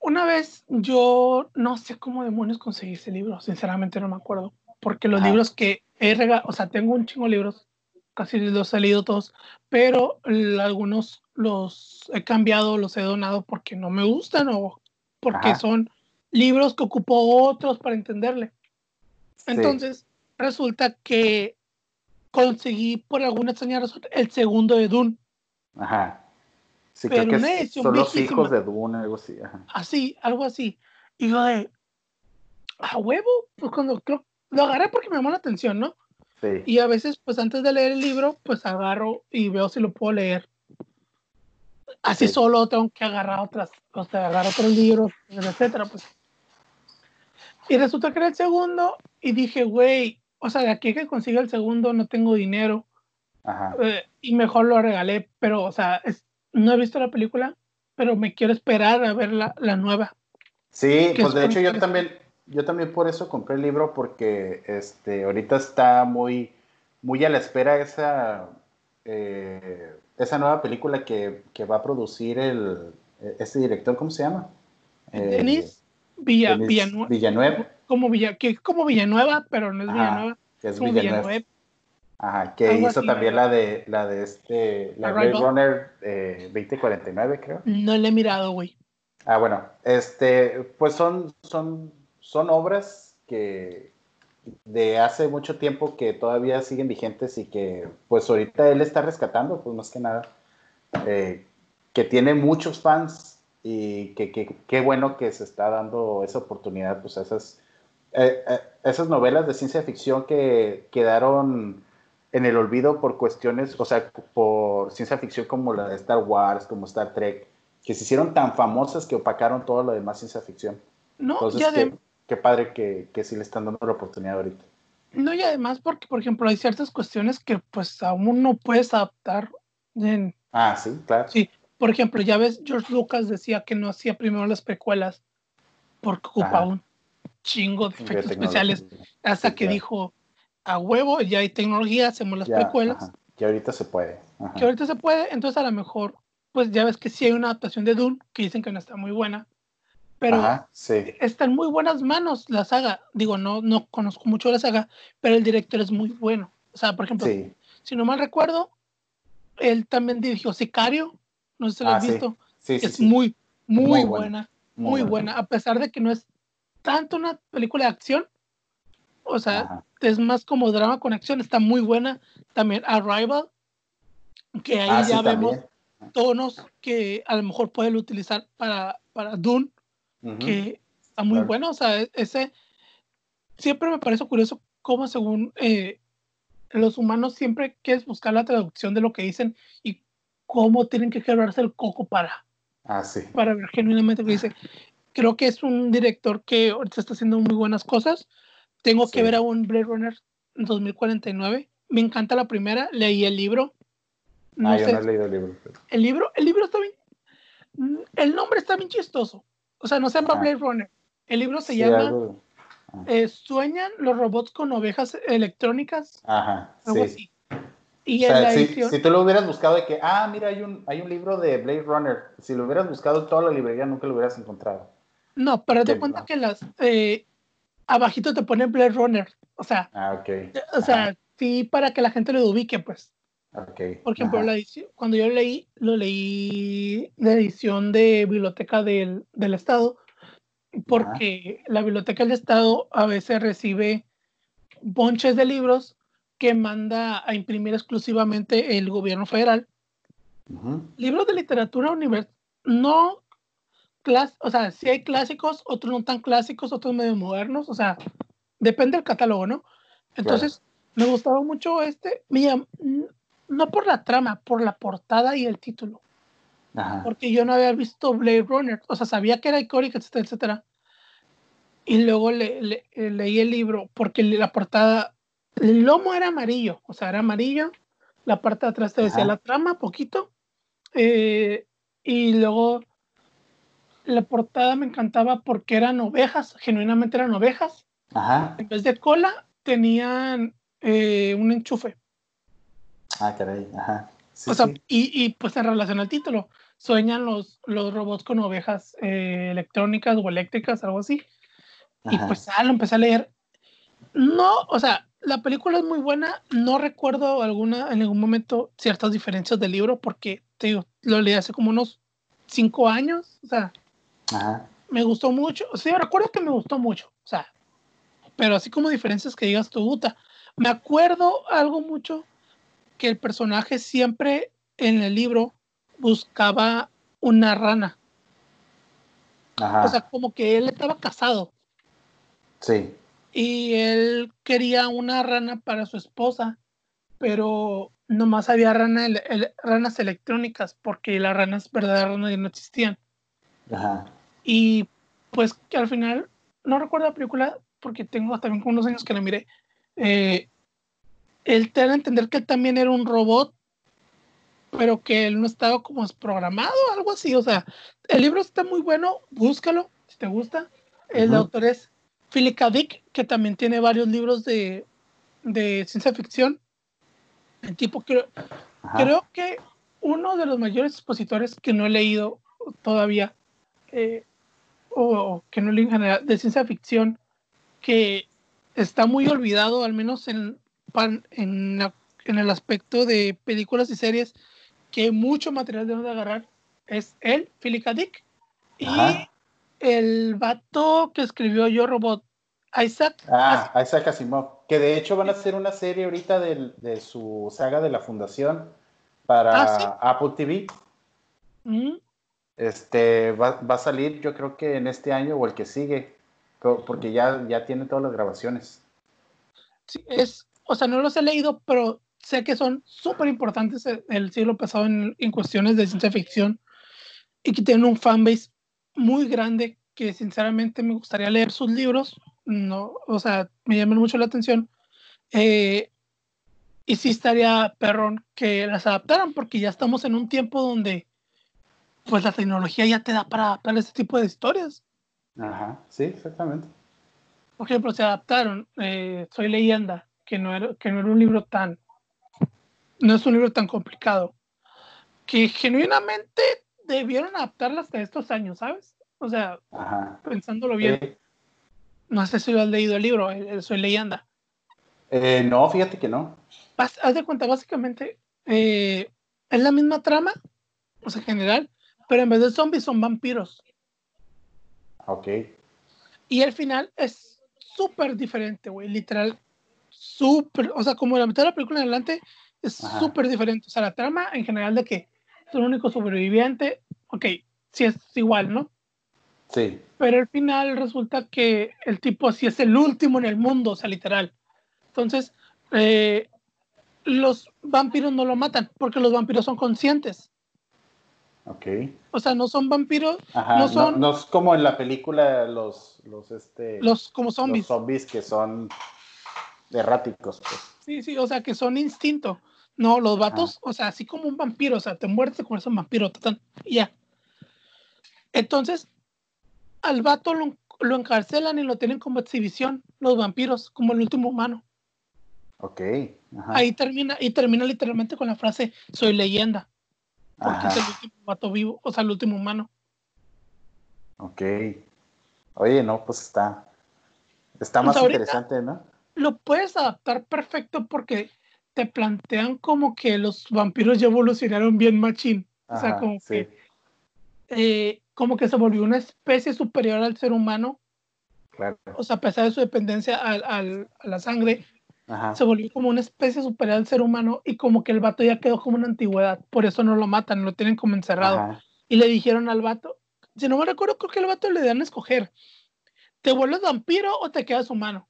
S1: Una vez yo no sé cómo demonios conseguí ese libro, sinceramente no me acuerdo, porque los libros que he regalado, o sea, tengo un chingo de libros, casi los he leído todos, pero algunos los he cambiado, los he donado porque no me gustan o porque son libros que ocupó otros para entenderle. Entonces, resulta que conseguí por alguna extraña razón el segundo de Dune.
S2: Ajá. Sí, creo que son los hijos de Dune, algo así.
S1: Así, algo así. Y yo de, a huevo, pues cuando creo, lo agarré porque me llamó la atención, ¿no? Sí. Y a veces, pues antes de leer el libro, pues agarro y veo si lo puedo leer así solo tengo que agarrar otras, o sea, agarrar otros libros, etcétera, pues. Y resulta que era el segundo y dije, güey, o sea, de aquí que consiga el segundo no tengo dinero. Ajá. Eh, y mejor lo regalé, pero, o sea, no he visto la película, pero me quiero esperar a ver la, la nueva.
S2: Sí, pues de hecho yo también, yo también por eso compré el libro porque este, ahorita está muy, muy a la espera esa, eh, esa nueva película que, que, va a producir el, este director, ¿cómo se llama?
S1: Eh, Denis, Villa, Villanueva. Como, Villa, que como Villanueva, pero no es Villanueva. Que es Villanueva.
S2: Ajá, que hizo también la de la de este la Blade Runner 2049, creo.
S1: No le he mirado, güey.
S2: Ah, bueno, este, pues son, son, son obras que, de hace mucho tiempo que todavía siguen vigentes y que pues ahorita él está rescatando, pues más que nada, eh, que tiene muchos fans y que qué bueno que se está dando esa oportunidad, pues a esas, eh, eh, esas novelas de ciencia ficción que quedaron en el olvido por cuestiones, o sea, por ciencia ficción como la de Star Wars, como Star Trek, que se hicieron tan famosas que opacaron todo lo demás ciencia ficción.
S1: No, ya de,
S2: qué padre que, que sí le están dando la oportunidad ahorita.
S1: No, y además porque, por ejemplo, hay ciertas cuestiones que pues aún no puedes adaptar. En...
S2: Ah, sí, claro.
S1: Sí, por ejemplo, ya ves, George Lucas decía que no hacía primero las precuelas porque ocupaba un chingo de efectos especiales hasta que dijo, a huevo, ya hay tecnología, hacemos las precuelas.
S2: Que ahorita se puede.
S1: Que ahorita se puede, entonces a lo mejor, pues ya ves que sí hay una adaptación de Dune que dicen que no está muy buena, pero está en muy buenas manos la saga. Digo, no, no conozco mucho la saga, pero el director es muy bueno. O sea, por ejemplo, si no mal recuerdo, él también dirigió Sicario, no sé si lo has ah, visto. es muy, muy, buena, muy, buena. a pesar de que no es tanto una película de acción, o sea, es más como drama con acción, está muy buena. También Arrival, que ahí ah, ya vemos tonos que a lo mejor pueden utilizar para, para Dune que está muy bueno. O sea, e-, ese siempre me parece curioso cómo según eh, los humanos siempre quieres buscar la traducción de lo que dicen y cómo tienen que quebrarse el coco para,
S2: ah,
S1: para ver genuinamente lo que dice. Creo que es un director que ahorita está haciendo muy buenas cosas. Tengo que ver a un Blade Runner 2049. Me encanta la primera, leí el libro.
S2: No ah, yo no he leído el libro.
S1: El libro, el libro está bien. El nombre está bien chistoso. O sea, no se llama Blade Runner. El libro se llama ah. eh, ¿Sueñan los robots con ovejas electrónicas?
S2: Ajá. Algo sí. así.
S1: Y en la
S2: si, si, tú lo hubieras buscado de que, ah, mira, hay un, hay un libro de Blade Runner. Si lo hubieras buscado en toda la librería, nunca lo hubieras encontrado.
S1: No, pero te cuenta que las. Eh, abajito te pone Blade Runner. O sea.
S2: Ah, ok.
S1: O sea, sí, para que la gente lo ubique, pues.
S2: Okay.
S1: Por ejemplo, la edición, cuando yo leí, lo leí de edición de Biblioteca del, del Estado, porque la Biblioteca del Estado a veces recibe bonches de libros que manda a imprimir exclusivamente el gobierno federal. Libros de literatura universal, no, o sea, si hay clásicos, otros no tan clásicos, otros medio modernos, o sea, depende del catálogo, ¿no? Entonces, me gustaba mucho este, no por la trama, por la portada y el título. Porque yo no había visto Blade Runner, o sea, sabía que era icónica, etcétera, etcétera. Y luego le, leí el libro porque la portada, el lomo era amarillo, o sea, era amarillo, la parte de atrás te decía la trama, poquito, eh, y luego la portada me encantaba porque eran ovejas, genuinamente eran ovejas. En vez de cola, tenían eh, un enchufe.
S2: Ah, caray, ajá.
S1: o sea, Y, y, pues en relación al título, sueñan los, los robots con ovejas eh, electrónicas o eléctricas, algo así. Y pues ah, lo empecé a leer. No, o sea, la película es muy buena. No recuerdo alguna, en ningún momento, ciertas diferencias del libro, porque te digo, lo leí hace como unos cinco años. O sea, me gustó mucho. Sí, recuerdo que me gustó mucho. O sea, pero así como diferencias que digas tu Guta. Me acuerdo algo mucho que el personaje siempre en el libro buscaba una rana. O sea, como que él estaba casado.
S2: Sí.
S1: Y él quería una rana para su esposa, pero nomás había rana, ranas electrónicas, porque las ranas verdaderas no existían.
S2: Ajá.
S1: Y pues que al final, no recuerdo la película, porque tengo también unos años que la miré. Eh, él te da a entender que él también era un robot, pero que él no estaba como desprogramado, algo así. O sea, el libro está muy bueno, búscalo si te gusta. El autor es Philip K. Dick, que también tiene varios libros de, de ciencia ficción. El tipo creo, creo que uno de los mayores expositores que no he leído todavía, eh, o, que no he leído en general, de ciencia ficción, que está muy olvidado, al menos en, en, en el aspecto de películas y series, que mucho material de donde agarrar es él, Philip K. Dick, y el vato que escribió Yo Robot, Isaac.
S2: Ah, Isaac Asimov, que de hecho van a hacer una serie ahorita de, de su saga de la fundación para ah, Apple TV.
S1: Mm.
S2: Este va, va, a salir, yo creo que en este año o el que sigue, porque ya, ya tiene todas las grabaciones.
S1: Sí, es, o sea, no los he leído, pero sé que son súper importantes el siglo pasado en, en, cuestiones de ciencia ficción y que tienen un fanbase muy grande que sinceramente me gustaría leer sus libros, no, o sea, me llaman mucho la atención, Eh, y sí estaría perrón que las adaptaran porque ya estamos en un tiempo donde pues la tecnología ya te da para adaptar este tipo de historias.
S2: Ajá, sí, exactamente.
S1: Por ejemplo, se adaptaron eh, Soy leyenda, que no, era, que no era un libro tan, no es un libro tan complicado, que genuinamente debieron adaptarla hasta estos años, ¿sabes? O sea, pensándolo bien. No sé si lo has leído el libro, Soy leyenda.
S2: Eh, no, fíjate que no.
S1: Haz de cuenta, básicamente, eh, es la misma trama, o sea, general, pero en vez de zombies son vampiros.
S2: Ok.
S1: Y el final es súper diferente, güey, literal, súper, o sea, como la mitad de la película en adelante es súper diferente. O sea, la trama en general de que es el único sobreviviente, ok, sí es igual, ¿no?
S2: Sí.
S1: Pero al final resulta que el tipo sí es el último en el mundo, o sea, literal. Entonces, eh, los vampiros no lo matan porque los vampiros son conscientes.
S2: Ok.
S1: O sea, no son vampiros, no son...
S2: No, es como en la película los, los, este...
S1: Los como zombies.
S2: Los zombies que son erráticos, pues.
S1: Sí, sí, o sea, que son instinto. No, los vatos, o sea, así como un vampiro, o sea, te muerdes con ese vampiro, y ya. Entonces, al vato lo, lo, encarcelan y lo tienen como exhibición, los vampiros, como el último humano.
S2: Ok.
S1: Ahí termina, y termina literalmente con la frase, soy leyenda. Porque es el último vato vivo, o sea, el último humano.
S2: Ok. Oye, no, pues está, está pues más interesante, ¿no?
S1: Lo puedes adaptar perfecto porque te plantean como que los vampiros ya evolucionaron bien machín. o sea, como que eh, como que se volvió una especie superior al ser humano.
S2: Claro.
S1: O sea, a pesar de su dependencia al, al, a la sangre, se volvió como una especie superior al ser humano y como que el vato ya quedó como una antigüedad. Por eso no lo matan, lo tienen como encerrado. Y le dijeron al vato, si no me recuerdo, creo que el vato le dan a escoger, ¿te vuelves vampiro o te quedas humano?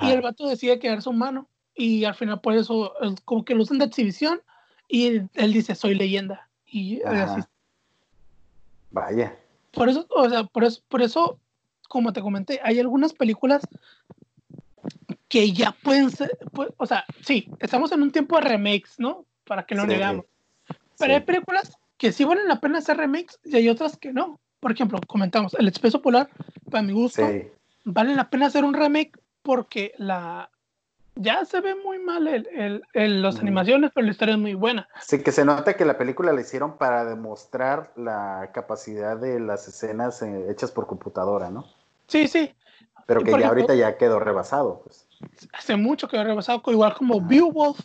S1: Y el vato decide quedarse humano. Y al final por eso como que lo usan de exhibición y él, dice, soy leyenda. Y así.
S2: Vaya.
S1: Por eso, o sea, por eso, por eso, como te comenté, hay algunas películas que ya pueden ser, pues, o sea, sí, estamos en un tiempo de remakes, ¿no? Para que no negamos. Pero hay películas que sí valen la pena hacer remakes y hay otras que no. Por ejemplo, comentamos, El Expreso Polar, para mi gusto, vale la pena hacer un remake porque la ya se ve muy mal el, el, las animaciones, pero la historia es muy buena.
S2: Sí, que se nota que la película la hicieron para demostrar la capacidad de las escenas eh, hechas por computadora, ¿no?
S1: Sí, sí.
S2: Pero que ya ahorita ya quedó rebasado, pues.
S1: Hace mucho que quedó rebasado, igual como Beowulf.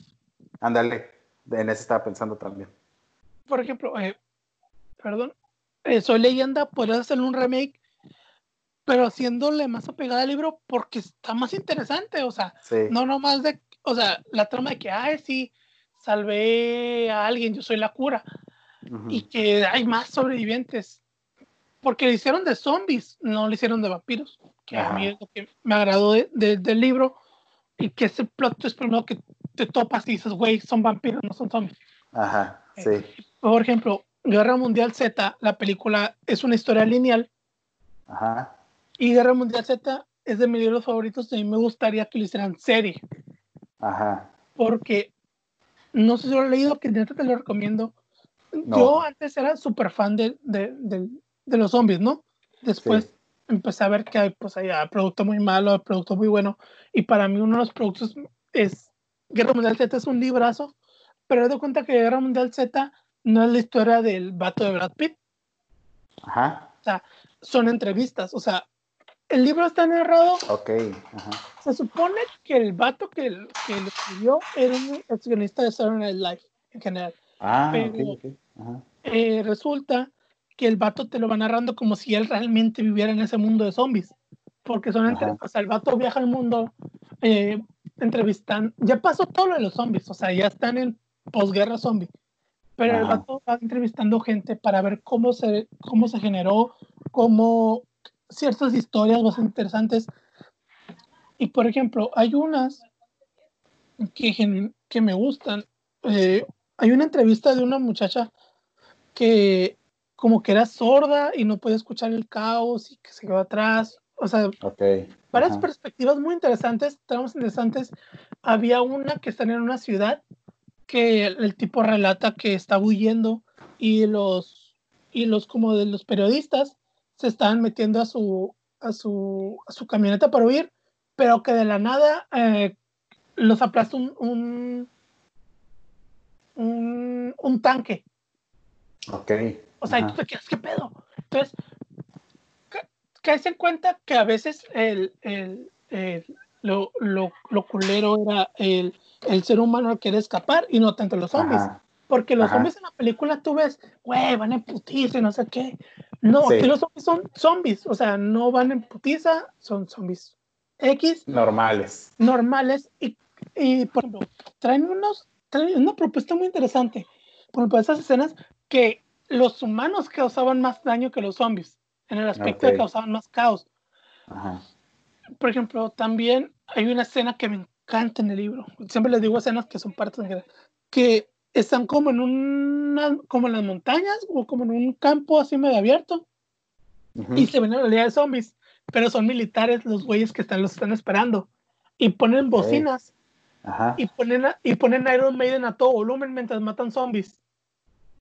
S2: Ándale, en eso estaba pensando también.
S1: Por ejemplo, eh, perdón, eh, Soy Leyenda, podría hacer un remake pero haciéndole más apegada al libro porque está más interesante, o sea, no nomás de, o sea, la trama de que, ay, sí, salvé a alguien, yo soy la cura, y que hay más sobrevivientes, porque le hicieron de zombies, no le hicieron de vampiros, que a mí es lo que me agradó del libro, y que ese plot es primero que te topas y dices, güey, son vampiros, no son zombies.
S2: Ajá,
S1: sí. por ejemplo, Guerra Mundial Z, la película es una historia lineal.
S2: Ajá
S1: y Guerra Mundial Z es de mis libros favoritos y a mí me gustaría que lo hicieran serie.
S2: Ajá.
S1: Porque no sé si lo he leído, que neta te lo recomiendo. Yo antes era súper fan de, de, de, los zombies, ¿no? Después empecé a ver que hay, pues, hay producto muy malo, producto muy bueno. Y para mí uno de los productos es Guerra Mundial Z es un librazo, pero he dado cuenta que Guerra Mundial Z no es la historia del vato de Brad Pitt.
S2: Acá.
S1: O sea, son entrevistas. O sea, el libro está narrado.
S2: Ok.
S1: Se supone que el vato que, que lo escribió era un accionista de Saturday Night Live en general.
S2: Ah, Pero,
S1: eh, resulta que el vato te lo va narrando como si él realmente viviera en ese mundo de zombies. Porque son entre, o sea, el vato viaja al mundo eh, entrevistan, ya pasó todo lo de los zombies, o sea, ya están en posguerra zombie. Pero el vato va entrevistando gente para ver cómo se, cómo se generó, cómo ciertas historias más interesantes. Y por ejemplo, hay unas que, que me gustan. Eh, hay una entrevista de una muchacha que como que era sorda y no podía escuchar el caos y que se quedó atrás. O sea, varias perspectivas muy interesantes, tramos interesantes. Había una que están en una ciudad que el, tipo relata que está huyendo y los, y los como de los periodistas se estaban metiendo a su, a su, a su camioneta para huir, pero que de la nada eh, los aplasta un, un, un, tanque.
S2: Ok.
S1: O sea, tú te quedas, ¿qué pedo? Entonces, caes en cuenta que a veces el, el, lo, lo, lo, culero era el, el, ser humano que quiere escapar y no tanto los zombies. Porque los zombies en la película tú ves, güey, van en putiza y no sé qué. No, que los zombies son zombies, o sea, no van en putiza, son zombies X.
S2: Normales.
S1: Normales. Y, y por ejemplo, traen, unos, traen una propuesta muy interesante. Por ejemplo, esas escenas que los humanos causaban más daño que los zombies, en el aspecto de que causaban más caos. Por ejemplo, también hay una escena que me encanta en el libro. Siempre les digo escenas que son partes de que están como en una, como en las montañas o como en un campo así medio abierto y se ven en realidad de zombies, pero son militares los güeyes que están los están esperando y ponen bocinas y ponen y ponen Iron Maiden a todo volumen mientras matan zombies.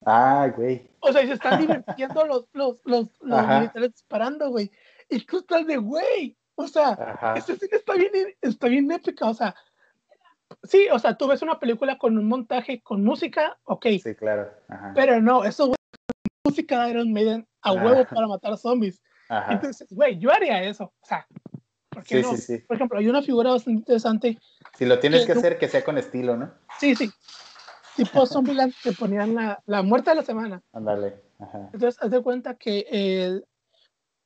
S2: Ah, güey.
S1: O sea, y se están divirtiendo los, los, los, los militares disparando, güey. Y tú estás de, güey. O sea, esta escena está bien, está bien épica. O sea, sí, o sea, tú ves una película con un montaje con música, ok.
S2: Sí, claro.
S1: Pero no, eso, música de Iron Maiden a huevo para matar zombies. Entonces, güey, yo haría eso. O sea, ¿por qué no? Sí, sí. Por ejemplo, hay una figura bastante interesante.
S2: Si lo tienes que, hacer, que sea con estilo, ¿no?
S1: Sí, sí tipo Zombieland te ponían la, la, muerte de la semana.
S2: Ándale.
S1: Entonces, haz de cuenta que eh,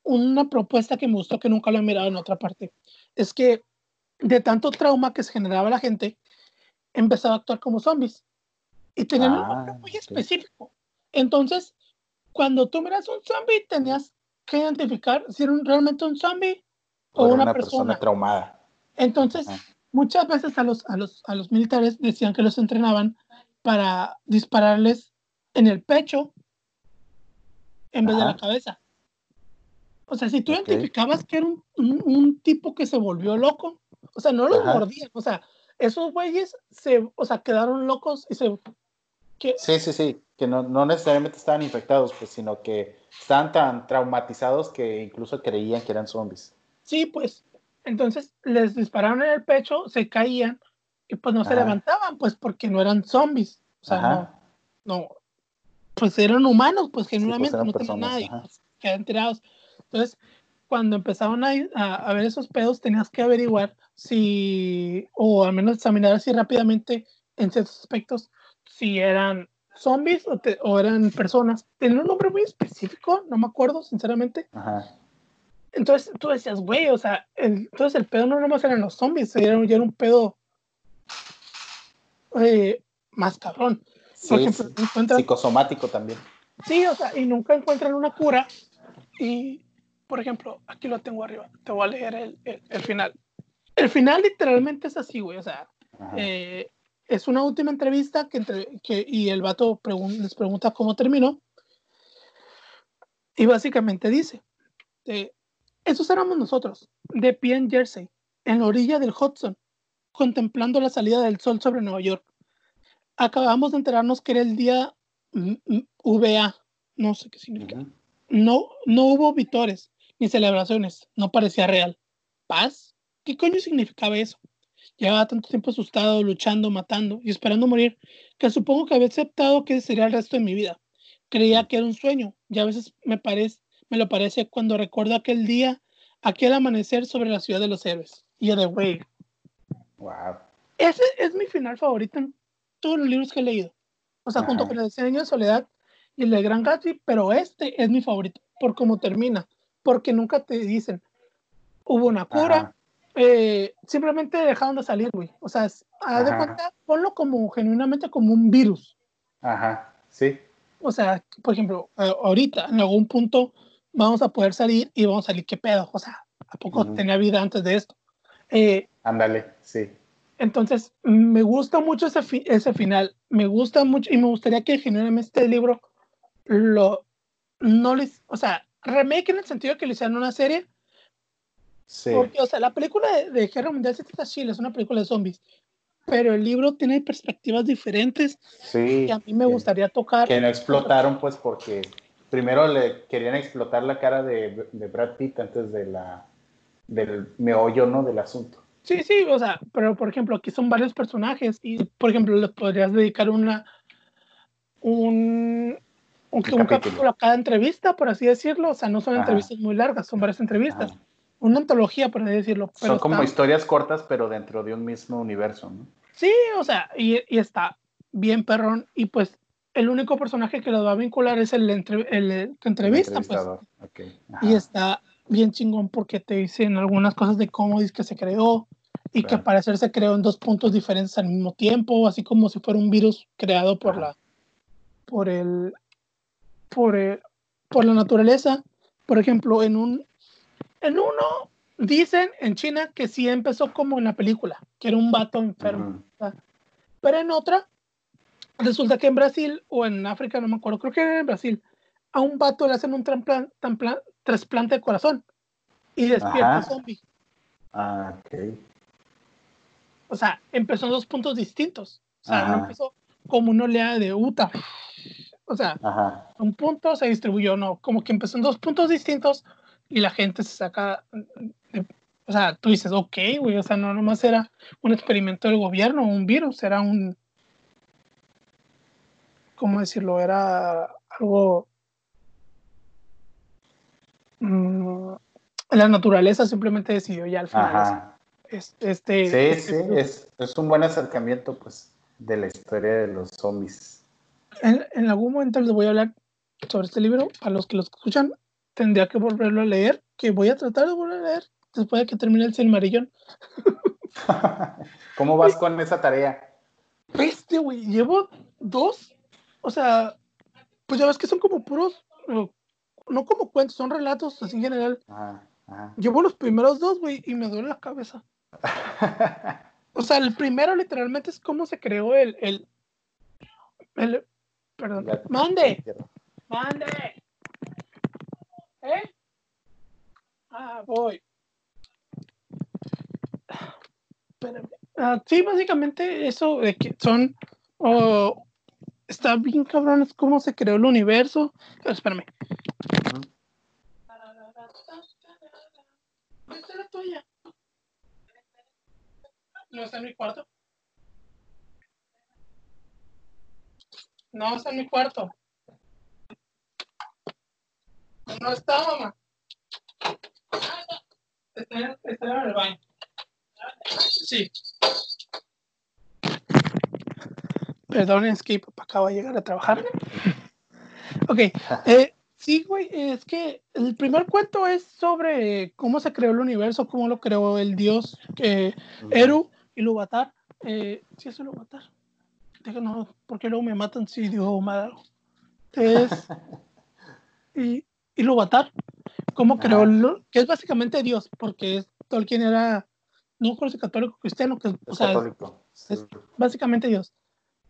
S1: una propuesta que me gustó que nunca lo he mirado en otra parte es que de tanto trauma que se generaba la gente, empezaba a actuar como zombies. Y tenían un nombre ah, muy específico. Entonces, cuando tú miras un zombie, tenías que identificar si era realmente un zombie o, una, persona.
S2: traumada.
S1: Entonces, muchas veces a los, a, los, a los militares decían que los entrenaban para dispararles en el pecho en vez de la cabeza. O sea, si tú identificabas que era un, un, tipo que se volvió loco, o sea, no los mordían, o sea, esos güeyes se, o sea, quedaron locos y se...
S2: Que... Sí, sí, sí, que no, no, necesariamente estaban infectados, pues, sino que estaban tan traumatizados que incluso creían que eran zombies.
S1: Sí, pues, entonces les dispararon en el pecho, se caían, y pues no se levantaban, pues porque no eran zombies. O sea, no, no, pues eran humanos, pues, pues genuinamente no tenían nadie, pues, quedan tirados. Entonces, cuando empezaban a, a, ver esos pedos, tenías que averiguar si, o al menos examinar así rápidamente en ciertos aspectos, si eran zombies o, o eran personas. Tenían un nombre muy específico, no me acuerdo, sinceramente. Ajá. Entonces tú decías, güey, o sea, entonces el pedo no nomás eran los zombies, era, era un pedo eh, más cabrón.
S2: Por ejemplo, psicosomático también.
S1: Sí, o sea, y nunca encuentran una cura. Y, por ejemplo, aquí lo tengo arriba, te voy a leer el, el, final. El final literalmente es así, güey, o sea, eh, es una última entrevista que, entre, que y el vato les pregunta cómo terminó. Y básicamente dice, eh, esos éramos nosotros, de pie en Jersey, en la orilla del Hudson, contemplando la salida del sol sobre Nueva York. Acabamos de enterarnos que era el día VA, no sé qué significa. No, no hubo vitores ni celebraciones, no parecía real. ¿Paz? ¿Qué coño significaba eso? Llevaba tanto tiempo asustado, luchando, matando y esperando morir, que supongo que había aceptado que sería el resto de mi vida. Creía que era un sueño, y a veces me, parece, me lo parece cuando recuerdo aquel día, aquel amanecer sobre la ciudad de los héroes. Y de güey,
S2: Wow.
S1: Ese es mi final favorito en todos los libros que he leído. O sea, junto con el diseño de Soledad y el de Gran Gatsby, pero este es mi favorito por cómo termina, porque nunca te dicen, hubo una cura, eh, simplemente dejaron de salir, güey. O sea, haz de cuenta, ponlo como genuinamente como un virus.
S2: Ajá, sí.
S1: O sea, por ejemplo, ahorita, en algún punto, vamos a poder salir y vamos a salir, ¿qué pedo? O sea, ¿a poco tenía vida antes de esto? Eh,
S2: Ándale, sí.
S1: Entonces, me gusta mucho ese, ese final. Me gusta mucho y me gustaría que genuinamente este libro lo no les, o sea, remake en el sentido que le hicieran una serie, Sí. Porque, o sea, la película de, de Guerra Mundial Chile es una película de zombies, pero el libro tiene perspectivas diferentes.
S2: Sí.
S1: Y a mí me gustaría tocar.
S2: Que no explotaron, pues, porque primero le querían explotar la cara de, de Brad Pitt antes de la del meollo, ¿no? Del asunto.
S1: Sí, sí, o sea, pero por ejemplo, aquí son varios personajes y, por ejemplo, les podrías dedicar una un, un, capítulo. a cada entrevista, por así decirlo. O sea, no son entrevistas muy largas, son varias entrevistas. Una antología, por así decirlo.
S2: son como historias cortas, pero dentro de un mismo universo, ¿no?
S1: Sí, o sea, y, y está bien perrón. Y pues el único personaje que lo va a vincular es el, el, entrevista. Pues. Y está bien chingón porque te dicen algunas cosas de cómo dice que se creó y que al parecer se creó en dos puntos diferentes al mismo tiempo, así como si fuera un virus creado por la por el por por la naturaleza. Por ejemplo, en un en uno dicen en China que sí empezó como en la película, que era un vato enfermo. Pero en otra resulta que en Brasil o en África, no me acuerdo, creo que era en Brasil, a un vato le hacen un trasplante de corazón y despierta zombie.
S2: Ah, ok.
S1: O sea, empezó en dos puntos distintos. O sea, no empezó como una oleada de Utah. O sea, un punto se distribuyó, no, como que empezó en dos puntos distintos y la gente se saca. o sea, tú dices, ok, güey, o sea, no nomás era un experimento del gobierno, un virus, era un. ¿Cómo decirlo? Era algo Mm, la naturaleza simplemente decidió ya al final. Este,
S2: sí, este sí, es, es, un buen acercamiento pues de la historia de los zombies.
S1: En, en, algún momento les voy a hablar sobre este libro. A los que lo escuchan, tendría que volverlo a leer, que voy a tratar de volver a leer después de que termine el Silmarillón.
S2: ¿Cómo vas con esa tarea?
S1: Este, güey, llevo dos. O sea, pues ya ves que son como puros no como cuentos, son relatos así en general. Llevo los primeros dos, güey, y me duele la cabeza. o sea, el primero literalmente es cómo se creó el, el, el perdón, mande, mande, ¿eh? Ah, voy. Espérame. Ah, sí, básicamente eso de que son, oh, está bien cabrón, es cómo se creó el universo. Pero espérame. ¿Dónde la tuya? ¿No está en mi cuarto? No está en mi cuarto. No está, mamá. Está, está en el baño. Sí. Perdón, es que papá acaba de llegar a trabajar. Ok. Eh, Sí, güey, es que el primer cuento es sobre cómo se creó el universo, cómo lo creó el dios eh, Eru y Lubatar. Eh, sí, es Lubatar. No, porque luego me matan si digo mal algo. Es, y, y Lubatar, cómo creó, que es básicamente Dios, porque es, Tolkien era, no creo católico cristiano, que o sea, es, básicamente Dios.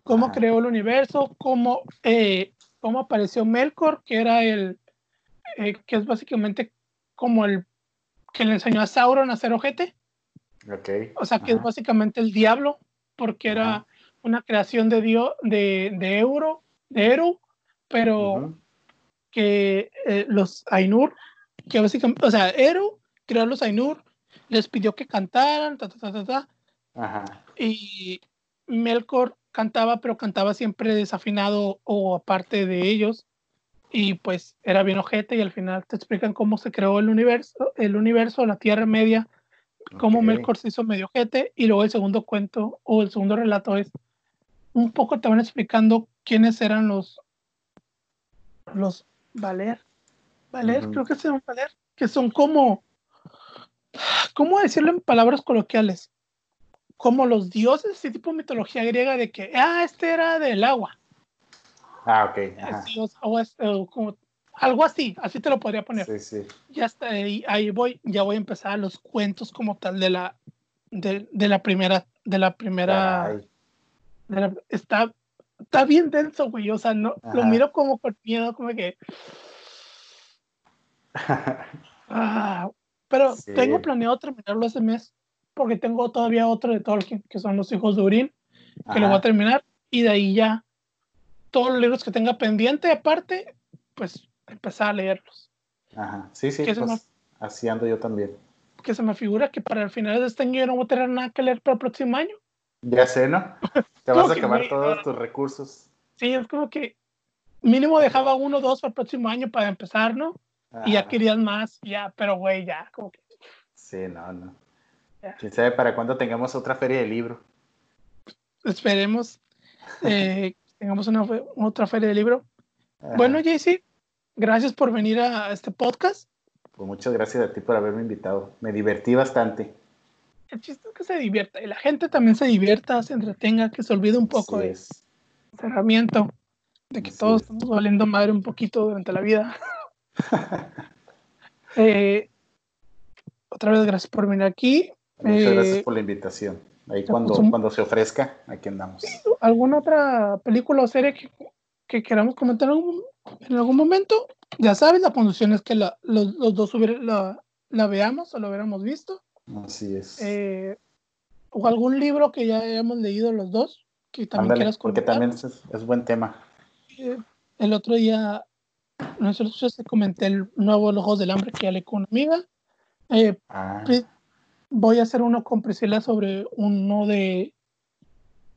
S1: Cómo creó el universo, cómo eh, cómo apareció Melkor, que era el, eh, que es básicamente como el que le enseñó a Sauron a hacer ojete. O sea, que es básicamente el diablo, porque era una creación de Dios, de, de Euro, de Eru, pero que eh, los Ainur, que básicamente, o sea, Eru creó a los Ainur, les pidió que cantaran, ta, ta, ta, ta, ta. Y Melkor cantaba, pero cantaba siempre desafinado o aparte de ellos. Y pues era bien ojete y al final te explican cómo se creó el universo, el universo, la Tierra Media, cómo Melkor se hizo medio ojete. Y luego el segundo cuento o el segundo relato es un poco te van explicando quiénes eran los los Valer. Valer, creo que se llaman Valer, que son como, ¿cómo decirlo en palabras coloquiales? como los dioses, ese tipo de mitología griega de que, ah, este era del agua.
S2: Ah, ok.
S1: Dios, como, algo así, así te lo podría poner.
S2: Sí, sí.
S1: Ya está, ahí, ahí voy, ya voy a empezar los cuentos como tal de la, de, de la primera, de la primera, está, está bien denso, güey, o sea, no, lo miro como con miedo, como que... ah, Pero tengo planeado terminarlo ese mes, porque tengo todavía otro de Tolkien, que son los hijos de Urín, que lo voy a terminar, y de ahí ya todos los libros que tenga pendiente, aparte, pues empezar a leerlos.
S2: Ajá, sí, sí, pues, así ando yo también.
S1: Que se me figura que para el final de este año yo no voy a tener nada que leer para el próximo año.
S2: Ya sé, ¿no? Te vas a acabar todos tus recursos.
S1: Sí, es como que mínimo dejaba uno o dos para el próximo año para empezar, ¿no? Y ya querías más, ya, pero güey, ya, como que.
S2: Sí, no, no. ¿Quién sabe para cuándo tengamos otra feria de libro?
S1: Esperemos eh, tengamos una otra feria de libro. Bueno, JC, gracias por venir a este podcast.
S2: Pues muchas gracias a ti por haberme invitado. Me divertí bastante.
S1: El chiste es que se divierta y la gente también se divierta, se entretenga, que se olvide un poco de cerramiento, de que todos estamos valiendo madre un poquito durante la vida. Eh, otra vez, gracias por venir aquí.
S2: Muchas gracias eh, por la invitación. Ahí cuando, cuando se ofrezca, aquí andamos.
S1: ¿Alguna otra película o serie que, queramos comentar en algún, momento? Ya sabes, la condición es que los, dos la, veamos o lo hubiéramos visto.
S2: Así es.
S1: Eh, o algún libro que ya hayamos leído los dos, que también quieras
S2: comentar. Porque también es, buen tema.
S1: Eh, el otro día, no sé si comenté el nuevo Ojos del Hambre que ya leí con una amiga. Eh, ah voy a hacer uno con Priscila sobre uno de...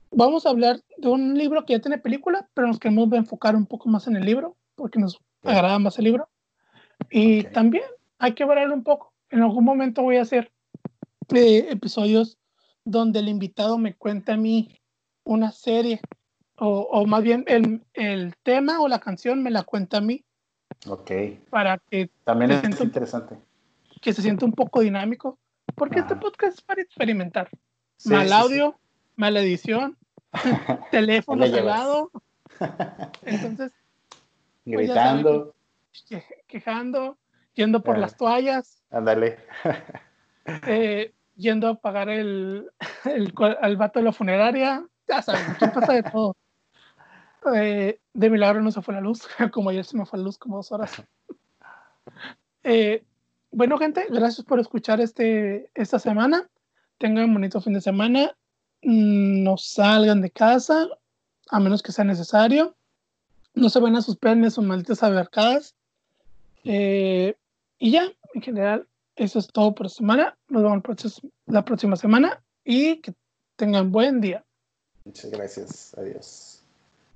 S1: Vamos a hablar de un libro que ya tiene película, pero nos queremos enfocar un poco más en el libro, porque nos agrada más el libro. Y también hay que variar un poco. En algún momento voy a hacer eh, episodios donde el invitado me cuente a mí una serie, o, o más bien el, el, tema o la canción me la cuenta a mí.
S2: Ok.
S1: Para que...
S2: También es interesante.
S1: Que se sienta un poco dinámico porque este podcast es para experimentar. mal audio, mala edición, teléfono pegado. Entonces.
S2: Pues Gritando.
S1: quejando, yendo por ah. las toallas.
S2: Ándale.
S1: Eh, yendo a pagar el, el, al vato de la funeraria. Ya saben, ¿qué pasa de todo? Eh, de milagro no se fue la luz, como ayer se me fue la luz como dos horas. Eh, bueno, gente, gracias por escuchar este, esta semana. Tengan un bonito fin de semana. Mm, no salgan de casa, a menos que sea necesario. No se ven a sus penes o malditas abarcadas. Eh, y ya, en general, eso es todo por semana. Nos vemos la próxima semana y que tengan buen día.
S2: Muchas gracias. Adiós.